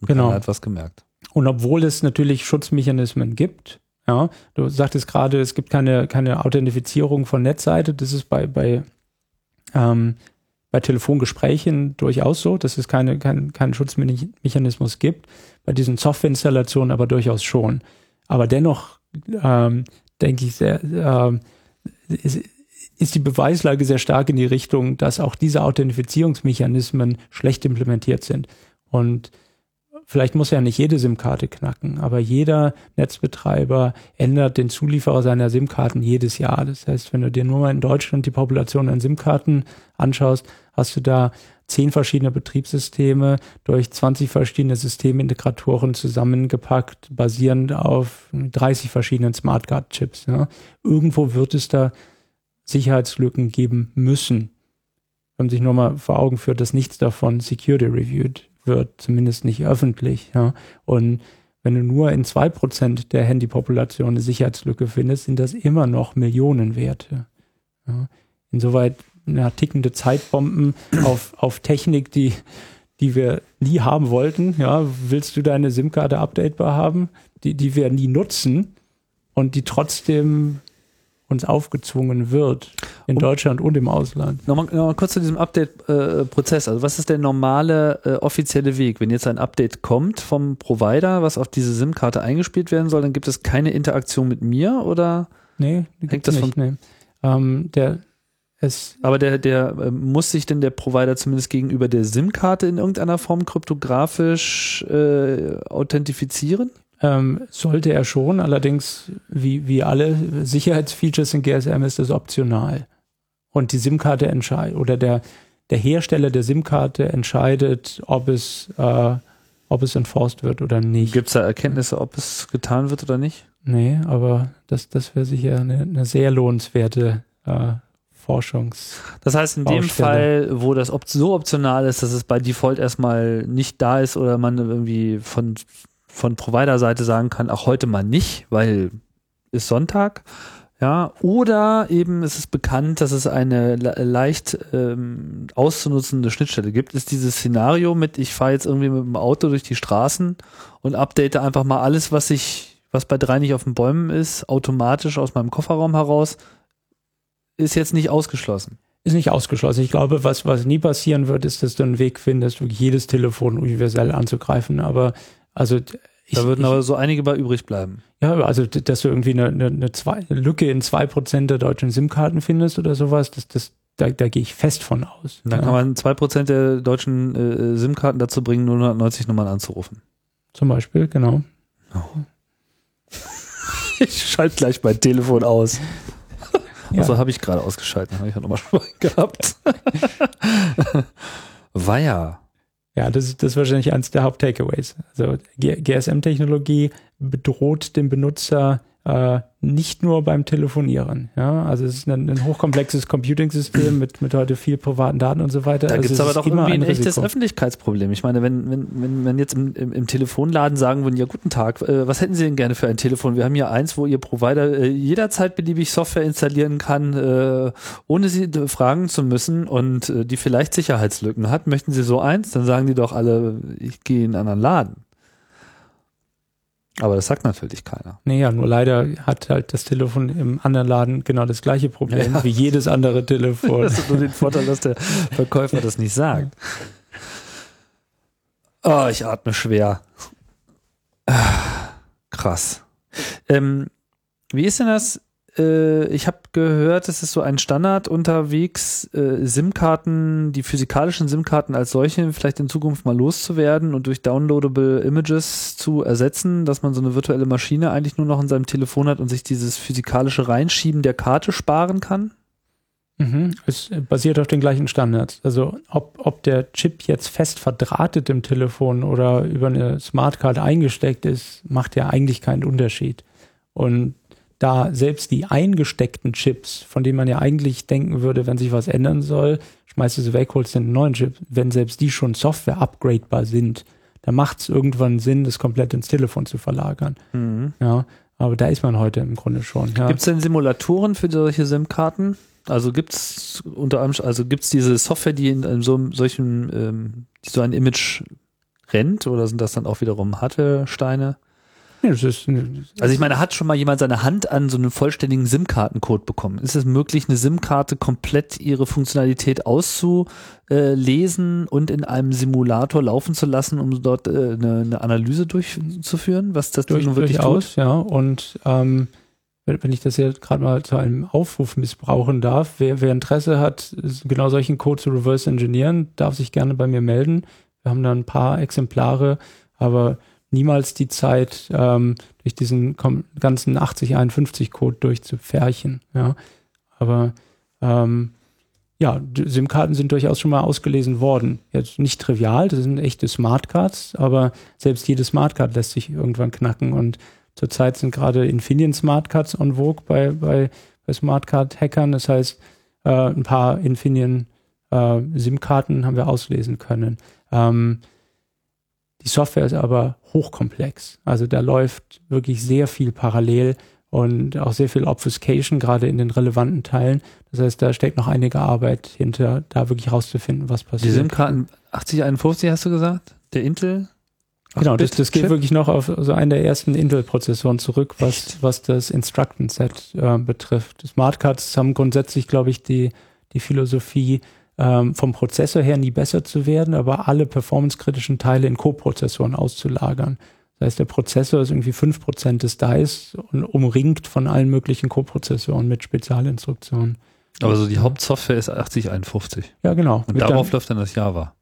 S3: Und
S4: Genau.
S3: hat was gemerkt.
S4: Und obwohl es natürlich Schutzmechanismen gibt, ja, du sagtest gerade, es gibt keine, keine Authentifizierung von Netzseite, das ist bei, bei, ähm, bei Telefongesprächen durchaus so, dass es keine, kein, keinen Schutzmechanismus gibt, bei diesen Softwareinstallationen aber durchaus schon. Aber dennoch ähm, denke ich sehr, ähm, ist, ist die Beweislage sehr stark in die Richtung, dass auch diese Authentifizierungsmechanismen schlecht implementiert sind. Und vielleicht muss ja nicht jede SIM-Karte knacken, aber jeder Netzbetreiber ändert den Zulieferer seiner SIM-Karten jedes Jahr. Das heißt, wenn du dir nur mal in Deutschland die Population an SIM-Karten anschaust, hast du da zehn verschiedene Betriebssysteme durch 20 verschiedene Systemintegratoren zusammengepackt, basierend auf 30 verschiedenen Smartcard-Chips. Ja. Irgendwo wird es da Sicherheitslücken geben müssen. Wenn man sich nur mal vor Augen führt, dass nichts davon security reviewed wird, zumindest nicht öffentlich. Ja. Und wenn du nur in zwei Prozent der Handypopulation eine Sicherheitslücke findest, sind das immer noch Millionenwerte. Ja. Insoweit ja, tickende Zeitbomben auf, auf Technik, die, die wir nie haben wollten. Ja, willst du deine SIM-Karte updatebar haben, die, die wir nie nutzen und die trotzdem uns aufgezwungen wird in
S3: Um-
S4: Deutschland und im Ausland.
S3: Nochmal, nochmal kurz zu diesem Update-Prozess. also was ist der normale äh, offizielle Weg? Wenn jetzt ein Update kommt vom Provider, was auf diese SIM-Karte eingespielt werden soll, dann gibt es keine Interaktion mit mir oder?
S4: Nee,
S3: Hängt das
S4: nicht. Nee. Ähm, der, es,
S3: Aber der, der äh, muss sich denn der Provider zumindest gegenüber der SIM-Karte in irgendeiner Form kryptografisch äh, authentifizieren?
S4: Ähm, sollte er schon, allerdings wie, wie alle Sicherheitsfeatures in GSM ist das optional. Und die SIM-Karte entscheidet, oder der, der Hersteller der SIM-Karte entscheidet, ob es, äh, ob es enforced wird oder nicht.
S3: Gibt es da Erkenntnisse, ob es getan wird oder nicht?
S4: Nee, aber das, das wäre sicher eine, eine sehr lohnenswerte äh, Forschungs.
S3: Das heißt, in dem
S4: Baustelle.
S3: Fall, wo das op so optional ist, dass es bei Default erstmal nicht da ist oder man irgendwie von, von Provider-Seite sagen kann, auch heute mal nicht, weil ist Sonntag. Ja, oder eben ist es bekannt, dass es eine le leicht ähm, auszunutzende Schnittstelle gibt, ist dieses Szenario mit, ich fahre jetzt irgendwie mit dem Auto durch die Straßen und update einfach mal alles, was ich, was bei drei nicht auf den Bäumen ist, automatisch aus meinem Kofferraum heraus, ist jetzt nicht ausgeschlossen.
S4: Ist nicht ausgeschlossen. Ich glaube, was, was nie passieren wird, ist, dass du einen Weg findest, wirklich jedes Telefon universell anzugreifen. Aber also ich,
S3: Da würden
S4: ich,
S3: aber so einige bei übrig bleiben.
S4: ja, also dass du irgendwie eine, eine, eine, zwei, Lücke in zwei Prozent der deutschen SIM-Karten findest oder sowas, das, das, da, da gehe ich fest von aus.
S3: Dann
S4: ja.
S3: kann man zwei Prozent der deutschen äh, SIM-Karten dazu bringen, 090 Nummern anzurufen.
S4: Zum Beispiel, genau.
S3: Ich schalte gleich mein Telefon aus.
S4: Ja.
S3: Also habe ich gerade ausgeschaltet, habe ich ja nochmal schon mal gehabt. Weia.
S4: Ja, das ist, das ist wahrscheinlich eines der Haupt-Takeaways. Also GSM-Technologie bedroht den Benutzer äh, nicht nur beim Telefonieren. Ja, also es ist ein, ein hochkomplexes Computing-System mit, mit heute viel privaten Daten und so weiter.
S3: Da
S4: also
S3: gibt es aber doch
S4: immer
S3: irgendwie ein,
S4: ein
S3: echtes. Öffentlichkeitsproblem. Ich meine, wenn, wenn, wenn man jetzt im, im, im Telefonladen sagen würden, ja guten Tag, äh, was hätten Sie denn gerne für ein Telefon? Wir haben hier eins, wo Ihr Provider äh, jederzeit beliebig Software installieren kann, äh, ohne Sie fragen zu müssen und äh, die vielleicht Sicherheitslücken hat. Möchten Sie so eins? Dann sagen die doch alle, ich gehe in einen anderen Laden. Aber das sagt natürlich keiner.
S4: Naja, nur leider hat halt das Telefon im anderen Laden genau das gleiche Problem
S3: Ja.
S4: wie jedes andere Telefon.
S3: Das hat nur den Vorteil, dass der Verkäufer das nicht sagt. Oh, ich atme schwer. Ah, Krass. Ähm, wie ist denn das? Äh, ich habe gehört, es ist so ein Standard unterwegs, äh, SIM-Karten, die physikalischen SIM-Karten als solche vielleicht in Zukunft mal loszuwerden und durch downloadable Images zu ersetzen, dass man so eine virtuelle Maschine eigentlich nur noch in seinem Telefon hat und sich dieses physikalische Reinschieben der Karte sparen kann?
S4: Mhm. Es basiert auf den gleichen Standards. Also ob, ob der Chip jetzt fest verdrahtet im Telefon oder über eine Smartcard eingesteckt ist, macht ja eigentlich keinen Unterschied. Und da selbst die eingesteckten Chips, von denen man ja eigentlich denken würde, wenn sich was ändern soll, schmeißt du sie weg, holst den neuen Chip, wenn selbst die schon Software upgradebar sind, dann macht es irgendwann Sinn, das komplett ins Telefon zu verlagern. Ja, aber da ist man heute im Grunde schon. Ja.
S3: Gibt es denn Simulatoren für solche SIM-Karten? Also gibt es unter anderem, also gibt es diese Software, die in einem so einem solchen, ähm, die so ein Image rennt, oder sind das dann auch wiederum Hardware-Steine?
S4: Ja, das ist,
S3: Also ich meine, hat schon mal jemand seine Hand an so einen vollständigen SIM-Kartencode bekommen? Ist es möglich, eine SIM-Karte komplett ihre Funktionalität auszulesen und in einem Simulator laufen zu lassen, um dort äh, eine, eine Analyse durchzuführen, was das
S4: durch,
S3: nun wirklich tut?
S4: durchaus, ja. Und ähm, wenn, wenn ich das jetzt gerade mal zu einem Aufruf missbrauchen darf, wer, wer Interesse hat, genau solchen Code zu reverse engineeren, darf sich gerne bei mir melden. Wir haben da ein paar Exemplare, aber niemals die Zeit, ähm, durch diesen ganzen 8051-Code durchzupferchen. Ja. Aber ähm, ja, SIM-Karten sind durchaus schon mal ausgelesen worden. Jetzt nicht trivial, das sind echte Smartcards, aber selbst jede Smartcard lässt sich irgendwann knacken und zurzeit sind gerade Infineon Smartcards on vogue bei, bei, bei Smartcard-Hackern. Das heißt, äh, ein paar Infineon äh, SIM-Karten haben wir auslesen können. Ähm, die Software ist aber hochkomplex. Also da läuft wirklich sehr viel parallel und auch sehr viel Obfuscation, gerade in den relevanten Teilen. Das heißt, da steckt noch einige Arbeit hinter, da wirklich rauszufinden, was
S3: Die
S4: passiert.
S3: SIM-Karten 8051 hast du gesagt? Der Intel?
S4: Genau, das, das geht wirklich noch auf so einen der ersten Intel-Prozessoren zurück, was, was das Instruction-Set äh, betrifft. Smartcards haben grundsätzlich, glaube ich, die, die Philosophie, ähm, vom Prozessor her nie besser zu werden, aber alle performancekritischen Teile in Co-Prozessoren auszulagern. Das heißt, der Prozessor ist irgendwie 5% des Dice und umringt von allen möglichen Co-Prozessoren mit Spezialinstruktionen.
S3: Aber so die Hauptsoftware ist 8051.
S4: Ja, genau.
S3: Und darauf
S4: dann,
S3: läuft dann das Java.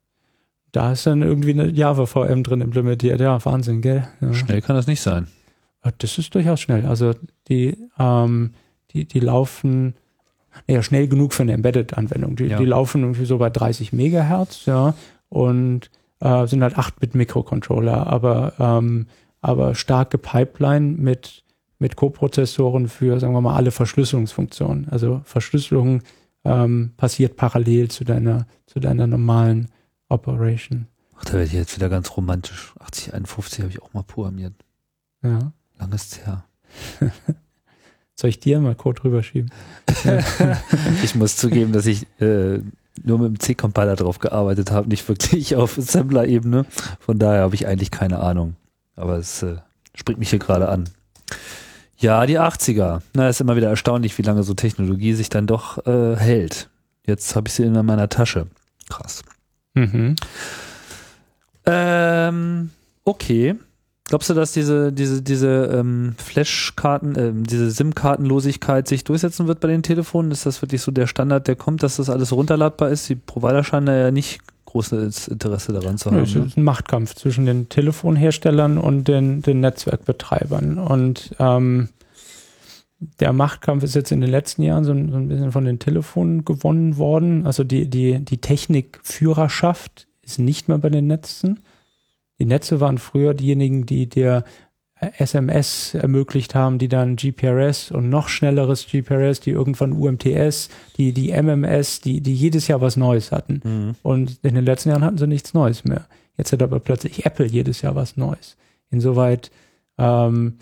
S4: da ist dann irgendwie eine Java-VM drin implementiert. Ja, Wahnsinn, gell? Ja.
S3: Schnell kann das nicht sein.
S4: Das ist durchaus schnell. Also die, ähm, die, die laufen ja schnell genug für eine Embedded-Anwendung. Die,
S3: Ja.
S4: die laufen irgendwie so bei 30 Megahertz, ja, und äh, sind halt 8-Bit-Mikrocontroller, aber, ähm, aber stark gepipeline mit, mit Co-Prozessoren für, sagen wir mal, alle Verschlüsselungsfunktionen. Also Verschlüsselung ähm, passiert parallel zu deiner, zu deiner normalen Operation.
S3: Ach, da werde ich jetzt wieder ganz romantisch. 8051 habe ich auch mal programmiert.
S4: Ja.
S3: Langes her.
S4: Soll ich dir mal Code rüberschieben?
S3: Ich muss zugeben, dass ich äh, nur mit dem C-Compiler drauf gearbeitet habe, nicht wirklich auf Assembler-Ebene. Von daher habe ich eigentlich keine Ahnung. Aber es äh, springt mich hier gerade an. Ja, die 80er. Na, ist immer wieder erstaunlich, wie lange so Technologie sich dann doch äh, hält. Jetzt habe ich sie in meiner Tasche. Krass.
S4: Mhm.
S3: Ähm, okay. Glaubst du, dass diese, diese, diese ähm, Flashkarten, ähm, diese SIM-Kartenlosigkeit sich durchsetzen wird bei den Telefonen? Ist das wirklich so der Standard, der kommt, dass das alles runterladbar ist? Die Provider scheinen da ja nicht großes Interesse daran zu haben.
S4: Es
S3: Ne?
S4: ist ein Machtkampf zwischen den Telefonherstellern und den, den Netzwerkbetreibern. Und ähm, der Machtkampf ist jetzt in den letzten Jahren so ein, so ein bisschen von den Telefonen gewonnen worden. Also die, die, die Technikführerschaft ist nicht mehr bei den Netzen. Die Netze waren früher diejenigen, die dir SMS ermöglicht haben, die dann GPRS und noch schnelleres GPRS, die irgendwann UMTS, die, die MMS, die, die jedes Jahr was Neues hatten.
S3: Mhm.
S4: Und in den letzten Jahren hatten sie nichts Neues mehr. Jetzt hat aber plötzlich Apple jedes Jahr was Neues. Insoweit ähm,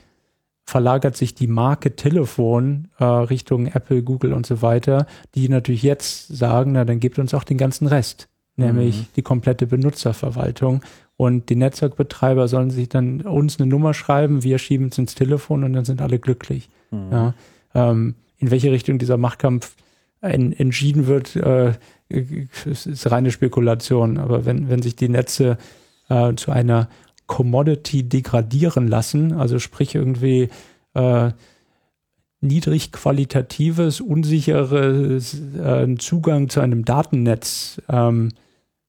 S4: verlagert sich die Marke Telefon äh, Richtung Apple, Google und so weiter, die natürlich jetzt sagen, na dann gebt uns auch den ganzen Rest, nämlich
S3: Mhm.
S4: die komplette Benutzerverwaltung. Und die Netzwerkbetreiber sollen sich dann uns eine Nummer schreiben, wir schieben es ins Telefon und dann sind alle glücklich.
S3: Mhm.
S4: Ja, ähm, in welche Richtung dieser Machtkampf en entschieden wird, äh, es ist reine Spekulation. Aber wenn, wenn sich die Netze äh, zu einer Commodity degradieren lassen, also sprich irgendwie äh, niedrig qualitatives, unsicheres äh, Zugang zu einem Datennetz ähm,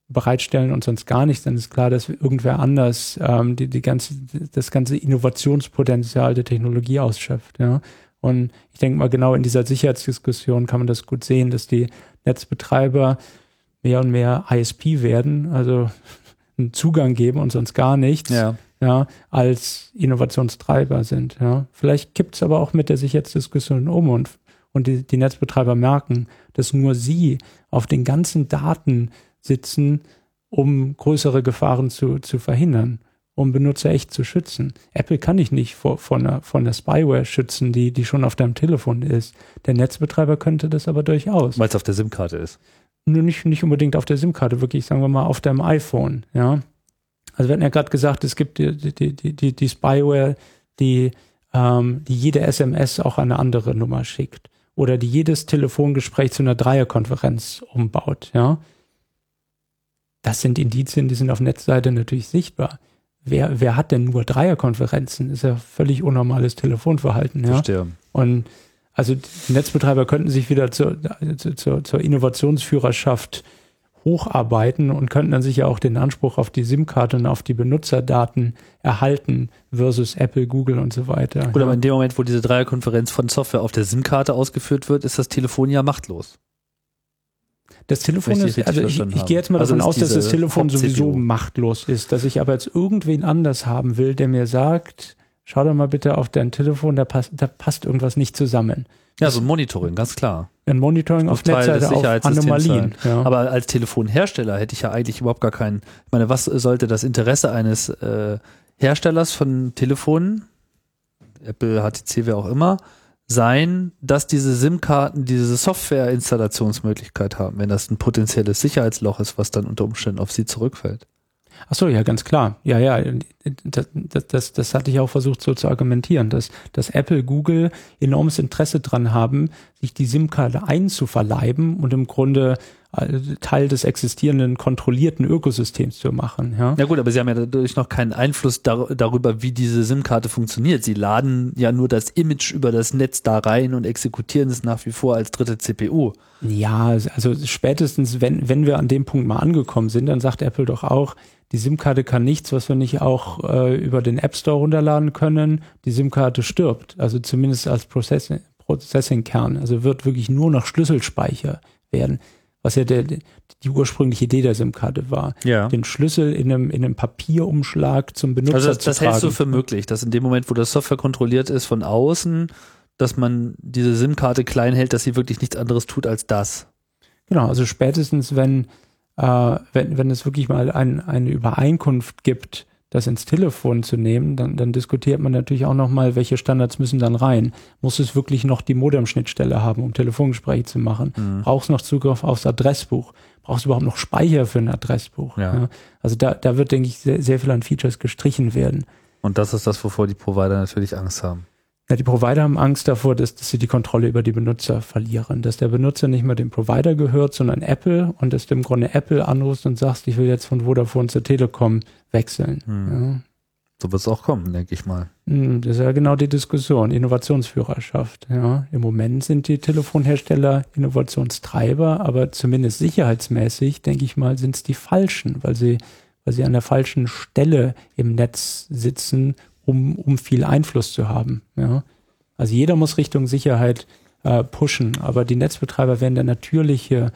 S4: bereitstellen und sonst gar nichts, dann ist klar, dass irgendwer anders ähm, die, die ganze, das ganze Innovationspotenzial der Technologie ausschöpft. Ja. Und ich denke mal, genau in dieser Sicherheitsdiskussion kann man das gut sehen, dass die Netzbetreiber mehr und mehr ISP werden, also einen Zugang geben und sonst gar nichts,
S3: Ja.
S4: ja, als Innovationstreiber sind. Ja. Vielleicht kippt es aber auch mit der Sicherheitsdiskussion um und, und die, die Netzbetreiber merken, dass nur sie auf den ganzen Daten sitzen, um größere Gefahren zu, zu verhindern, um Benutzer echt zu schützen. Apple kann dich nicht vor, vor, einer, vor einer Spyware schützen, die, die schon auf deinem Telefon ist. Der Netzbetreiber könnte das aber durchaus.
S3: Weil es auf der SIM-Karte ist.
S4: Nur nicht, nicht unbedingt auf der SIM-Karte, wirklich, sagen wir mal, auf deinem iPhone, ja. Also wir hatten ja gerade gesagt, es gibt die, die, die, die, die Spyware, die, ähm, die jede SMS auch an eine andere Nummer schickt. Oder die jedes Telefongespräch zu einer Dreierkonferenz umbaut, ja. Das sind Indizien, die sind auf Netzseite natürlich sichtbar. Wer, wer hat denn nur Dreierkonferenzen? Ist ja völlig unnormales Telefonverhalten, ja.
S3: Verstehe.
S4: Und also die Netzbetreiber könnten sich wieder zur, zur, zur Innovationsführerschaft hocharbeiten und könnten dann sicher auch den Anspruch auf die SIM-Karte und auf die Benutzerdaten erhalten versus Apple, Google und so weiter.
S3: Gut, aber in dem Moment, wo diese Dreierkonferenz von Software auf der SIM-Karte ausgeführt wird, ist das Telefon ja machtlos.
S4: Das Telefon ist, also ich, ich gehe jetzt mal
S3: Also
S4: davon aus, dass das Telefon sowieso machtlos ist, dass ich aber jetzt irgendwen anders haben will, der mir sagt, schau doch mal bitte auf dein Telefon, da passt, da passt irgendwas nicht zusammen.
S3: Ja, so ein Monitoring, ganz klar.
S4: Ein Monitoring auf
S3: Teil
S4: Netzseite auf Anomalien. Ja.
S3: Aber als Telefonhersteller hätte ich ja eigentlich überhaupt gar keinen. Ich meine, was sollte das Interesse eines äh, Herstellers von Telefonen, Apple, HTC, wer auch immer, sein, dass diese SIM-Karten diese Software-Installationsmöglichkeit haben, wenn das ein potenzielles Sicherheitsloch ist, was dann unter Umständen auf sie zurückfällt.
S4: Ach so, ja, ganz klar. Ja, ja, das, das, das, hatte ich auch versucht so zu argumentieren, dass, dass Apple, Google enormes Interesse dran haben, sich die SIM-Karte einzuverleiben und im Grunde äh, Teil des existierenden kontrollierten Ökosystems zu machen. Ja?
S3: Ja gut, aber sie haben ja dadurch noch keinen Einfluss dar darüber, wie diese SIM-Karte funktioniert. Sie laden ja nur das Image über das Netz da rein und exekutieren es nach wie vor als dritte CPU.
S4: Ja, also spätestens, wenn, wenn wir an dem Punkt mal angekommen sind, dann sagt Apple doch auch, die SIM-Karte kann nichts, was wir nicht auch äh, über den App Store runterladen können. Die SIM-Karte stirbt, also zumindest als Processing- Processing-Kern. Also wird wirklich nur noch Schlüsselspeicher werden, was ja der, die ursprüngliche Idee der SIM-Karte war.
S3: Ja.
S4: Den Schlüssel in einem, in einem Papierumschlag zum Benutzer
S3: Also das,
S4: zu
S3: das
S4: tragen.
S3: hältst du für möglich, dass in dem Moment, wo das Software kontrolliert ist von außen, dass man diese SIM-Karte klein hält, dass sie wirklich nichts anderes tut als das.
S4: Genau, also spätestens, wenn, äh, wenn, wenn es wirklich mal ein, eine Übereinkunft gibt, das ins Telefon zu nehmen, dann, dann diskutiert man natürlich auch nochmal, welche Standards müssen dann rein. Muss es wirklich noch die Modem-Schnittstelle haben, um Telefongespräche zu machen?
S3: Mhm.
S4: Brauchst noch Zugriff aufs Adressbuch? Brauchst du überhaupt noch Speicher für ein Adressbuch?
S3: Ja.
S4: Also da, da wird, denke ich, sehr, sehr viel an Features gestrichen werden.
S3: Und das ist das, wovor die Provider natürlich Angst haben.
S4: Ja, die Provider haben Angst davor, dass, dass sie die Kontrolle über die Benutzer verlieren, dass der Benutzer nicht mehr dem Provider gehört, sondern Apple und dass du im Grunde Apple anrufst und sagst, ich will jetzt von Vodafone zur Telekom wechseln.
S3: Hm. So wird es auch kommen, denke ich mal.
S4: Ja. Hm, Das ist ja genau die Diskussion, Innovationsführerschaft. Ja. Im Moment sind die Telefonhersteller Innovationstreiber, aber zumindest sicherheitsmäßig, denke ich mal, sind es die falschen, weil sie, weil sie an der falschen Stelle im Netz sitzen, um, um viel Einfluss zu haben. Ja. Also jeder muss Richtung Sicherheit äh, pushen, aber die Netzbetreiber werden der natürliche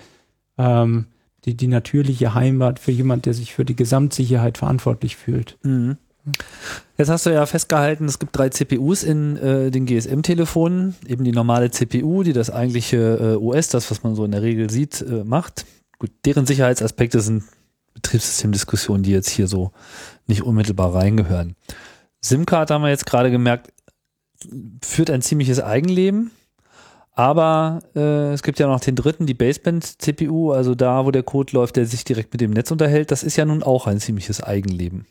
S4: ähm, die, die natürliche Heimat für jemand, der sich für die Gesamtsicherheit verantwortlich fühlt.
S3: Mhm. Jetzt hast du ja festgehalten, es gibt drei CPUs in äh, den GSM-Telefonen. Eben die normale CPU, die das eigentliche äh, OS, das, was man so in der Regel sieht, äh, macht. Gut, deren Sicherheitsaspekte sind Betriebssystemdiskussionen, die jetzt hier so nicht unmittelbar reingehören. SIM-Card haben wir jetzt gerade gemerkt, führt ein ziemliches Eigenleben. Aber äh, es gibt ja noch den dritten, die Baseband-CPU, also da, wo der Code läuft, der sich direkt mit dem Netz unterhält. Das ist ja nun auch ein ziemliches Eigenleben.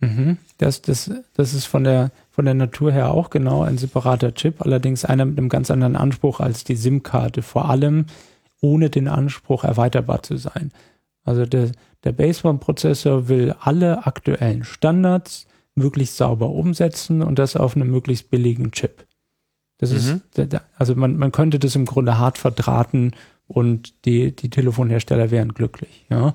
S4: Mhm. Das, das, das ist von der, von der Natur her auch genau ein separater Chip, allerdings einer mit einem ganz anderen Anspruch als die SIM-Karte, vor allem ohne den Anspruch, erweiterbar zu sein. Also der, der Baseband-Prozessor will alle aktuellen Standards möglichst sauber umsetzen und das auf einem möglichst billigen Chip. Das mhm. ist, also man, man könnte das im Grunde hart verdrahten und die, die Telefonhersteller wären glücklich. Ja.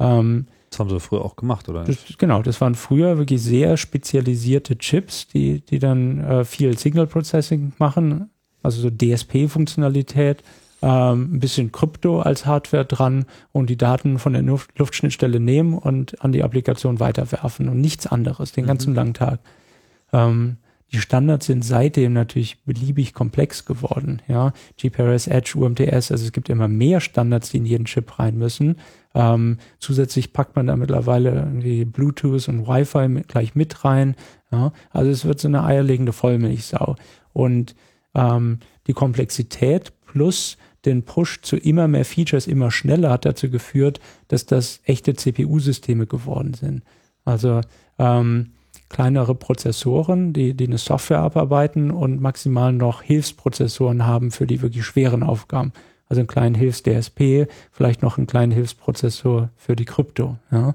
S4: Ähm,
S3: das haben sie früher auch gemacht, oder?
S4: Das, genau, das waren früher wirklich sehr spezialisierte Chips, die, die dann äh, viel Signal Processing machen, also so DSP-Funktionalität, ähm, ein bisschen Krypto als Hardware dran und die Daten von der Luft Luftschnittstelle nehmen und an die Applikation weiterwerfen und nichts anderes den ganzen mhm. langen Tag. Ähm, die Standards sind seitdem natürlich beliebig komplex geworden. Ja, GPRS, Edge, UMTS, also es gibt immer mehr Standards, die in jeden Chip rein müssen. Ähm, zusätzlich packt man da mittlerweile irgendwie Bluetooth und Wi-Fi mit, gleich mit rein. Ja, also es wird so eine eierlegende Vollmilchsau. Und ähm, die Komplexität plus den Push zu immer mehr Features immer schneller hat dazu geführt, dass das echte CPU-Systeme geworden sind. Also ähm, kleinere Prozessoren, die, die eine Software abarbeiten und maximal noch Hilfsprozessoren haben für die wirklich schweren Aufgaben. Also einen kleinen Hilfs-DSP, vielleicht noch einen kleinen Hilfsprozessor für die Krypto. Ja.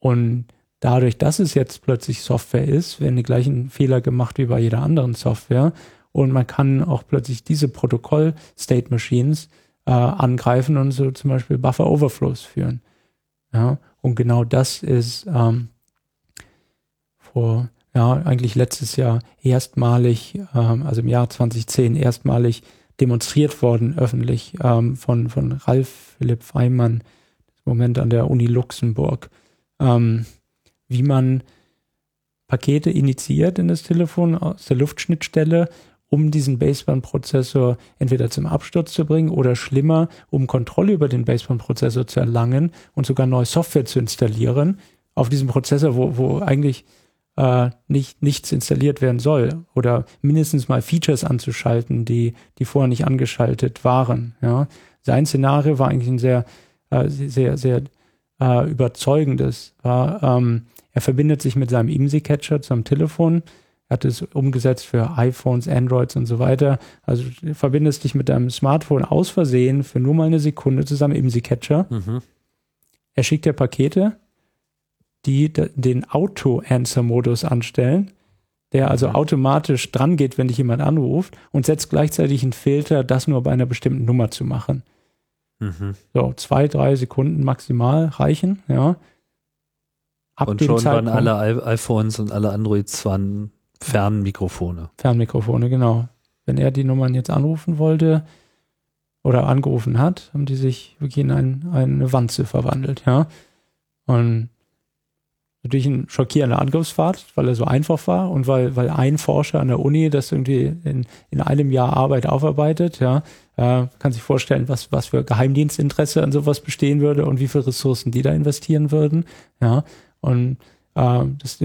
S4: Und dadurch, dass es jetzt plötzlich Software ist, werden die gleichen Fehler gemacht wie bei jeder anderen Software. Und man kann auch plötzlich diese Protokoll-State Machines äh, angreifen und so zum Beispiel Buffer Overflows führen. Ja. Und genau das ist ähm, vor, ja, eigentlich letztes Jahr erstmalig, ähm, also im Jahr 2010 erstmalig demonstriert worden öffentlich ähm, von, von Ralf Philipp Feimann, im Moment an der Uni Luxemburg, ähm, wie man Pakete initiiert in das Telefon aus der Luftschnittstelle, um diesen Baseband-Prozessor entweder zum Absturz zu bringen oder schlimmer, um Kontrolle über den Baseband-Prozessor zu erlangen und sogar neue Software zu installieren auf diesem Prozessor, wo, wo eigentlich äh, nicht, nichts installiert werden soll oder mindestens mal Features anzuschalten, die, die vorher nicht angeschaltet waren. Ja. Sein Szenario war eigentlich ein sehr, äh, sehr, sehr äh, überzeugendes. War, ähm, er verbindet sich mit seinem IMSI-Catcher zum Telefon. Er hat es umgesetzt für iPhones, Androids und so weiter. Also du verbindest dich mit deinem Smartphone aus Versehen für nur mal eine Sekunde zu seinem IMSI-Catcher. Mhm. Er schickt dir Pakete die den Auto-Answer-Modus anstellen, der also mhm. automatisch dran geht, wenn dich jemand anruft und setzt gleichzeitig einen Filter, das nur bei einer bestimmten Nummer zu machen. Mhm. So, zwei, drei Sekunden maximal reichen, ja.
S3: Ab und schon Zeitpunkt, waren alle iPhones und alle Androids waren Fernmikrofone.
S4: Fernmikrofone, genau. Wenn er die Nummern jetzt anrufen wollte oder angerufen hat, haben die sich wirklich in ein, eine Wanze verwandelt, ja. Und natürlich ein schockierender Angriffsfahrt, weil er so einfach war und weil, weil ein Forscher an der Uni das irgendwie in, in einem Jahr Arbeit aufarbeitet, ja, äh, kann sich vorstellen, was, was für Geheimdienstinteresse an sowas bestehen würde und wie viele Ressourcen die da investieren würden, ja, und äh, das,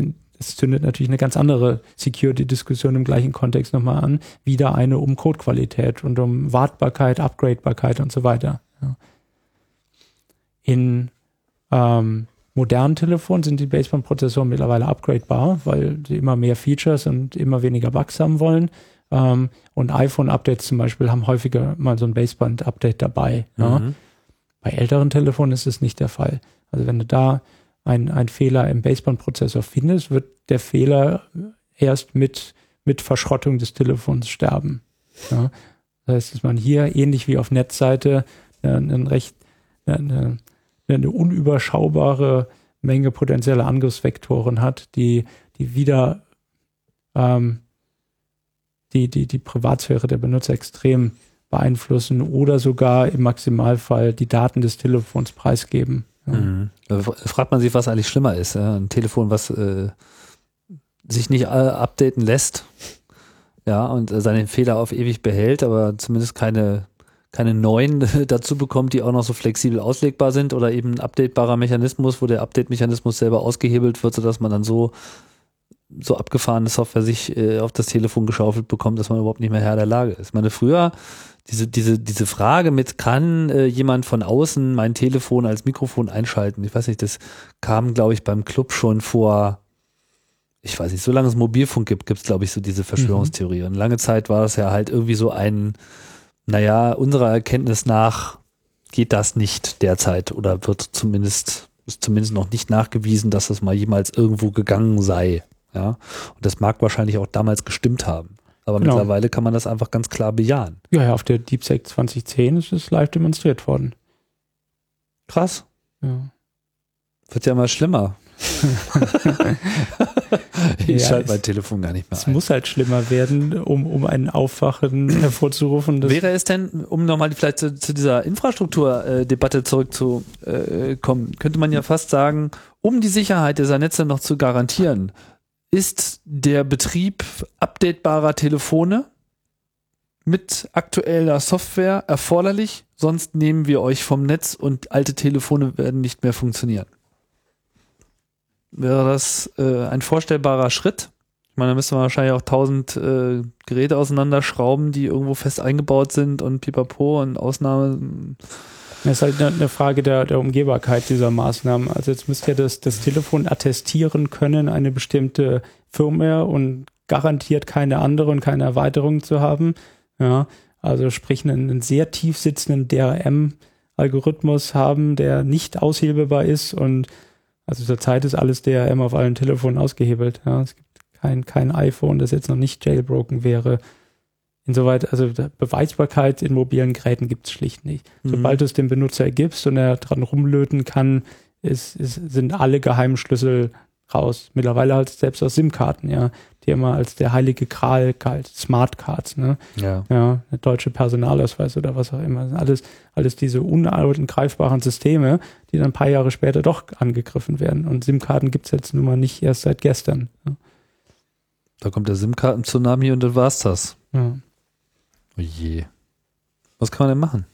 S4: das zündet natürlich eine ganz andere Security-Diskussion im gleichen Kontext nochmal an, wieder eine um Codequalität und um Wartbarkeit, Upgradebarkeit und so weiter. Ja. In ähm, modernen Telefonen sind die Baseband-Prozessoren mittlerweile upgradebar, weil sie immer mehr Features und immer weniger Bugs haben wollen. Ähm, und iPhone-Updates zum Beispiel haben häufiger mal so ein Baseband-Update dabei. Mhm. Ja. Bei älteren Telefonen ist es nicht der Fall. Also wenn du da einen Fehler im Baseband-Prozessor findest, wird der Fehler erst mit, mit Verschrottung des Telefons sterben. Ja. Das heißt, dass man hier ähnlich wie auf Netzseite einen recht eine, eine unüberschaubare Menge potenzieller Angriffsvektoren hat, die, die wieder ähm, die, die, die Privatsphäre der Benutzer extrem beeinflussen oder sogar im Maximalfall die Daten des Telefons preisgeben.
S3: Mhm. Da fragt man sich, was eigentlich schlimmer ist. Ja? Ein Telefon, was äh, sich nicht äh, updaten lässt, ja, und äh, seine Fehler auf ewig behält, aber zumindest keine, keine neuen dazu bekommt, die auch noch so flexibel auslegbar sind oder eben ein updatebarer Mechanismus, wo der Update-Mechanismus selber ausgehebelt wird, sodass man dann so so abgefahrene Software sich äh, auf das Telefon geschaufelt bekommt, dass man überhaupt nicht mehr Herr der Lage ist. Ich meine, früher diese, diese, diese Frage mit, kann äh, jemand von außen mein Telefon als Mikrofon einschalten? Ich weiß nicht, das kam, glaube ich, beim Club schon vor, ich weiß nicht, solange es Mobilfunk gibt, gibt es, glaube ich, so diese Verschwörungstheorie. Und lange Zeit war das ja halt irgendwie so ein, naja, unserer Erkenntnis nach geht das nicht derzeit oder wird zumindest, ist zumindest noch nicht nachgewiesen, dass das mal jemals irgendwo gegangen sei. Ja, und das mag wahrscheinlich auch damals gestimmt haben. Aber
S4: Genau.
S3: mittlerweile kann man das einfach ganz klar bejahen.
S4: Ja, ja, auf der DeepSec 2010 ist es live demonstriert worden.
S3: Krass.
S4: Ja.
S3: Wird ja immer schlimmer. ich
S4: Ja,
S3: schalte mein Telefon gar nicht mehr
S4: Es
S3: ein.
S4: muss halt schlimmer werden, um, um ein Aufwachen hervorzurufen.
S3: Wäre es denn, um nochmal vielleicht zu, zu dieser Infrastrukturdebatte zurückzukommen, könnte man ja fast sagen, um die Sicherheit dieser Netze noch zu garantieren, ist der Betrieb updatebarer Telefone mit aktueller Software erforderlich, sonst nehmen wir euch vom Netz und alte Telefone werden nicht mehr funktionieren. Wäre das äh, ein vorstellbarer Schritt? Ich meine, da müsste man wahrscheinlich auch tausend äh, Geräte auseinanderschrauben, die irgendwo fest eingebaut sind und pipapo und Ausnahme.
S4: Das ist halt eine, Frage der, der Umgehbarkeit dieser Maßnahmen. Also jetzt müsst ihr das, das Telefon attestieren können, eine bestimmte Firmware und garantiert keine andere und keine Erweiterung zu haben. Ja, also sprich einen, einen sehr tief sitzenden DRM-Algorithmus haben, der nicht aushebelbar ist und also zurzeit ist alles DRM auf allen Telefonen ausgehebelt. Ja, es gibt kein, kein iPhone, das jetzt noch nicht jailbroken wäre. Insoweit, also Beweisbarkeit in mobilen Geräten gibt es schlicht nicht. Sobald du es dem Benutzer gibst und er dran rumlöten kann, ist, ist, sind alle geheimen Schlüssel raus. Mittlerweile halt selbst aus SIM-Karten, ja, die immer als der heilige Gral galt, Smartcards, ne?
S3: Ja.
S4: Ja, der deutsche Personalausweis oder was auch immer. Alles, alles diese greifbaren Systeme, die dann ein paar Jahre später doch angegriffen werden. Und SIM-Karten gibt's jetzt nun mal nicht erst seit gestern. Ja.
S3: Da kommt der SIM-Karten-Tsunami und dann war's das.
S4: Ja.
S3: Oh je. Was kann man denn machen?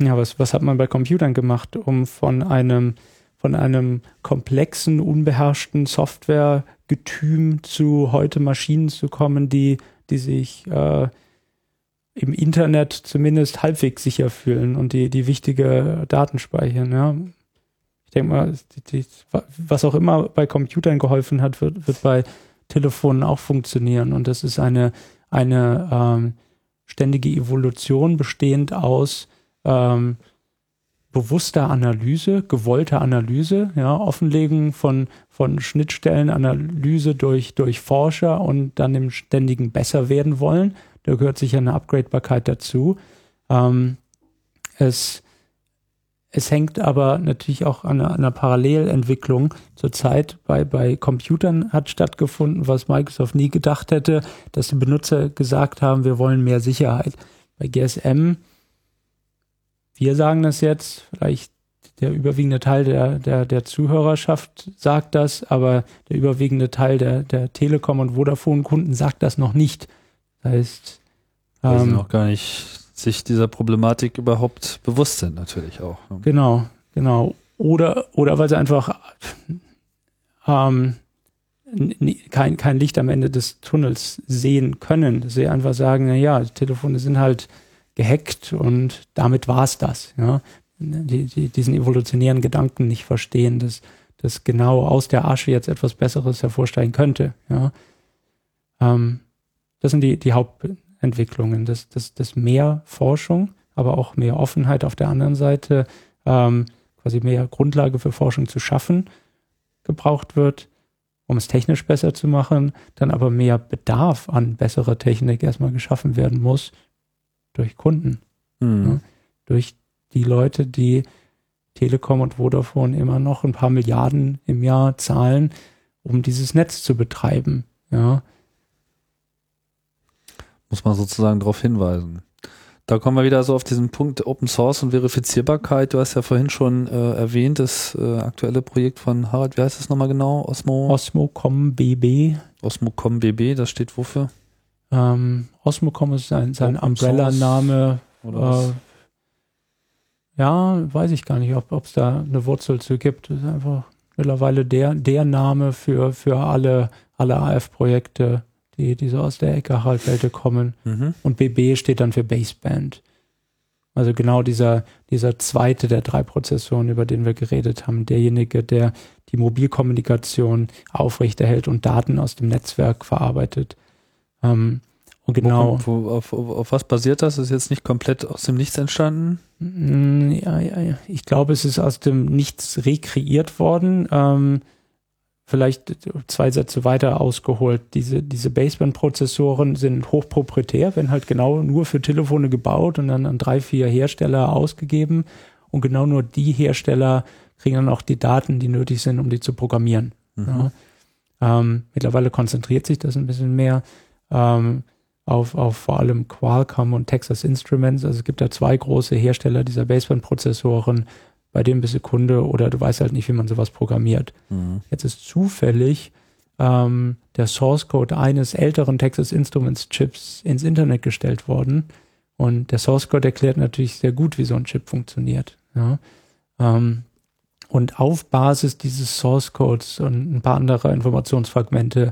S4: Ja, was, was hat man bei Computern gemacht, um von einem, von einem komplexen, unbeherrschten Softwaregetüm zu heute Maschinen zu kommen, die, die sich äh, im Internet zumindest halbwegs sicher fühlen und die, die wichtige Daten speichern, ja. Ich denke mal, die, die, was auch immer bei Computern geholfen hat, wird, wird bei Telefonen auch funktionieren. Und das ist eine, eine ähm, ständige Evolution bestehend aus ähm, bewusster Analyse, gewollter Analyse, ja, Offenlegen von, von Schnittstellenanalyse durch, durch Forscher und dann dem ständigen besser werden wollen. Da gehört sicher eine Upgradebarkeit dazu. Ähm, es, es hängt aber natürlich auch an einer, Parallelentwicklung zurzeit bei, bei Computern hat stattgefunden, was Microsoft nie gedacht hätte, dass die Benutzer gesagt haben, wir wollen mehr Sicherheit. Bei GSM wir sagen das jetzt, vielleicht der überwiegende Teil der, der, der Zuhörerschaft sagt das, aber der überwiegende Teil der, der Telekom- und Vodafone-Kunden sagt das noch nicht. Das heißt, ähm,
S3: noch gar nicht sich dieser Problematik überhaupt bewusst sind, natürlich auch. ne?
S4: Genau, genau. Oder, oder weil sie einfach ähm, kein, kein Licht am Ende des Tunnels sehen können. Dass sie einfach sagen, na ja, die Telefone sind halt gehackt und damit war's das. Ja? Die, die, diesen evolutionären Gedanken nicht verstehen, dass, dass genau aus der Asche jetzt etwas Besseres hervorsteigen könnte. Ja? Ähm, das sind die, die Hauptentwicklungen, dass, dass, dass mehr Forschung, aber auch mehr Offenheit auf der anderen Seite, ähm, quasi mehr Grundlage für Forschung zu schaffen, gebraucht wird, um es technisch besser zu machen, dann aber mehr Bedarf an besserer Technik erstmal geschaffen werden muss durch Kunden,
S3: Hm.
S4: durch die Leute, die Telekom und Vodafone immer noch ein paar Milliarden im Jahr zahlen, um dieses Netz zu betreiben. Ja,
S3: muss man sozusagen darauf hinweisen. Da kommen wir wieder so auf diesen Punkt Open Source und Verifizierbarkeit. Du hast ja vorhin schon äh, erwähnt, das äh, aktuelle Projekt von Harald, wie heißt das nochmal genau? Osmo?
S4: Osmocom BB.
S3: Osmocom BB, das steht wofür?
S4: Ähm, Osmocom ist sein, sein Umbrella-Name. Äh, ja, weiß ich gar nicht, ob es da eine Wurzel zu gibt. Das ist einfach mittlerweile der, der Name für, für alle, alle AF-Projekte, die, die so aus der Ecke Halbwelte kommen.
S3: Mhm.
S4: Und BB steht dann für Baseband. Also genau dieser, dieser zweite der drei Prozessoren, über den wir geredet haben, derjenige, der die Mobilkommunikation aufrechterhält und Daten aus dem Netzwerk verarbeitet. Ähm, und genau.
S3: Wo, wo, auf, auf, auf was basiert das? Ist jetzt nicht komplett aus dem Nichts entstanden?
S4: Mm, Ja, ja, ja. Ich glaube, es ist aus dem Nichts rekreiert worden. Ähm, vielleicht zwei Sätze weiter ausgeholt. Diese, diese Baseband-Prozessoren sind hochproprietär, werden halt genau nur für Telefone gebaut und dann an drei, vier Hersteller ausgegeben. Und genau nur die Hersteller kriegen dann auch die Daten, die nötig sind, um die zu programmieren. Ja. Ähm, mittlerweile konzentriert sich das ein bisschen mehr ähm, auf, auf vor allem Qualcomm und Texas Instruments. Also es gibt da zwei große Hersteller dieser Baseband-Prozessoren, bei denen bist du Kunde oder du weißt halt nicht, wie man sowas programmiert.
S3: Mhm.
S4: Jetzt ist zufällig ähm, der Source Code eines älteren Texas Instruments Chips ins Internet gestellt worden. Und der Source Code erklärt natürlich sehr gut, wie so ein Chip funktioniert. Ja. Ähm, und auf Basis dieses Source Codes und ein paar anderer Informationsfragmente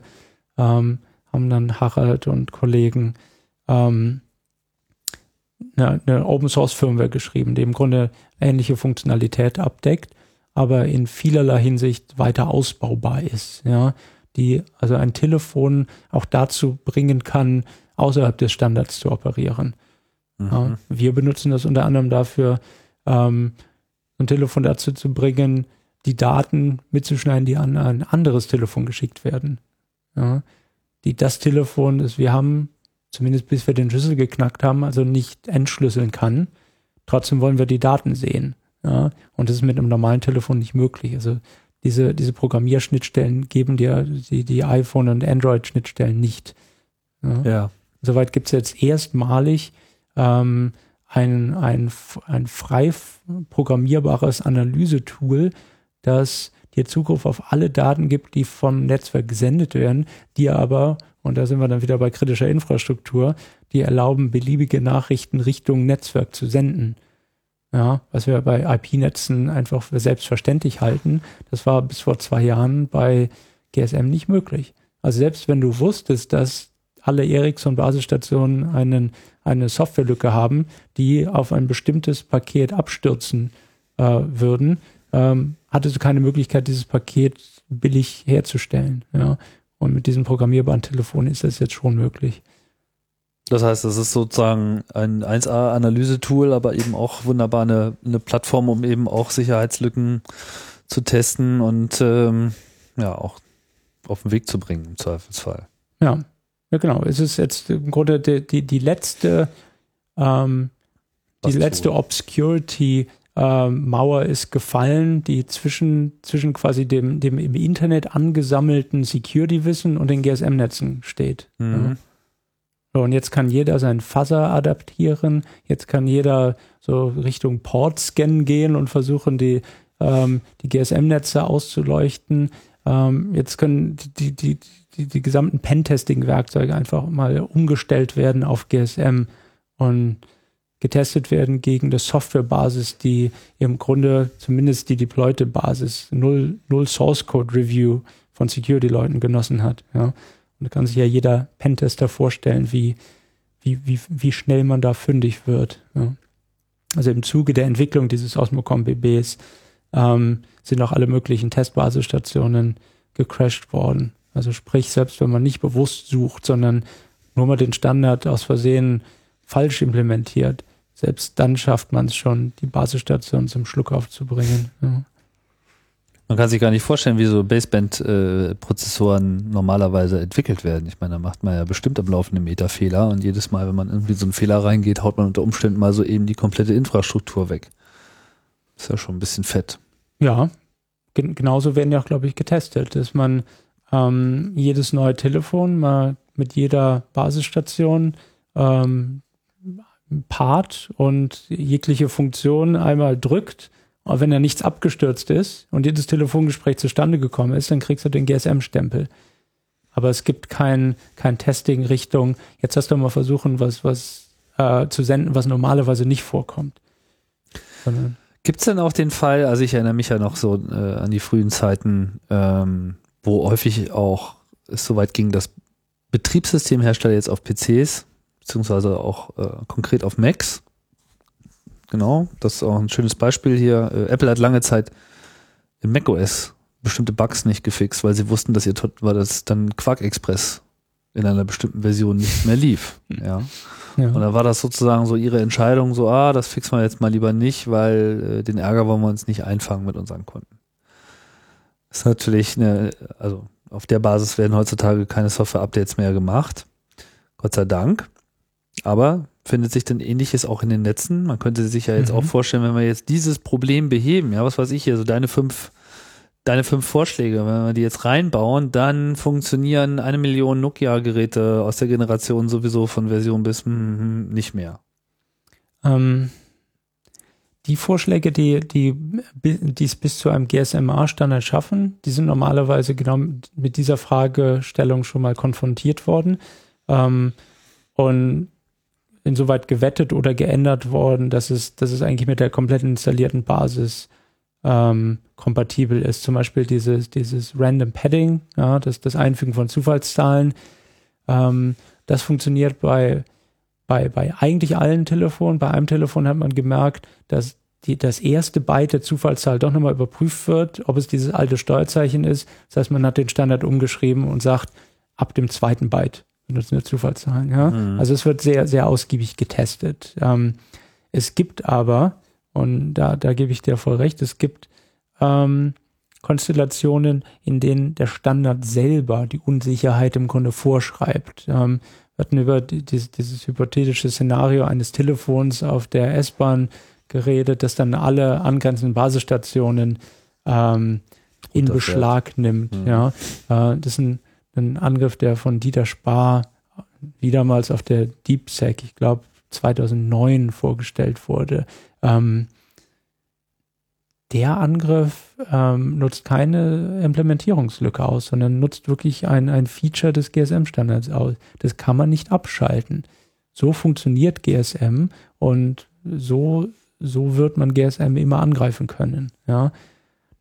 S4: ähm, haben dann Harald und Kollegen ähm, eine, eine Open Source Firmware geschrieben, die im Grunde ähnliche Funktionalität abdeckt, aber in vielerlei Hinsicht weiter ausbaubar ist. Ja, die also ein Telefon auch dazu bringen kann, außerhalb des Standards zu operieren. Ja, wir benutzen das unter anderem dafür, ähm, ein Telefon dazu zu bringen, die Daten mitzuschneiden, die an ein anderes Telefon geschickt werden. Ja, die das Telefon, das wir haben, zumindest bis wir den Schlüssel geknackt haben, also nicht entschlüsseln kann. Trotzdem wollen wir die Daten sehen. Ja, und das ist mit einem normalen Telefon nicht möglich. Also diese, diese Programmierschnittstellen geben dir die, die iPhone- und Android-Schnittstellen nicht. Ja.
S3: Ja.
S4: Soweit gibt es jetzt erstmalig ähm, ein, ein, ein frei programmierbares Analysetool, das dir Zugriff auf alle Daten gibt, die vom Netzwerk gesendet werden, die aber, und da sind wir dann wieder bei kritischer Infrastruktur, die erlauben, beliebige Nachrichten Richtung Netzwerk zu senden. Ja, was wir bei IP-Netzen einfach für selbstverständlich halten, das war bis vor zwei Jahren bei GSM nicht möglich. Also selbst wenn du wusstest, dass alle Ericsson-Basisstationen einen, eine Softwarelücke haben, die auf ein bestimmtes Paket abstürzen äh, würden, ähm, hattest du keine Möglichkeit, dieses Paket billig herzustellen. Ja? Und mit diesem programmierbaren Telefon ist das jetzt schon möglich.
S3: Das heißt, das ist sozusagen ein 1A-Analyse-Tool, aber eben auch wunderbar eine, eine Plattform, um eben auch Sicherheitslücken zu testen und ähm, ja auch auf den Weg zu bringen im Zweifelsfall.
S4: Ja, ja genau. Es ist jetzt im Grunde die, die, die letzte, ähm, die letzte? Obscurity ähm, Mauer ist gefallen, die zwischen, zwischen quasi dem, dem im Internet angesammelten Security-Wissen und den GSM-Netzen steht. Ja. So, und jetzt kann jeder seinen Fuzzer adaptieren. Jetzt kann jeder so Richtung Port-Scan gehen und versuchen, die, ähm, die GSM-Netze auszuleuchten. Ähm, jetzt können die, die, die, die gesamten Pentesting-Werkzeuge einfach mal umgestellt werden auf GSM und getestet werden gegen das Softwarebasis, die im Grunde zumindest die deployte Basis null, null Source Code Review von Security-Leuten genossen hat. Ja. Und da kann sich ja jeder Pentester vorstellen, wie, wie, wie, wie schnell man da fündig wird. Ja. Also im Zuge der Entwicklung dieses Osmocom BBs ähm, sind auch alle möglichen Testbasisstationen gecrashed worden. Also sprich, selbst wenn man nicht bewusst sucht, sondern nur mal den Standard aus Versehen falsch implementiert, selbst dann schafft man es schon, die Basisstation zum Schluck aufzubringen. Ja.
S3: Man kann sich gar nicht vorstellen, wie so Baseband-Prozessoren normalerweise entwickelt werden. Ich meine, da macht man ja bestimmt am laufenden Meter Fehler und jedes Mal, wenn man irgendwie so einen Fehler reingeht, haut man unter Umständen mal so eben die komplette Infrastruktur weg. Ist ja schon ein bisschen fett.
S4: Ja, gen genauso werden ja auch, glaube ich, getestet, dass man ähm, jedes neue Telefon mal mit jeder Basisstation ähm, Part und jegliche Funktion einmal drückt, aber wenn da nichts abgestürzt ist und jedes Telefongespräch zustande gekommen ist, dann kriegst du den GSM-Stempel. Aber es gibt kein, kein Testing Richtung, jetzt hast du mal versuchen, was, was äh, zu senden, was normalerweise nicht vorkommt.
S3: Gibt es denn auch den Fall, also ich erinnere mich ja noch so äh, an die frühen Zeiten, ähm, wo häufig auch es so weit ging, dass Betriebssystemhersteller jetzt auf PCs, beziehungsweise auch äh, konkret auf Macs, genau, das ist auch ein schönes Beispiel hier. Äh, Apple hat lange Zeit in macOS bestimmte Bugs nicht gefixt, weil sie wussten, dass ihr tot- weil das dann Quark Express in einer bestimmten Version nicht mehr lief. Ja.
S4: ja.
S3: Und dann war das sozusagen so ihre Entscheidung, so, ah, das fixen wir jetzt mal lieber nicht, weil äh, den Ärger wollen wir uns nicht einfangen mit unseren Kunden. Das ist natürlich eine, also auf der Basis werden heutzutage keine Software-Updates mehr gemacht. Gott sei Dank. Aber findet sich denn ähnliches auch in den Netzen? Man könnte sich ja jetzt
S4: Mhm.
S3: auch vorstellen, wenn wir jetzt dieses Problem beheben, ja, was weiß ich hier, so deine fünf, deine fünf Vorschläge, wenn wir die jetzt reinbauen, dann funktionieren eine Million Nokia-Geräte aus der Generation sowieso von Version bis hm, nicht mehr.
S4: Ähm, die Vorschläge, die, die, die es bis zu einem GSMA-Standard schaffen, die sind normalerweise genau mit dieser Fragestellung schon mal konfrontiert worden ähm, und insoweit gewettet oder geändert worden, dass es, dass es eigentlich mit der kompletten installierten Basis ähm, kompatibel ist. Zum Beispiel dieses, dieses Random Padding, ja, das, das Einfügen von Zufallszahlen. Ähm, das funktioniert bei bei, bei eigentlich allen Telefonen. Bei einem Telefon hat man gemerkt, dass die, das erste Byte der Zufallszahl doch nochmal überprüft wird, ob es dieses alte Steuerzeichen ist. Das heißt, man hat den Standard umgeschrieben und sagt, ab dem zweiten Byte benutzen wir Zufallszahlen. Ja?
S3: Mhm.
S4: Also es wird sehr, sehr ausgiebig getestet. Ähm, es gibt aber, und da, da gebe ich dir voll recht, es gibt ähm, Konstellationen, in denen der Standard selber die Unsicherheit im Grunde vorschreibt. Ähm, wir hatten über die, dieses, dieses hypothetische Szenario eines Telefons auf der S-Bahn geredet, das dann alle angrenzenden Basisstationen ähm, in. Beschlag nimmt.
S3: Mhm.
S4: Ja, äh, das ist ein, ein Angriff, der von Dieter Spar wiedermals auf der DeepSec, ich glaube 2009 vorgestellt wurde. Ähm, der Angriff ähm, nutzt keine Implementierungslücke aus, sondern nutzt wirklich ein, ein Feature des GSM-Standards aus. Das kann man nicht abschalten. So funktioniert GSM und so, so wird man GSM immer angreifen können. Ja.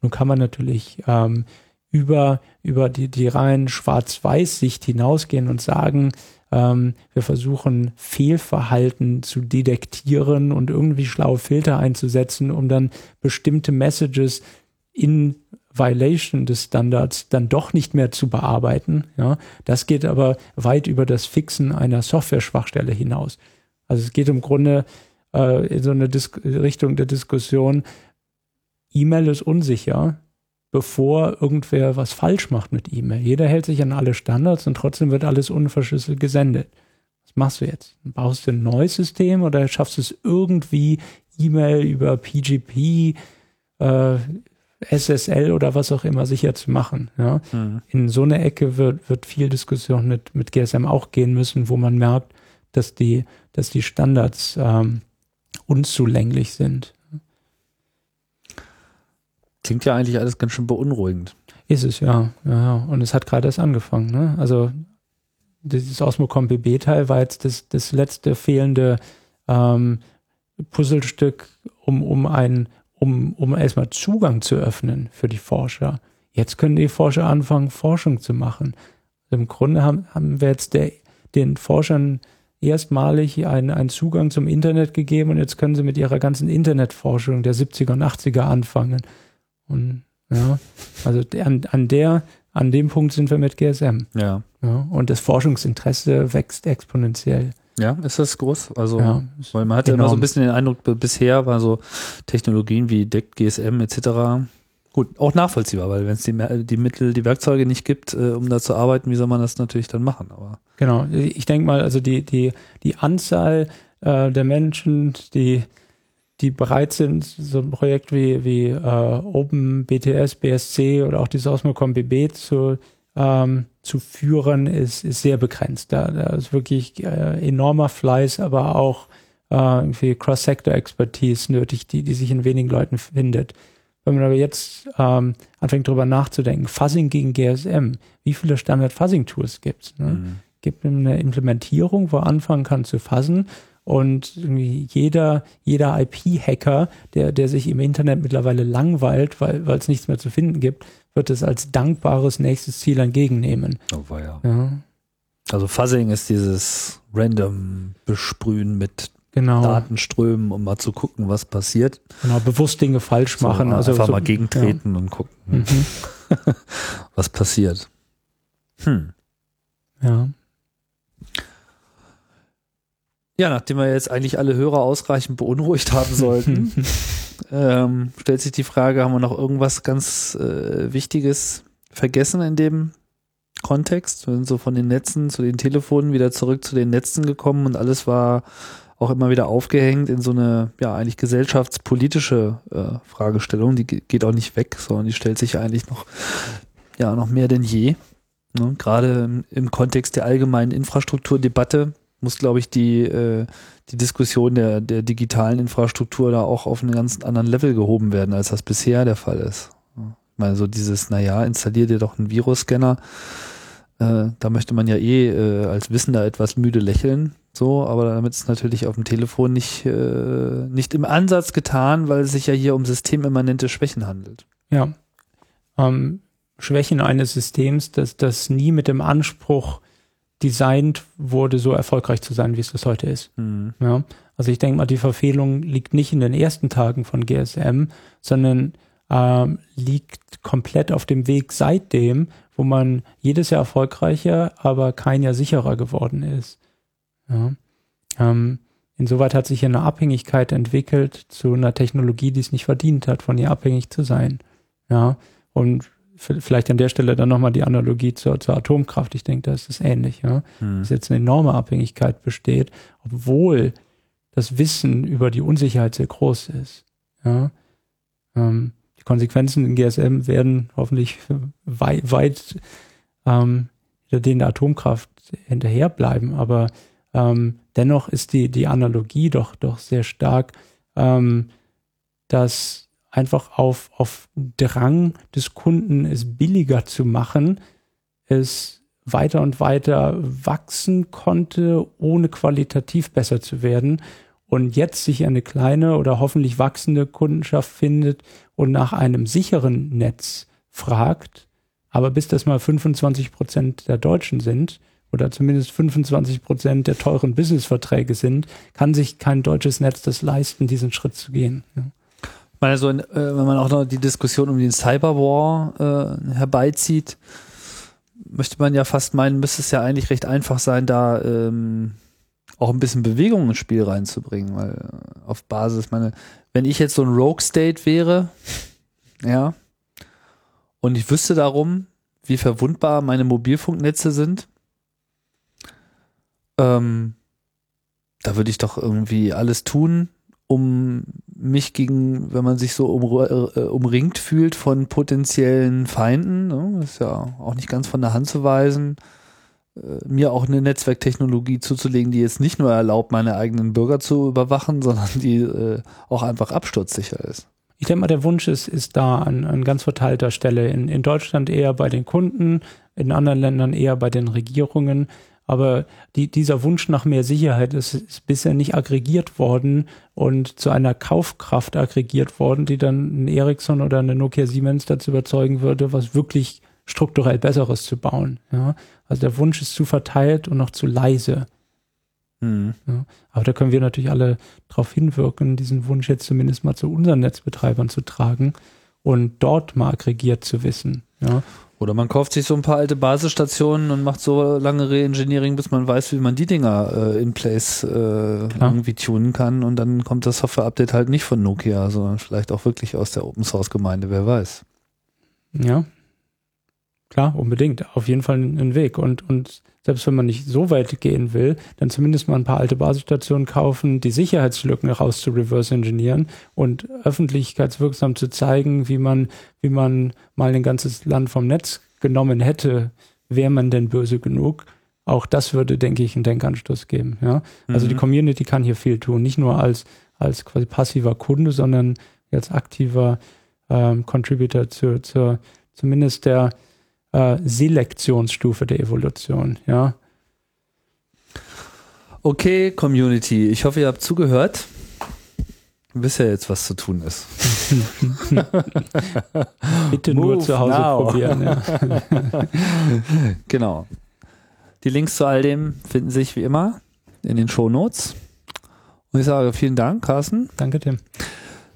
S4: Nun kann man natürlich ähm, über, über die, die rein Schwarz-Weiß-Sicht hinausgehen und sagen, ähm, wir versuchen Fehlverhalten zu detektieren und irgendwie schlaue Filter einzusetzen, um dann bestimmte Messages in Violation des Standards dann doch nicht mehr zu bearbeiten. Ja, das geht aber weit über das Fixen einer Software-Schwachstelle hinaus. Also es geht im Grunde äh, in so eine Dis Richtung der Diskussion, E-Mail ist unsicher, bevor irgendwer was falsch macht mit E-Mail. Jeder hält sich an alle Standards und trotzdem wird alles unverschlüsselt gesendet. Was machst du jetzt? Baust du ein neues System oder schaffst du es irgendwie, E-Mail über PGP, äh, SSL oder was auch immer sicher zu machen? Ja?
S3: Mhm.
S4: In so eine Ecke wird, wird viel Diskussion mit, mit GSM auch gehen müssen, wo man merkt, dass die, dass die Standards ähm, unzulänglich sind.
S3: Klingt ja eigentlich alles ganz schön beunruhigend.
S4: Ist es, ja. ja, ja. Und es hat gerade erst angefangen. Ne? Also dieses Osmocom BB-Teil war jetzt das, das letzte fehlende ähm, Puzzlestück, um, um, ein, um, um erstmal Zugang zu öffnen für die Forscher. Jetzt können die Forscher anfangen, Forschung zu machen. Im Grunde haben, haben wir jetzt der, den Forschern erstmalig einen, einen Zugang zum Internet gegeben und jetzt können sie mit ihrer ganzen Internetforschung der 70er und 80er anfangen. Und ja, also an, an der, an dem Punkt sind wir mit GSM.
S3: Ja.
S4: Ja, und das Forschungsinteresse wächst exponentiell.
S3: Ja, ist das groß? Also,
S4: Ja,
S3: weil man hatte immer so
S4: enorm.
S3: ein bisschen den Eindruck, bisher war so Technologien wie DECT, GSM etc. Gut, auch nachvollziehbar, weil wenn es die, Me- die Mittel, die Werkzeuge nicht gibt, äh, um da zu arbeiten, wie soll man das natürlich dann machen? Aber
S4: Genau. Ich denke mal, also die, die, die Anzahl äh, der Menschen, die, die bereit sind, so ein Projekt wie, wie äh, Open BTS, BSC oder auch dieses Osmocom BB zu ähm, zu führen, ist, ist sehr begrenzt. Da, da ist wirklich äh, enormer Fleiß, aber auch äh, irgendwie Cross-Sector-Expertise nötig, die, die sich in wenigen Leuten findet. Wenn man aber jetzt ähm, anfängt darüber nachzudenken, Fuzzing gegen GSM, wie viele Standard-Fuzzing-Tools gibt's? Ne? Mhm. Gibt eine Implementierung, wo anfangen kann zu fuzzen und jeder, jeder IP-Hacker, der, der sich im Internet mittlerweile langweilt, weil es nichts mehr zu finden gibt, wird es als dankbares nächstes Ziel entgegennehmen.
S3: Oh, war ja. ja. Also Fuzzing ist dieses random Besprühen mit genau. Datenströmen, um mal zu gucken, was passiert.
S4: Genau, bewusst Dinge falsch so, machen.
S3: Also einfach so, mal gegentreten ja. und gucken, mhm. was passiert. Hm.
S4: Ja.
S3: Ja, nachdem wir jetzt eigentlich alle Hörer ausreichend beunruhigt haben sollten, ähm, stellt sich die Frage, haben wir noch irgendwas ganz äh, Wichtiges vergessen in dem Kontext? Wir sind so von den Netzen zu den Telefonen wieder zurück zu den Netzen gekommen und alles war auch immer wieder aufgehängt in so eine, ja, eigentlich gesellschaftspolitische äh, Fragestellung. Die geht auch nicht weg, sondern die stellt sich eigentlich noch, ja, noch mehr denn je. Ne? Gerade im, im Kontext der allgemeinen Infrastrukturdebatte muss, glaube ich, die, äh, die Diskussion der, der digitalen Infrastruktur da auch auf einen ganz anderen Level gehoben werden, als das bisher der Fall ist. Ich meine, so dieses, naja, installier dir doch einen Virusscanner. Äh, da möchte man ja eh äh, als Wissender etwas müde lächeln. So, aber damit ist natürlich auf dem Telefon nicht, äh, nicht im Ansatz getan, weil es sich ja hier um systemimmanente Schwächen handelt.
S4: Ja. Ähm, Schwächen eines Systems, das, das nie mit dem Anspruch designt wurde, so erfolgreich zu sein, wie es das heute ist. Mhm. Ja, also ich denke mal, die Verfehlung liegt nicht in den ersten Tagen von GSM, sondern ähm, liegt komplett auf dem Weg seitdem, wo man jedes Jahr erfolgreicher, aber kein Jahr sicherer geworden ist. Ja. Ähm, insoweit hat sich hier eine Abhängigkeit entwickelt zu einer Technologie, die es nicht verdient hat, von ihr abhängig zu sein. Ja, und vielleicht an der Stelle dann nochmal die Analogie zur, zur Atomkraft. Ich denke, da ist es ähnlich, ja. Hm. Dass jetzt eine enorme Abhängigkeit besteht, obwohl das Wissen über die Unsicherheit sehr groß ist. Ja. Ähm, die Konsequenzen in GSM werden hoffentlich weit, weit ähm, denen der Atomkraft hinterherbleiben, aber ähm, dennoch ist die, die Analogie doch, doch sehr stark, ähm, dass einfach auf, auf Drang des Kunden, es billiger zu machen, es weiter und weiter wachsen konnte, ohne qualitativ besser zu werden und jetzt sich eine kleine oder hoffentlich wachsende Kundenschaft findet und nach einem sicheren Netz fragt, aber bis das mal 25 Prozent der Deutschen sind oder zumindest 25 Prozent der teuren Businessverträge sind, kann sich kein deutsches Netz das leisten, diesen Schritt zu gehen. Ja
S3: meine, so, äh, wenn man auch noch die Diskussion um den Cyberwar äh, herbeizieht, möchte man ja fast meinen, müsste es ja eigentlich recht einfach sein, da ähm, auch ein bisschen Bewegung ins Spiel reinzubringen, weil äh, auf Basis, meine, wenn ich jetzt so ein Rogue State wäre, ja, und ich wüsste darum, wie verwundbar meine Mobilfunknetze sind, ähm, da würde ich doch irgendwie alles tun, um mich gegen, wenn man sich so um, äh, umringt fühlt von potenziellen Feinden, ne, ist ja auch nicht ganz von der Hand zu weisen, äh, mir auch eine Netzwerktechnologie zuzulegen, die jetzt nicht nur erlaubt, meine eigenen Bürger zu überwachen, sondern die äh, auch einfach absturzsicher ist.
S4: Ich denke mal, der Wunsch ist, ist da an, an ganz verteilter Stelle. In, in Deutschland eher bei den Kunden, in anderen Ländern eher bei den Regierungen. Aber die, dieser Wunsch nach mehr Sicherheit ist, ist, bisher nicht aggregiert worden und zu einer Kaufkraft aggregiert worden, die dann ein Ericsson oder eine Nokia Siemens dazu überzeugen würde, was wirklich strukturell Besseres zu bauen. Ja? Also der Wunsch ist zu verteilt und noch zu leise. Mhm. Ja? Aber da können wir natürlich alle darauf hinwirken, diesen Wunsch jetzt zumindest mal zu unseren Netzbetreibern zu tragen und dort mal aggregiert zu wissen. Ja?
S3: Oder man kauft sich so ein paar alte Basisstationen und macht so lange Reengineering, bis man weiß, wie man die Dinger äh, in place äh, irgendwie tunen kann. Und dann kommt das Software-Update halt nicht von Nokia, sondern vielleicht auch wirklich aus der Open-Source-Gemeinde, wer weiß.
S4: Ja, klar, unbedingt. Auf jeden Fall ein Weg. Und, und selbst wenn man nicht so weit gehen will, dann zumindest mal ein paar alte Basisstationen kaufen, die Sicherheitslücken raus zu reverse engineeren und öffentlichkeitswirksam zu zeigen, wie man, wie man mal ein ganzes Land vom Netz genommen hätte, wäre man denn böse genug? Auch das würde, denke ich, einen Denkanstoß geben. Ja? Also
S3: Mhm.
S4: die Community kann hier viel tun, nicht nur als, als quasi passiver Kunde, sondern als aktiver ähm, Contributor zur, zur zumindest der äh, Selektionsstufe der Evolution. Ja?
S3: Okay, Community, ich hoffe, ihr habt zugehört. Ihr wisst ja jetzt, was zu tun ist.
S4: Bitte nur zu Hause
S3: now.
S4: probieren. Ja.
S3: Genau. Die Links zu all dem finden sich wie immer in den Show Notes. Und ich sage vielen Dank, Carsten.
S4: Danke, Tim.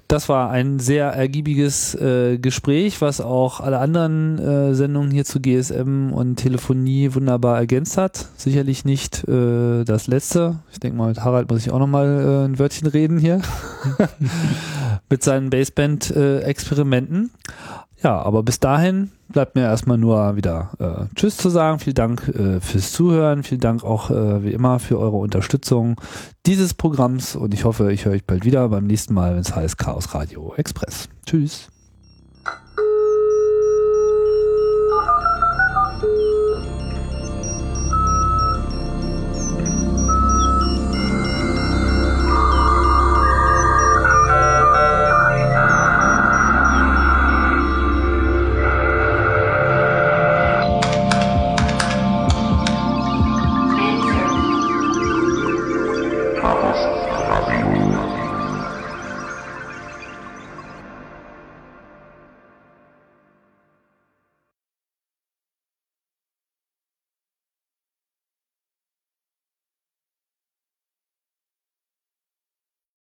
S3: Das war ein sehr ergiebiges äh, Gespräch, was auch alle anderen äh, Sendungen hier zu GSM und Telefonie wunderbar ergänzt hat. Sicherlich nicht äh, das letzte. Ich denke mal, mit Harald muss ich auch nochmal äh, ein Wörtchen reden hier. mit seinen Baseband-Experimenten. Ja, aber bis dahin bleibt mir erstmal nur wieder äh, Tschüss zu sagen. Vielen Dank äh, fürs Zuhören. Vielen Dank auch äh, wie immer für eure Unterstützung dieses Programms und ich hoffe, ich höre euch bald wieder beim nächsten Mal, wenn es heißt Chaos Radio Express. Tschüss.